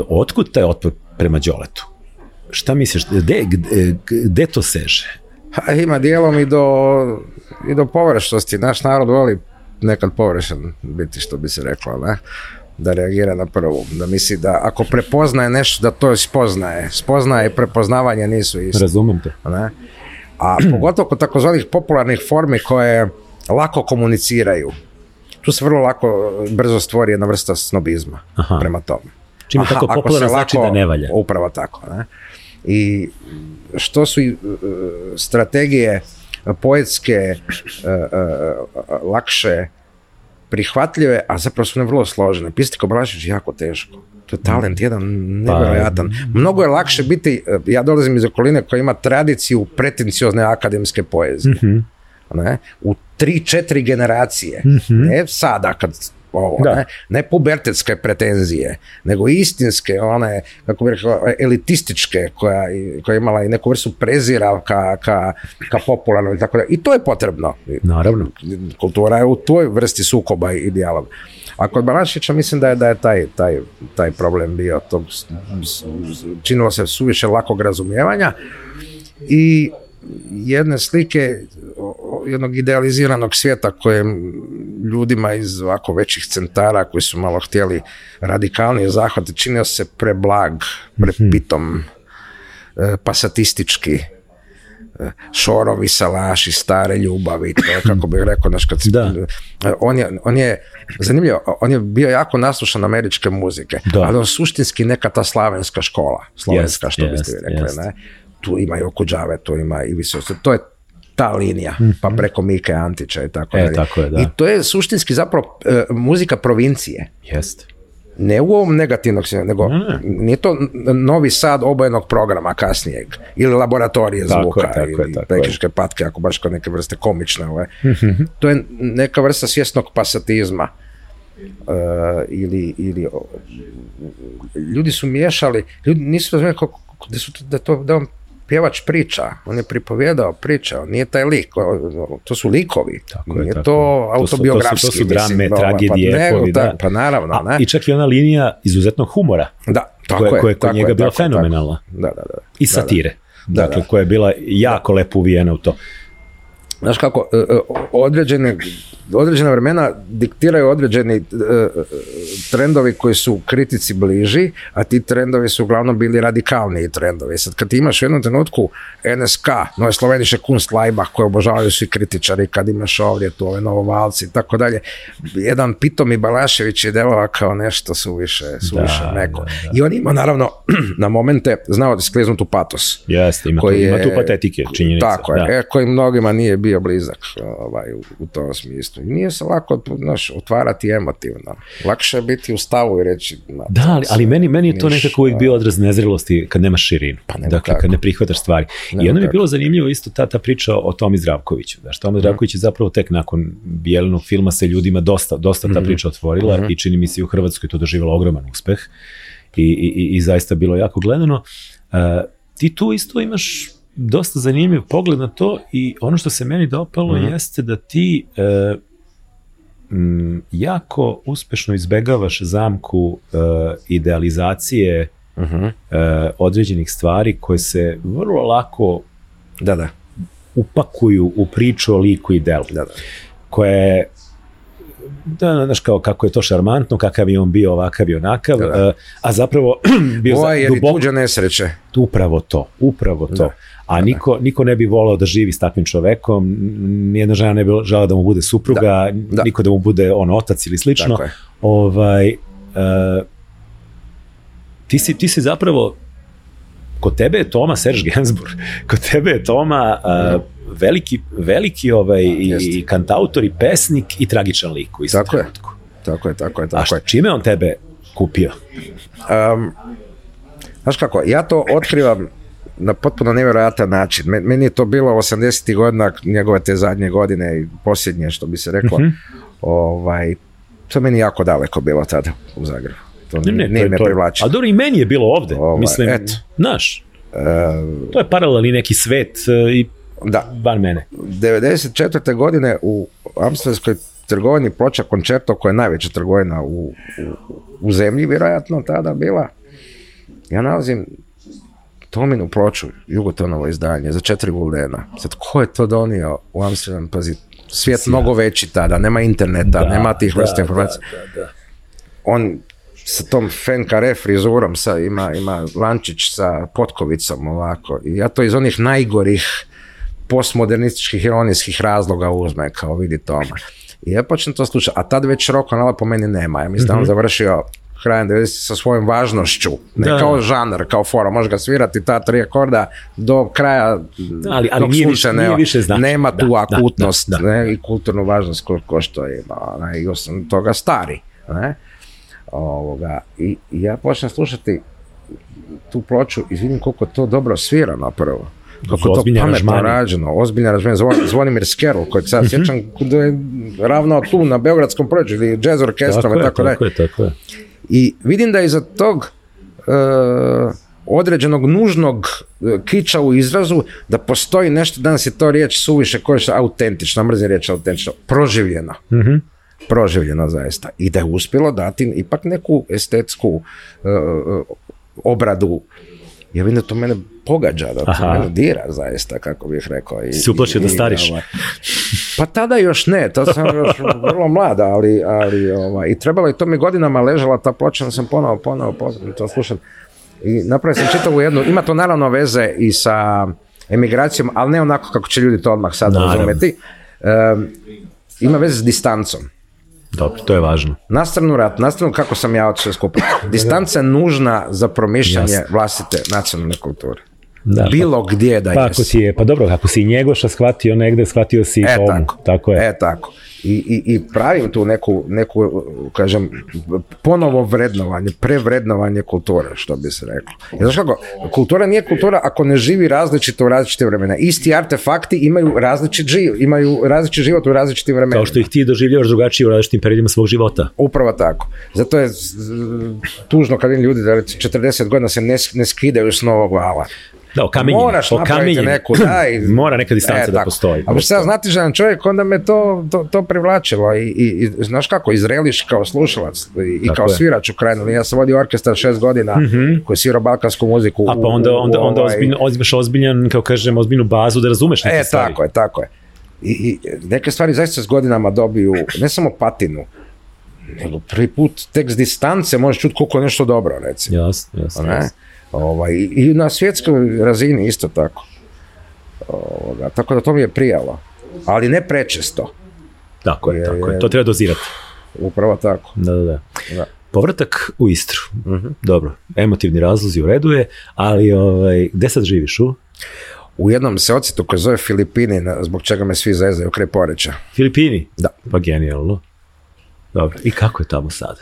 otkud taj otpor prema Đoletu? Šta misliš, gde, gde, gde to seže? Ha, ima dijelom i do, i do površnosti. Naš narod voli nekad površan biti, što bi se reklo, ne? da reagira na prvu, da misli da ako prepoznaje nešto, da to spoznaje. Spoznaje i prepoznavanje nisu isto. Razumem te. Ne? A [CLEARS THROAT] pogotovo kod takozvanih popularnih formi koje lako komuniciraju. Tu se vrlo lako, brzo stvori jedna vrsta snobizma Aha. prema tome. Čim je tako ako popularno znači da ne valja. Upravo tako. Ne? I što su e, strategije poetske e, e, lakše prihvatljive, a zapravo su ne vrlo složene. Pisati kao Balašević je jako teško. To je talent jedan nevjerojatan. Mnogo je lakše biti, ja dolazim iz okoline koja ima tradiciju pretenciozne akademske poezije. Ne? U tri, četiri generacije. Ne sada kad ovo, Da. ne? ne pubertetske pretenzije, nego istinske, one, kako bih rekao, elitističke, koja, koja je imala i neku vrstu prezira ka, ka, ka popularno i tako da. I to je potrebno. Naravno. Kultura je u toj vrsti sukoba i dijaloga. A kod Balašića mislim da je, da je taj, taj, taj problem bio. S- činilo se suviše lakog razumijevanja i jedne slike jednog idealiziranog svijeta kojem ljudima iz ovako većih centara koji su malo htjeli radikalnije zahvate činio se preblag, prepitom, e, pasatistički e, šorovi, salaši, stare ljubavi, to je kako bih rekao, znaš, kad si- Da. E, on je, on je, zanimljivo, on je bio jako naslušan američke muzike, Da. ali on suštinski neka ta slavenska škola, slovenska, što biste vi rekli, jest. ne? Tu ima i Okuđave, tu ima i Visoce, to je ta linija, pa preko Mike Antića i tako Mhm. E, dalje. tako je, da. I to je suštinski zapravo e, muzika provincije. Jeste. Ne u ovom negativnog nego Ne, nije to novi sad obojenog programa kasnijeg ili laboratorije Tako zvuka je, tako je, ili je. pekiške patke ako baš kao neke vrste komične ove. to je neka vrsta svjesnog pasatizma E, ili, ili ljudi su miješali ljudi nisu razumjeli kako, da, su, da, to, da on pjevač priča, on je pripovjedao priča, on nije taj lik, to su likovi, Tako je, nije tako to je. To su- to su- autobiografski. to su drame, mislim, tragedije, pa, nego, da. pa naravno, A, ne? I čak i ona linija izuzetnog humora, Da, tako koja, je. koja je kod tako njega je, bila tako, tako. fenomenalna. Da, da, da. I satire. Da, dakle, da. koja je bila jako lepo uvijena u to. Znaš kako, e, e, određene, određena vremena diktiraju određeni e, trendovi koji su kritici bliži, a ti trendovi su uglavnom bili radikalniji trendovi. Sad kad ti imaš u jednom trenutku NSK, Nove Sloveniše Kunst Laibach, koje obožavaju svi kritičari, kad imaš ovdje tu ove novovalci i tako dalje, jedan Pitomi Balašević je delovao kao nešto suviše, suviše Da, neko. da, da. I on ima naravno [CLEARS THROAT] na momente znao da skliznuti u patos. Jeste, ima, tu, koji ima je- tu patetike, činjenica. Tako je, koji mnogima nije bio blizak ovaj, u, u tom smislu. I nije se lako znaš, otvarati emotivno. Lakše je biti u stavu i reći... "Ma, Da, ali, ali meni, meni je to niš, nekako uvijek bio odraz nezrelosti kad nemaš širinu. Pa nema dakle, kako. kad ne prihvataš stvari. I Nema onda mi je bilo zanimljivo isto ta, ta priča o Tomi Zdravkoviću. Znaš, Tomi Zdravković je zapravo tek nakon bijelenog filma se ljudima dosta, dosta ta priča otvorila i čini mi se i u Hrvatskoj to doživjela ogroman uspeh i, i, i, i zaista bilo jako gledano. Uh, ti tu isto imaš dosta zanimljiv pogled na to i ono što se meni dopalo jeste da ti mm, jako uspešno izbegavaš zamku uh, idealizacije Mhm. uh, određenih stvari koje se vrlo lako Da, da, upakuju u priču o liku i delu, da, da. koje da, znaš kao kako je to šarmantno, kakav je on bio, ovakav i onakav, Da, da. uh, a zapravo [CLEARS THROAT] bio Ovo je duboko, tuđe nesreće. upravo to, upravo to. Da. A niko, niko ne bi volao da živi s takvim čovekom, nijedna žena ne bi žela da mu bude supruga, Da. niko da mu bude on otac ili slično. Je. Ovaj, uh, ti, si, ti si zapravo, kod tebe je Toma Serge Gainsbourg, [LAUGHS] kod tebe je Toma uh, veliki, veliki ovaj, i, i kantautor i pesnik i tragičan lik u istom Tako je. trenutku. Tako je, tako je, A tako šta, je. čime on tebe kupio? Um, znaš kako, ja to otkrivam na potpuno nevjerojatan način. Men- Meni je to bilo 80. godina, njegove te zadnje godine i posljednje, što bi se reklo. ovaj, to je meni jako daleko bilo tada u Zagrebu. To Ne, ne, nije me privlačilo. A dobro, i meni je bilo ovde. Ovaj, Mislim, eto. znaš, E, to je paralelni neki svet e, i da, bar mene. 94. godine u Amsterdamskoj trgovini ploča koncerto koja je najveća trgovina u, u, u zemlji vjerojatno tada bila. Ja nalazim Tominu ploču, Jugotonovo izdanje, za četiri guldena. Sad, ko je to donio u Amsterdam? Pazi, svijet mnogo veći tada, nema interneta, Da, nema tih vrsta informacija. da, da. On sa tom fen kare frizurom sa, ima, ima lančić sa potkovicom ovako. I ja to iz onih najgorih postmodernističkih ironijskih razloga uzme, kao vidi Toma. I ja počnem to slušati, a tad već rock rolla po meni nema. Ja mislim da on završio krajem 90 sa svojom važnošću. Ne Da. kao žanar, kao fora. Može ga svirati ta tri akorda do kraja ali- ali dok nije više- nije više znači. Nema Da, tu da, akutnost da, da. Ne, i kulturnu važnost ko, ko što ima. Ne, I osim toga stari. Ne? Ovoga, i, i ja počnem slušati tu ploču i vidim koliko to dobro svira napravo. Kako su to pametno rađeno, ozbiljno aranžman. Zvon, [CLEARS THROAT] Zvonimir Skerl, koji sad sjećam da je ravnao tu na Beogradskom prođu ili jazz orkestrom Tako i je, tako dalje. tako je, tako je. I vidim da iza tog e, određenog nužnog e, kiča u izrazu da postoji nešto, danas je to riječ suviše koja je autentična, mrzim riječ autentična, proživljena. Mhm. Proživljena zaista. I da je uspjelo dati ipak neku estetsku e, e, obradu. Ja vidim da to mene pogađa, da to Aha. mene dira zaista, kako bih rekao. I, Si uplašio da i- stariš? ovaj, pa tada još ne, to sam još vrlo mlada, ali, ali ovaj, i trebalo je to mi godinama ležala ta ploča, sam ponovo, ponovo, ponovo to slušam. I napravio sam čitavu jednu, ima to naravno veze i sa emigracijom, ali ne onako kako će ljudi to odmah sad Naravno. razumjeti. Em, ima veze s distancom. Dobro, to je važno. Na stranu rat, na stranu kako sam ja od sve skupa. [COUGHS] Distanca je nužna za promišljanje vlastite nacionalne kulture. Da, Bilo gdje da Pa jesi. ako si je, pa dobro, ako si Njegoša shvatio negde, shvatio si E, Tomu. tako. tako je. E, tako. I, i, I pravim tu neku, neku, kažem, ponovo vrednovanje, prevrednovanje kulture, što bi se reklo. Jer znaš kako, kultura nije kultura ako ne živi različito u različite vremena. Isti artefakti imaju različit živ, imaju različit život u različitim vremenima. Kao što ih ti doživljavaš drugačije u različitim periodima svog života. Upravo tako. Zato je tužno kad vidim ljudi da recimo 40 godina se ne, ne skidaju s novog vala. Da. Moraš napraviti neku, [CLEARS THROAT] daj. Mora neka distanca E, da postoji. A pošto ja znatiželjan čovjek, onda me to, to, to privlačilo. I, i, i znaš kako, izreliš kao slušalac i, i Tako kao je. svirač u krajinu. Ja sam vodio orkestar šest godina koji je svirao balkansku muziku. A pa onda, onda, onda ovaj- ozbiljno, ozbiljan, kao kažem, ozbiljnu bazu da razumeš neke E, stvari. tako je, tako je. I, I neke stvari zaista s godinama dobiju ne samo patinu, nego prvi put tek s distance možeš čuti koliko je nešto dobro, recimo. Jasno, jasno. ne? jasno. Ovaj, i- na svjetskoj razini isto tako. Ovoga, tako da to mi je prijalo. Ali ne prečesto. Tako je, tako je. To treba dozirati. Upravo tako. Da, da, da. Da. Povratak u Istru. Dobro, emotivni razlozi u redu je, ali ovaj, gde sad živiš u? U jednom se ocitu koji zove Filipini, zbog čega me svi zezaju kraj Poreča. Filipini? Da. Pa genijalno. Dobro, i kako je tamo sada?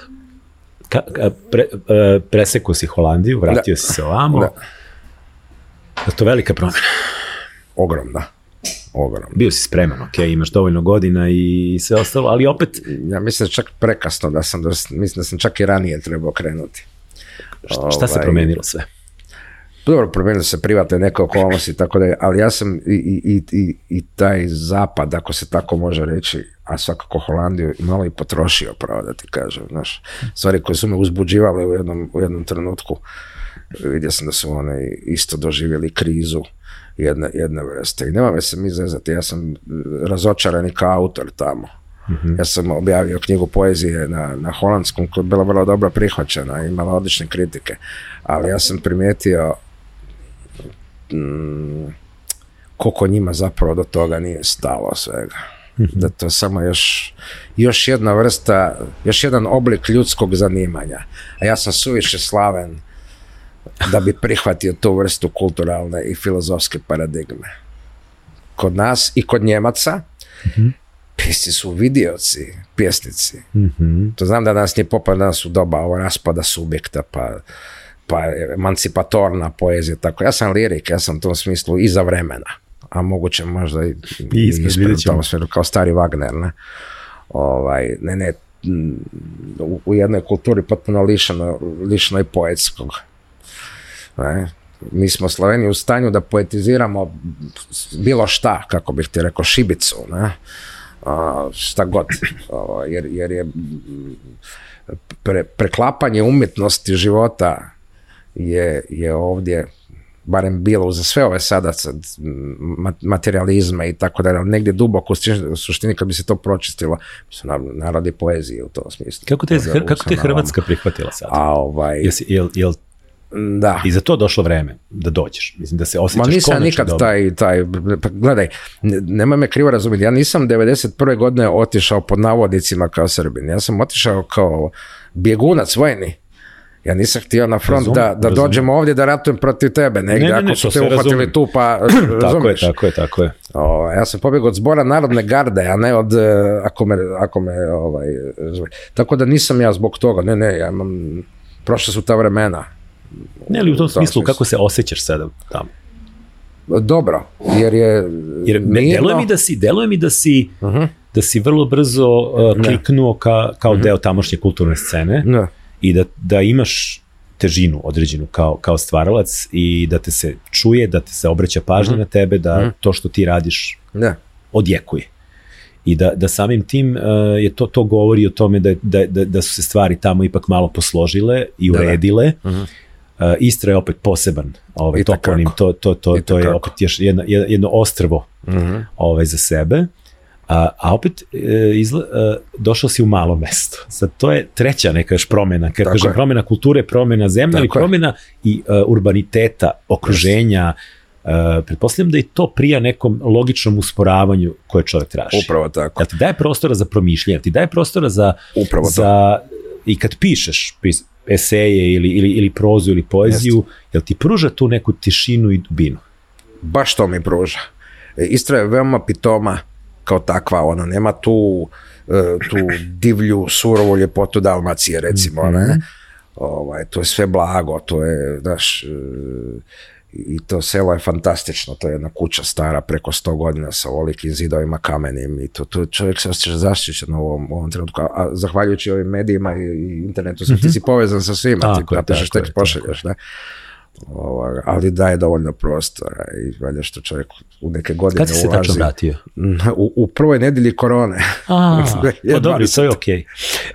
Ka, ka, pre, e, presekao si Holandiju, vratio Da. si se ovamo. Da. Je to velika promjena. Ogromna. Ogromna. Bio si spreman, ok, imaš dovoljno godina i sve ostalo, ali opet, Ja mislim da čak prekasno da sam, da, mislim da sam čak i ranije trebao krenuti. šta, šta se Ovaj, promenilo sve? Dobro, promijenili se privatne neke okolnosti tako da, ali ja sam i, i, i, i taj zapad, ako se tako može reći, a svakako Holandiju, malo i potrošio, pravo da ti kažem, znaš. Stvari koje su me uzbuđivale u jednom, u jednom trenutku, vidio sam da su one isto doživjeli krizu jedne, jedne vrste. I nema me se mi zezati, ja sam razočarani kao autor tamo. Ja sam objavio knjigu poezije na, na holandskom koja je bila vrlo dobro prihvaćena i imala odlične kritike. Ali ja sam primijetio mm, koliko njima zapravo do toga nije stalo svega. Da to je samo još, još jedna vrsta, još jedan oblik ljudskog zanimanja. A ja sam suviše slaven da bi prihvatio tu vrstu kulturalne i filozofske paradigme. Kod nas i kod Njemaca pisci su vidioci, pjesnici. To znam da danas nije popa danas u doba ovo raspada subjekta, pa, pa emancipatorna poezija, tako. Ja sam lirik, ja sam u tom smislu iza vremena, a moguće možda i, ispred, ćemo. tom sferu, kao stari Wagner, ne? Ovaj, ne, ne, mm, u, u jednoj kulturi potpuno lišeno, lišeno i poetskog. Ne? Mi smo Sloveniji u stanju da poetiziramo bilo šta, kako bih ti rekao, šibicu, ne? A, šta god, o, jer, jer je mm, pre, preklapanje umjetnosti života je, je ovdje barem bilo za sve ove sada sad, ma- materializme i tako da negdje duboko u suštini- kad bi se to pročistilo su na- narodi poezije u tom smislu. Kako te, da kako te. Hrvatska prihvatila sad? A ovaj, Jesi, jel, jel da. i za to došlo vreme da dođeš? Mislim da se Ma osjećaš nisam konačno nikad dobro. taj, taj, pa gledaj, ne- nemoj me krivo razumjeti, ja nisam 91. godine otišao pod navodnicima kao Srbin, ja sam otišao kao bjegunac vojni. Ja nisam htio na front Razumem, da, da razumem. dođem ovdje da ratujem protiv tebe, negdje Ne, ne, ne, ako su te uhvatili tu pa [CLEARS THROAT] Tako je, razumiješ. tako je, tako je. O, ja sam pobjegao od zbora Narodne garde, a ne od, e, ako me, ako me ovaj, zove. Tako da nisam ja zbog toga, ne, ne, ja imam, prošle su ta vremena. Ne, ali u tom smislu, smislu. kako se osjećaš sada tamo? Dobro, jer je Jer me, mirno. deluje mi da si, deluje mi da si, Mhm. da si vrlo brzo uh, kliknuo ka, kao deo tamošnje kulturne scene Ne. I da, da imaš težinu određenu kao, kao stvaralac i da te se čuje, da te se obraća pažnja na tebe, da to što ti radiš Ne. odjekuje. I da, da samim tim uh, je to, to govori o tome da, da, da, da su se stvari tamo ipak malo posložile i Da, da. uredile. Uh, Istra je opet poseban ovaj, toponim, to, to, to, to je opet još jedno, jedno ostrvo ovaj, za sebe. A, a opet e, izla, e, došao si u malo mesto. Sad to je treća neka još promjena. Kad Tako kažem je. promjena kulture, promjena zemlje, ali Tako je. promjena i e, urbaniteta, okruženja. E, pretpostavljam da i to prija nekom logičnom usporavanju koje čovjek traži. Upravo tako. Jel ti daje prostora za promišljanje, ti daje prostora za, Upravo za i kad pišeš pis, eseje ili, ili, ili prozu ili poeziju, jel ti pruža tu neku tišinu i dubinu? Baš to mi pruža. E, Istra je veoma pitoma kao takva, ono, nema tu, e, tu divlju, surovu ljepotu Dalmacije, recimo, ne? Ovaj, to je sve blago, to je, znaš, e, i to selo je fantastično, to je jedna kuća stara preko 100 godina sa ovolikim zidovima kamenim i to, to čovjek se osjeća zaštićen u ovom, ovom trenutku, a, a zahvaljujući ovim medijima i, i internetu, sve ti si povezan sa svima, ti Tako napišeš tako tekst, pošalješ, ne? Ovoga, ali daje dovoljno prostora i valjda što čovjek u neke godine Kad si se ulazi. tačno vratio? [LAUGHS] U, u prvoj nedjelji korone. A, [LAUGHS] pa dobro, to je 20. okej.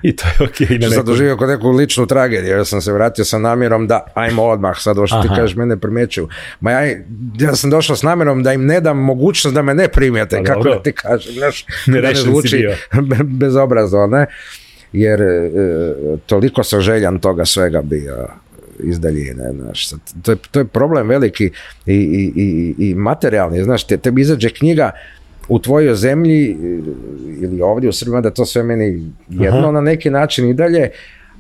I to je okej. sam nekom- doživio kod neku ličnu tragediju, ja sam se vratio sa namjerom da ajmo odmah, sad ovo što ti kažeš mene primjećuju. Ma ja, ja sam došao s namjerom da im ne dam mogućnost da me ne primijete, Pa kako da ti kažem, znaš, da ne si zvuči [LAUGHS] bezobrazno, ne? Jer e, toliko sam željan toga svega bio iz daljine, znaš, to, je, to je problem veliki i, i, i, i materijalni, znaš, te, tebi izađe knjiga u tvojoj zemlji e, ili ovdje u Srbima da to sve meni jedno Aha. na neki način i dalje,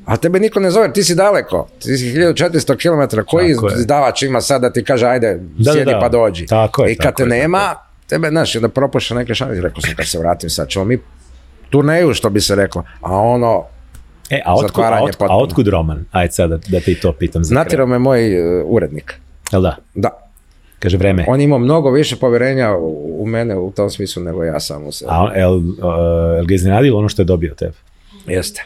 a tebe niko ne zove, ti si daleko, ti si 1400 km, koji Tako je. izdavač ima sad da ti kaže ajde, Da, sjedi da, da. pa dođi. Tako je, I kad tako te je, nema, tebe, znaš, da propuša neke šanse, rekao sam kad se vratim sad ćemo mi turneju, što bi se reklo, a ono, E, a otkud, a, otkud, a otkud roman? Ajde sad da, da te i to pitam natjerao me moj e, urednik, Jel da? da, Kaže vreme. on ima mnogo više povjerenja u mene u tom smislu nego ja sam u sebi. A on, el, uh, el ga iznenadilo ono što je dobio tebe? Jeste.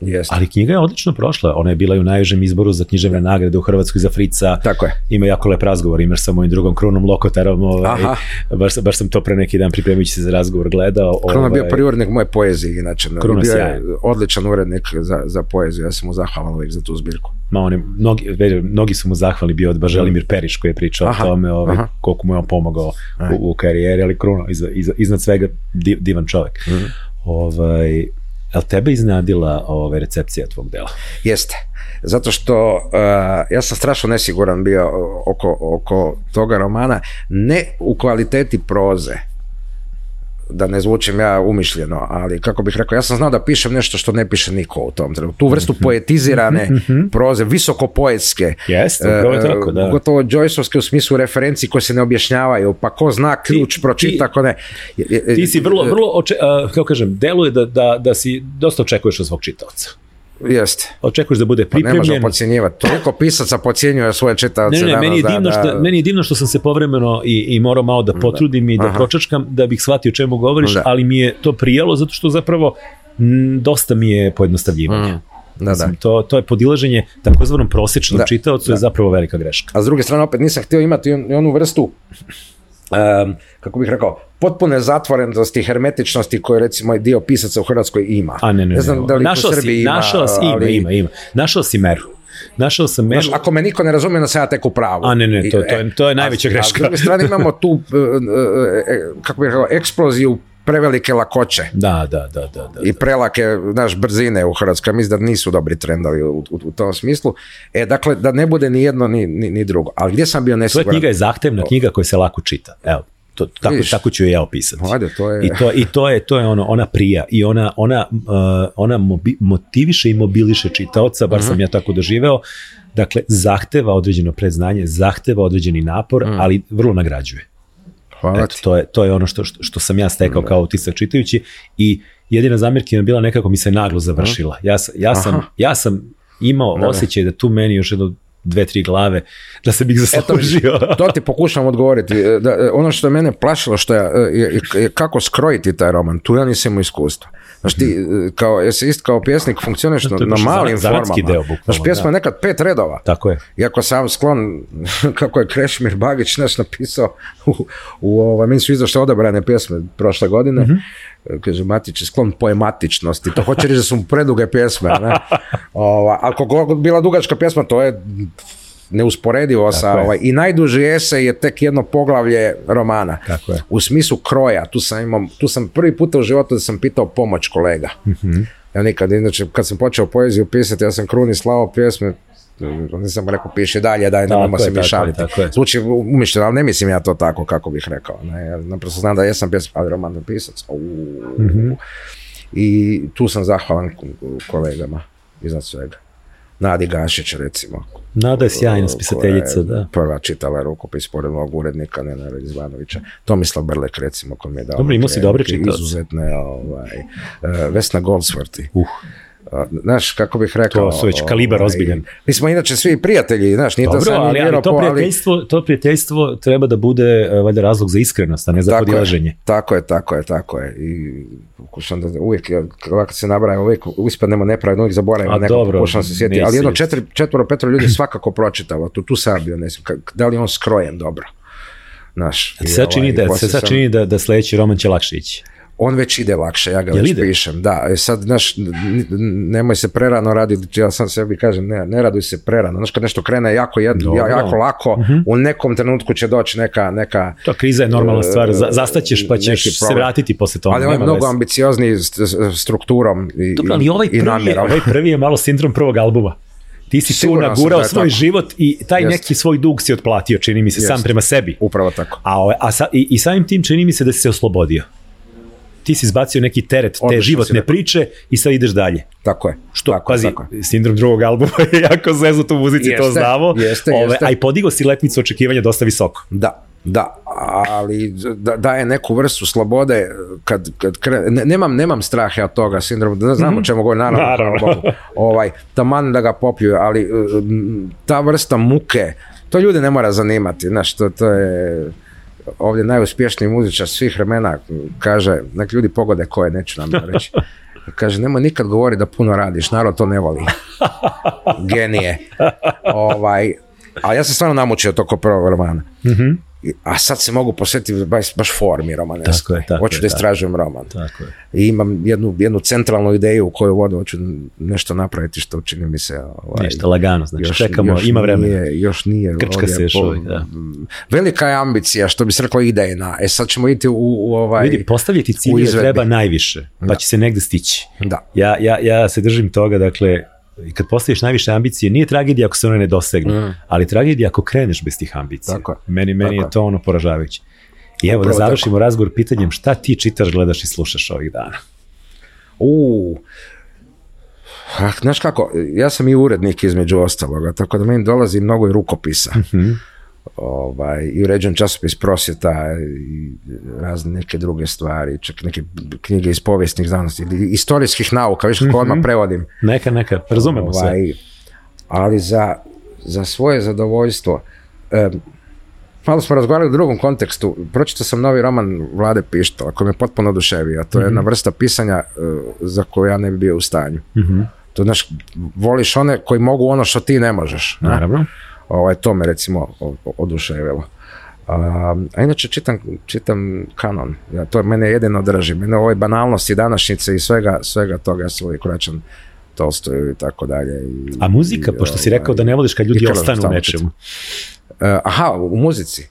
Jeste. Ali knjiga je odlično prošla. Ona je bila i u najužem izboru za književne nagrade u Hrvatskoj za Frica. Tako je. Ima jako lep razgovor, imaš sa mojim drugom Krunom Lokotarom. Ovaj, Aha. baš, baš sam to pre neki dan pripremajući se za razgovor gledao. Kruna je bio ovaj, prvi urednik moje poezije, inače. Kruna bio je odličan urednik za, za poeziju, ja sam mu zahvalan uvijek za tu zbirku. Ma on je, mnogi, već, mnogi su mu zahvalni bio od Baželimir Periš koji je pričao Aha, o tome ovaj, aha. koliko mu je on pomogao u, u karijeri, ali Kruno, iza, iza, iznad svega div, divan čovjek. Mhm. Ovaj, jel tebe iznadila ovaj, recepcija tvog dela? Jeste. Zato što uh, ja sam strašno nesiguran bio oko, oko toga romana, ne u kvaliteti proze, da ne zvučim ja umišljeno, ali kako bih rekao, ja sam znao da pišem nešto što ne piše niko u tom trenutku. Tu vrstu poetizirane proze, visoko poetske, Jeste, upravo je tako, da. gotovo Joyceovske u smislu referenci koje se ne objašnjavaju, pa ko zna ključ, Ti- pročita, ti- ko ne. Ti si vrlo, vrlo, oče, a, kako kažem, deluje da, da, da si dosta očekuješ od svog čitaoca. Jeste. Očekuješ da bude Pa ne možemo pripremljen. podcjenjivati. Toliko pisaca podcjenjuje svoje čitaoce. Ne, ne, meni je, da- divno da- što, meni je divno što sam se povremeno i, i morao malo da potrudim i da Aha. pročačkam da bih shvatio o čemu govoriš, Da. ali mi je to prijelo zato što zapravo m, dosta mi je pojednostavljivanje. Mm. Da, da. Mislim, To, to je podilaženje takozvanom prosječnom Da, čitaocu je zapravo velika greška. A s druge strane opet nisam htio imati on- onu vrstu em, kako bih rekao, potpune zatvorenosti, hermetičnosti koje recimo dio pisaca u Hrvatskoj ima. A ne, ne, ne. znam da li našao u si, Srbiji ima, našao si, ima, ali- ima, ima. Našao si meru. Našao sam meru. Znaš, ako me niko ne razumije, onda sam ja tek u pravu. A ne, ne, to- to je- to je a- najveća a greška. s druge strane imamo tu, e, e, e, kako bih rekao, eksploziju prevelike lakoće. Da, da, da, da. da. i prelake naš brzine u Hrvatskoj. Mislim da nisu dobri trendovi u, u, u tom smislu. E, dakle, da ne bude ni jedno ni, ni, ni drugo. Ali gdje sam bio Tvoja nesiguran? knjiga je zahtevna knjiga koja se lako čita. Evo, to, tako, Vidiš. tako ću je ja opisati. Ajde, to je... I to, i to je to je ono ona prija i ona ona uh, ona mobi- motiviše i mobiliše čitaoca, bar Mhm. sam ja tako doživeo. Dakle zahteva određeno predznanje, zahteva određeni napor, ali vrlo nagrađuje. Hvala Eto, ti. to je to je ono što što, sam ja stekao kao utisak čitajući i jedina zamjerka je bila nekako mi se naglo završila. Ja sam ja sam Aha. ja sam imao Da, osjećaj da tu meni još jedno dve, tri glave, da se bih Eto, zaslužio. [LAUGHS] to ti pokušam odgovoriti. E, Da, e, ono što je mene plašilo što je, e, je, je kako skrojiti taj roman, tu ja nisam imao iskustva. Znaš ti, kao esist, kao pjesnik funkcioniraš na, na malim formama. deo, Znaš, pjesma da. je nekad pet redova. Tako je. Iako sam sklon, [LAUGHS] kako je Krešimir Bagić naš napisao, u, u ovaj, meni su izašle odabrane pjesme prošle godine, Mhm. kaže Matić je sklon poematičnosti, to hoće reći da su mu preduge pjesme, ne? [LAUGHS] Ova, ali bila dugačka pjesma, to je neusporedivo sa, ovaj, i najduži esej je tek jedno poglavlje romana. Tako je. U smislu kroja, tu sam imao, tu sam prvi puta u životu da sam pitao pomoć kolega. Mhm. Ja nikad, inače, kad sam počeo poeziju pisati, ja sam kruni slao pjesme, nisam rekao piši dalje, daj, nemojmo se mišaliti. Zvuči umišljeno, ali ne mislim ja to tako kako bih rekao. Ne, ja naprosto znam da jesam pjesma, ali roman pisac. Mhm. I tu sam zahvalan kolegama iznad svega. Nadi Gašić, recimo. Nada je sjajna spisateljica, da. Prva čitala rukopis pored mog urednika Nenada Izvanovića. Tomislav Brlek, recimo, koji mi je dao. Dobro, imao si dobre neke čitaoce. Izuzetne, ovaj, e, Vesna Goldsworthy. Uh, Znaš, kako bih rekao... To su već kalibar ovaj, ozbiljan. Mi smo inače svi prijatelji, znaš, nije to dobro, sad ali, ali vjero to, prijateljstvo, to prijateljstvo treba da bude e, valjda razlog za iskrenost, a ne za Tako je, podilaženje. tako je, tako je, tako je. I pokušam da uvijek, ovako se nabraja, uvijek ispadnemo nepravedno, uvijek zaboravimo neko, pokušam se sjetiti. Ali jedno četiri, četvoro, petro ljudi svakako pročitalo, tu, tu sam bio, ne znam, da li on skrojen dobro. Naš, sad čini, da, se sad čini da, da sledeći roman će lakše ići. On već ide lakše, ja ga Jel već ide? pišem. Da, e sad, znaš, nemoj se prerano raditi, ja sam sebi kažem, ne, ne raduj se prerano. Znaš, kad nešto krene jako, jedno. Mhm. jako lako, u nekom trenutku će doći neka, neka To kriza je normalna stvar, za, zastaćeš pa ćeš se vratiti posle toga. ali on je mnogo ambiciozniji s- s- strukturom i, Dobro, ali ovaj i prvi, je, namjerom. ovaj prvi je malo sindrom prvog albuma. Ti si tu Siguran sam nagurao svoj tako. život i taj Jeste. neki svoj dug si otplatio, čini mi se, sam Jeste. prema sebi. Upravo tako. A, a sa, i, i samim tim čini mi se da si se oslobodio. Ti si izbacio neki teret te Odlično si životne priče i sad ideš dalje. Tako je. Što, tako, pazi, tako je. sindrom drugog albuma je [LAUGHS] jako zezut u muzici, to Jeste, znamo. jeste, Ove, jeste. A i podigo si letnicu očekivanja dosta visoko. Da, da, ali da, daje neku vrstu slobode kad, kad kre- ne, nemam, nemam strah ja od toga sindrom, da znam o čemu govorim, naravno. Naravno. ovaj, taman da ga popiju, ali mm, ta vrsta muke, to ljude ne mora zanimati, znaš, to, to je ovdje najuspješniji muzičar svih vremena kaže, nek ljudi pogode koje, neću nam reći. [LAUGHS] Kaže, nemoj nikad govori da puno radiš, narod to ne voli. [LAUGHS] Genije. Ovaj, ali ja sam stvarno namučio to ko prvog romana. I- A sad se mogu posjetiti baš, baš formi tako hoću je, da istražujem roman. Tako je. I imam jednu, jednu centralnu ideju u koju vodu hoću nešto napraviti što čini mi se... Ovaj, Ništa, lagano, znači čekamo, ima vremena. Nije, još nije. Krčka ovdje se još po- uvijek, da. Velika je ambicija, što bi se reklo idejna. E sad ćemo iti u, u ovaj... Vidi, postavljati izvedbi. treba najviše, pa Da. će se negde stići. Da. Ja, ja, ja se držim toga, dakle, i kad postaviš najviše ambicije, nije tragedija ako se one ne dosegnu, ali tragedija ako kreneš bez tih ambicija. Mm. Tako je. Meni, meni Tako je to ono poražavajuće. I evo Upravo da završimo razgovor pitanjem šta ti čitaš, gledaš i slušaš ovih dana. U, Ah, znaš kako, ja sam i urednik između ostaloga, tako da meni dolazi mnogo i rukopisa. Mhm. Ovaj, I uređujem časopis prosjeta i razne neke druge stvari, čak neke knjige iz povijesnih znanosti ili istorijskih nauka, viš kako odmah prevodim. Neka, neka, razumemo se. Ovaj, ali za, za svoje zadovoljstvo em, malo smo razgovarali u drugom kontekstu. Pročitao sam novi roman Vlade Pištola koji me potpuno oduševio. To je jedna vrsta pisanja e, za koju ja ne bi bio u stanju. To znaš, voliš one koji mogu ono što ti ne možeš. ne? Ovaj, to me recimo oduševilo. A, a inače čitam, čitam kanon. Ja, to mene jedino drži. Mene ove banalnosti današnjice i svega, svega toga ja se uvijek vraćam Tolstoju i tako dalje. I- A muzika, i, pošto si ovaj, rekao da ne voliš kad ljudi ostanu u nečemu. E, aha, u muzici.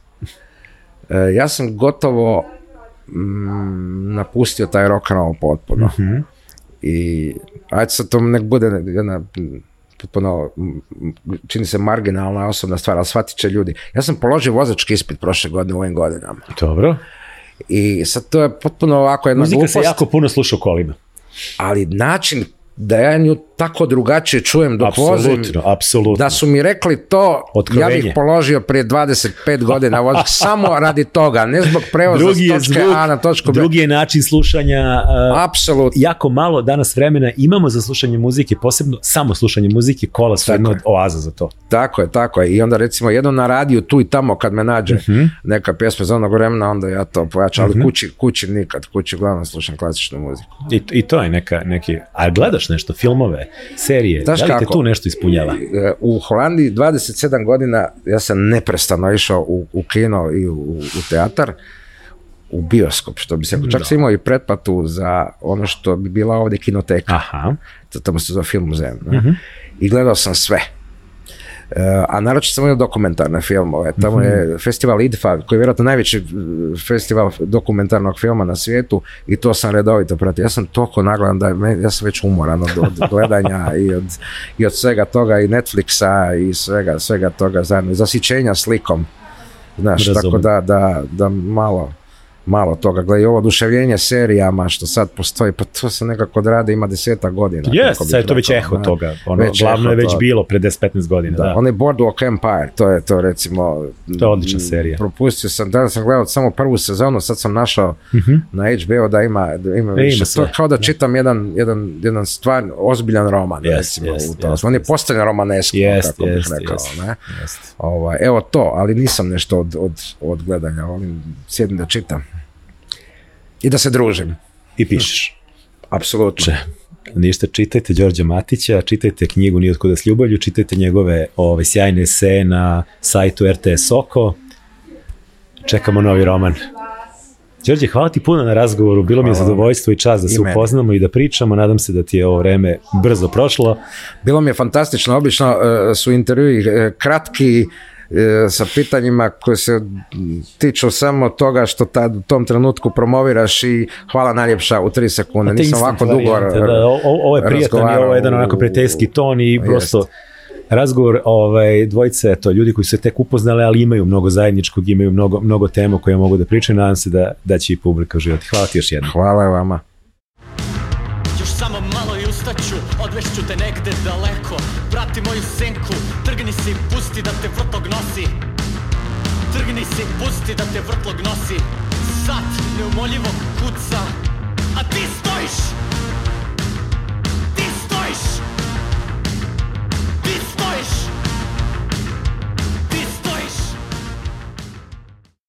E, ja sam gotovo mm, napustio taj rock and roll potpuno. Mhm. I ajde sad to nek bude jedna mm, potpuno, čini se marginalna osobna stvar, ali shvatit će ljudi. Ja sam položio vozački ispit prošle godine u ovim godinama. Dobro. I sad to je potpuno ovako jedna Muzika glupost, se jako puno sluša u kolima. ali način da ja nju tako drugačije čujem dok vozim, Apsolutno, da su mi rekli to, Otkrovenje. ja bih položio prije 25 godina [LAUGHS] samo radi toga, ne zbog prevoza drugi s je točke zvuk, A na točku B. drugi je način slušanja. uh, Apsolutno. jako malo danas vremena imamo za slušanje muzike, posebno samo slušanje muzike, kola su jedna od oaza za to. Tako je, tako je. I onda recimo jedno na radiju tu i tamo kad me nađe Mhm. neka pjesma za onog vremena, onda ja to pojačam, ali kući, kući nikad, kući uglavnom slušam klasičnu muziku. I, I to je neka, neki... A gledaš nešto, filmove, serije, Znaš da li te tu nešto ispunjava? E, U Holandiji 27 godina ja sam neprestano išao u, u kino i u, u teatar, u bioskop, što bi se rekao. Čak sam imao i pretplatu za ono što bi bila ovdje kinoteka. Aha, to tamo se zove film muzeum. ne? I gledao sam sve. E, a naročito sam gledao dokumentarne filmove. Tamo je festival IDFA, koji je vjerojatno najveći e, festival dokumentarnog filma na svijetu i to sam redovito pratio. Ja sam toliko nagledan da je ja sam već umoran od, od gledanja i od, i od svega toga i Netflixa i svega, svega toga zajedno. Zasićenja slikom. Znaš, Razumem. tako da, da, da malo malo toga. Gle, i ovo oduševljenje serijama što sad postoji, pa to se nekako odrade, ima deseta godina. bih sad je to već eho ne? toga. Ono, Već glavno je već toga. bilo pre 10-15 godina. Da, Da, onaj Boardwalk Empire, to je to recimo... To je odlična serija. Propustio sam, danas sam gledao samo prvu sezonu, sad sam našao na HBO da ima, da ima. E, ima to je kao da čitam jedan, jedan, jedan stvar, ozbiljan roman, recimo. u to. jest, On je postavljen romanesko, kako bih rekao. Ne? Ovaj, evo to, ali nisam nešto od, od, od gledanja, volim sjedim da čitam. I da se družim, I pišeš. apsolutno. Ništa, čitajte Đorđa Matića, čitajte knjigu Nije otkuda s ljubavlju, čitajte njegove ove, sjajne eseje na sajtu RTS Oko. Čekamo novi roman. Đorđe, hvala ti puno na razgovoru, bilo mi je zadovoljstvo i čast da se I upoznamo i da pričamo, nadam se da ti je ovo vreme brzo prošlo. Bilo mi je fantastično, obično e, su intervjui e, kratki, sa pitanjima koje se tiču samo toga što tad u tom trenutku promoviraš i hvala najljepša u tri sekunde. Nisam ovako dugo da, ovo je prijatan i ovo je jedan onako prijateljski ton i prosto razgovor ovaj, dvojice, to ljudi koji su se tek upoznali, ali imaju mnogo zajedničkog, imaju mnogo, mnogo tema koje mogu da pričaju, nadam se da, da će i publika uživati. Hvala ti još jednom. Hvala vama. Još samo malo i ustaću, odvešću te negde daleko Prati moju senku, trgni se i pusti da te Trgni ti da te vrtlog nosi. Sat neumoljivog kuca. A ti stojiš! Ti stojiš! Ti stojiš!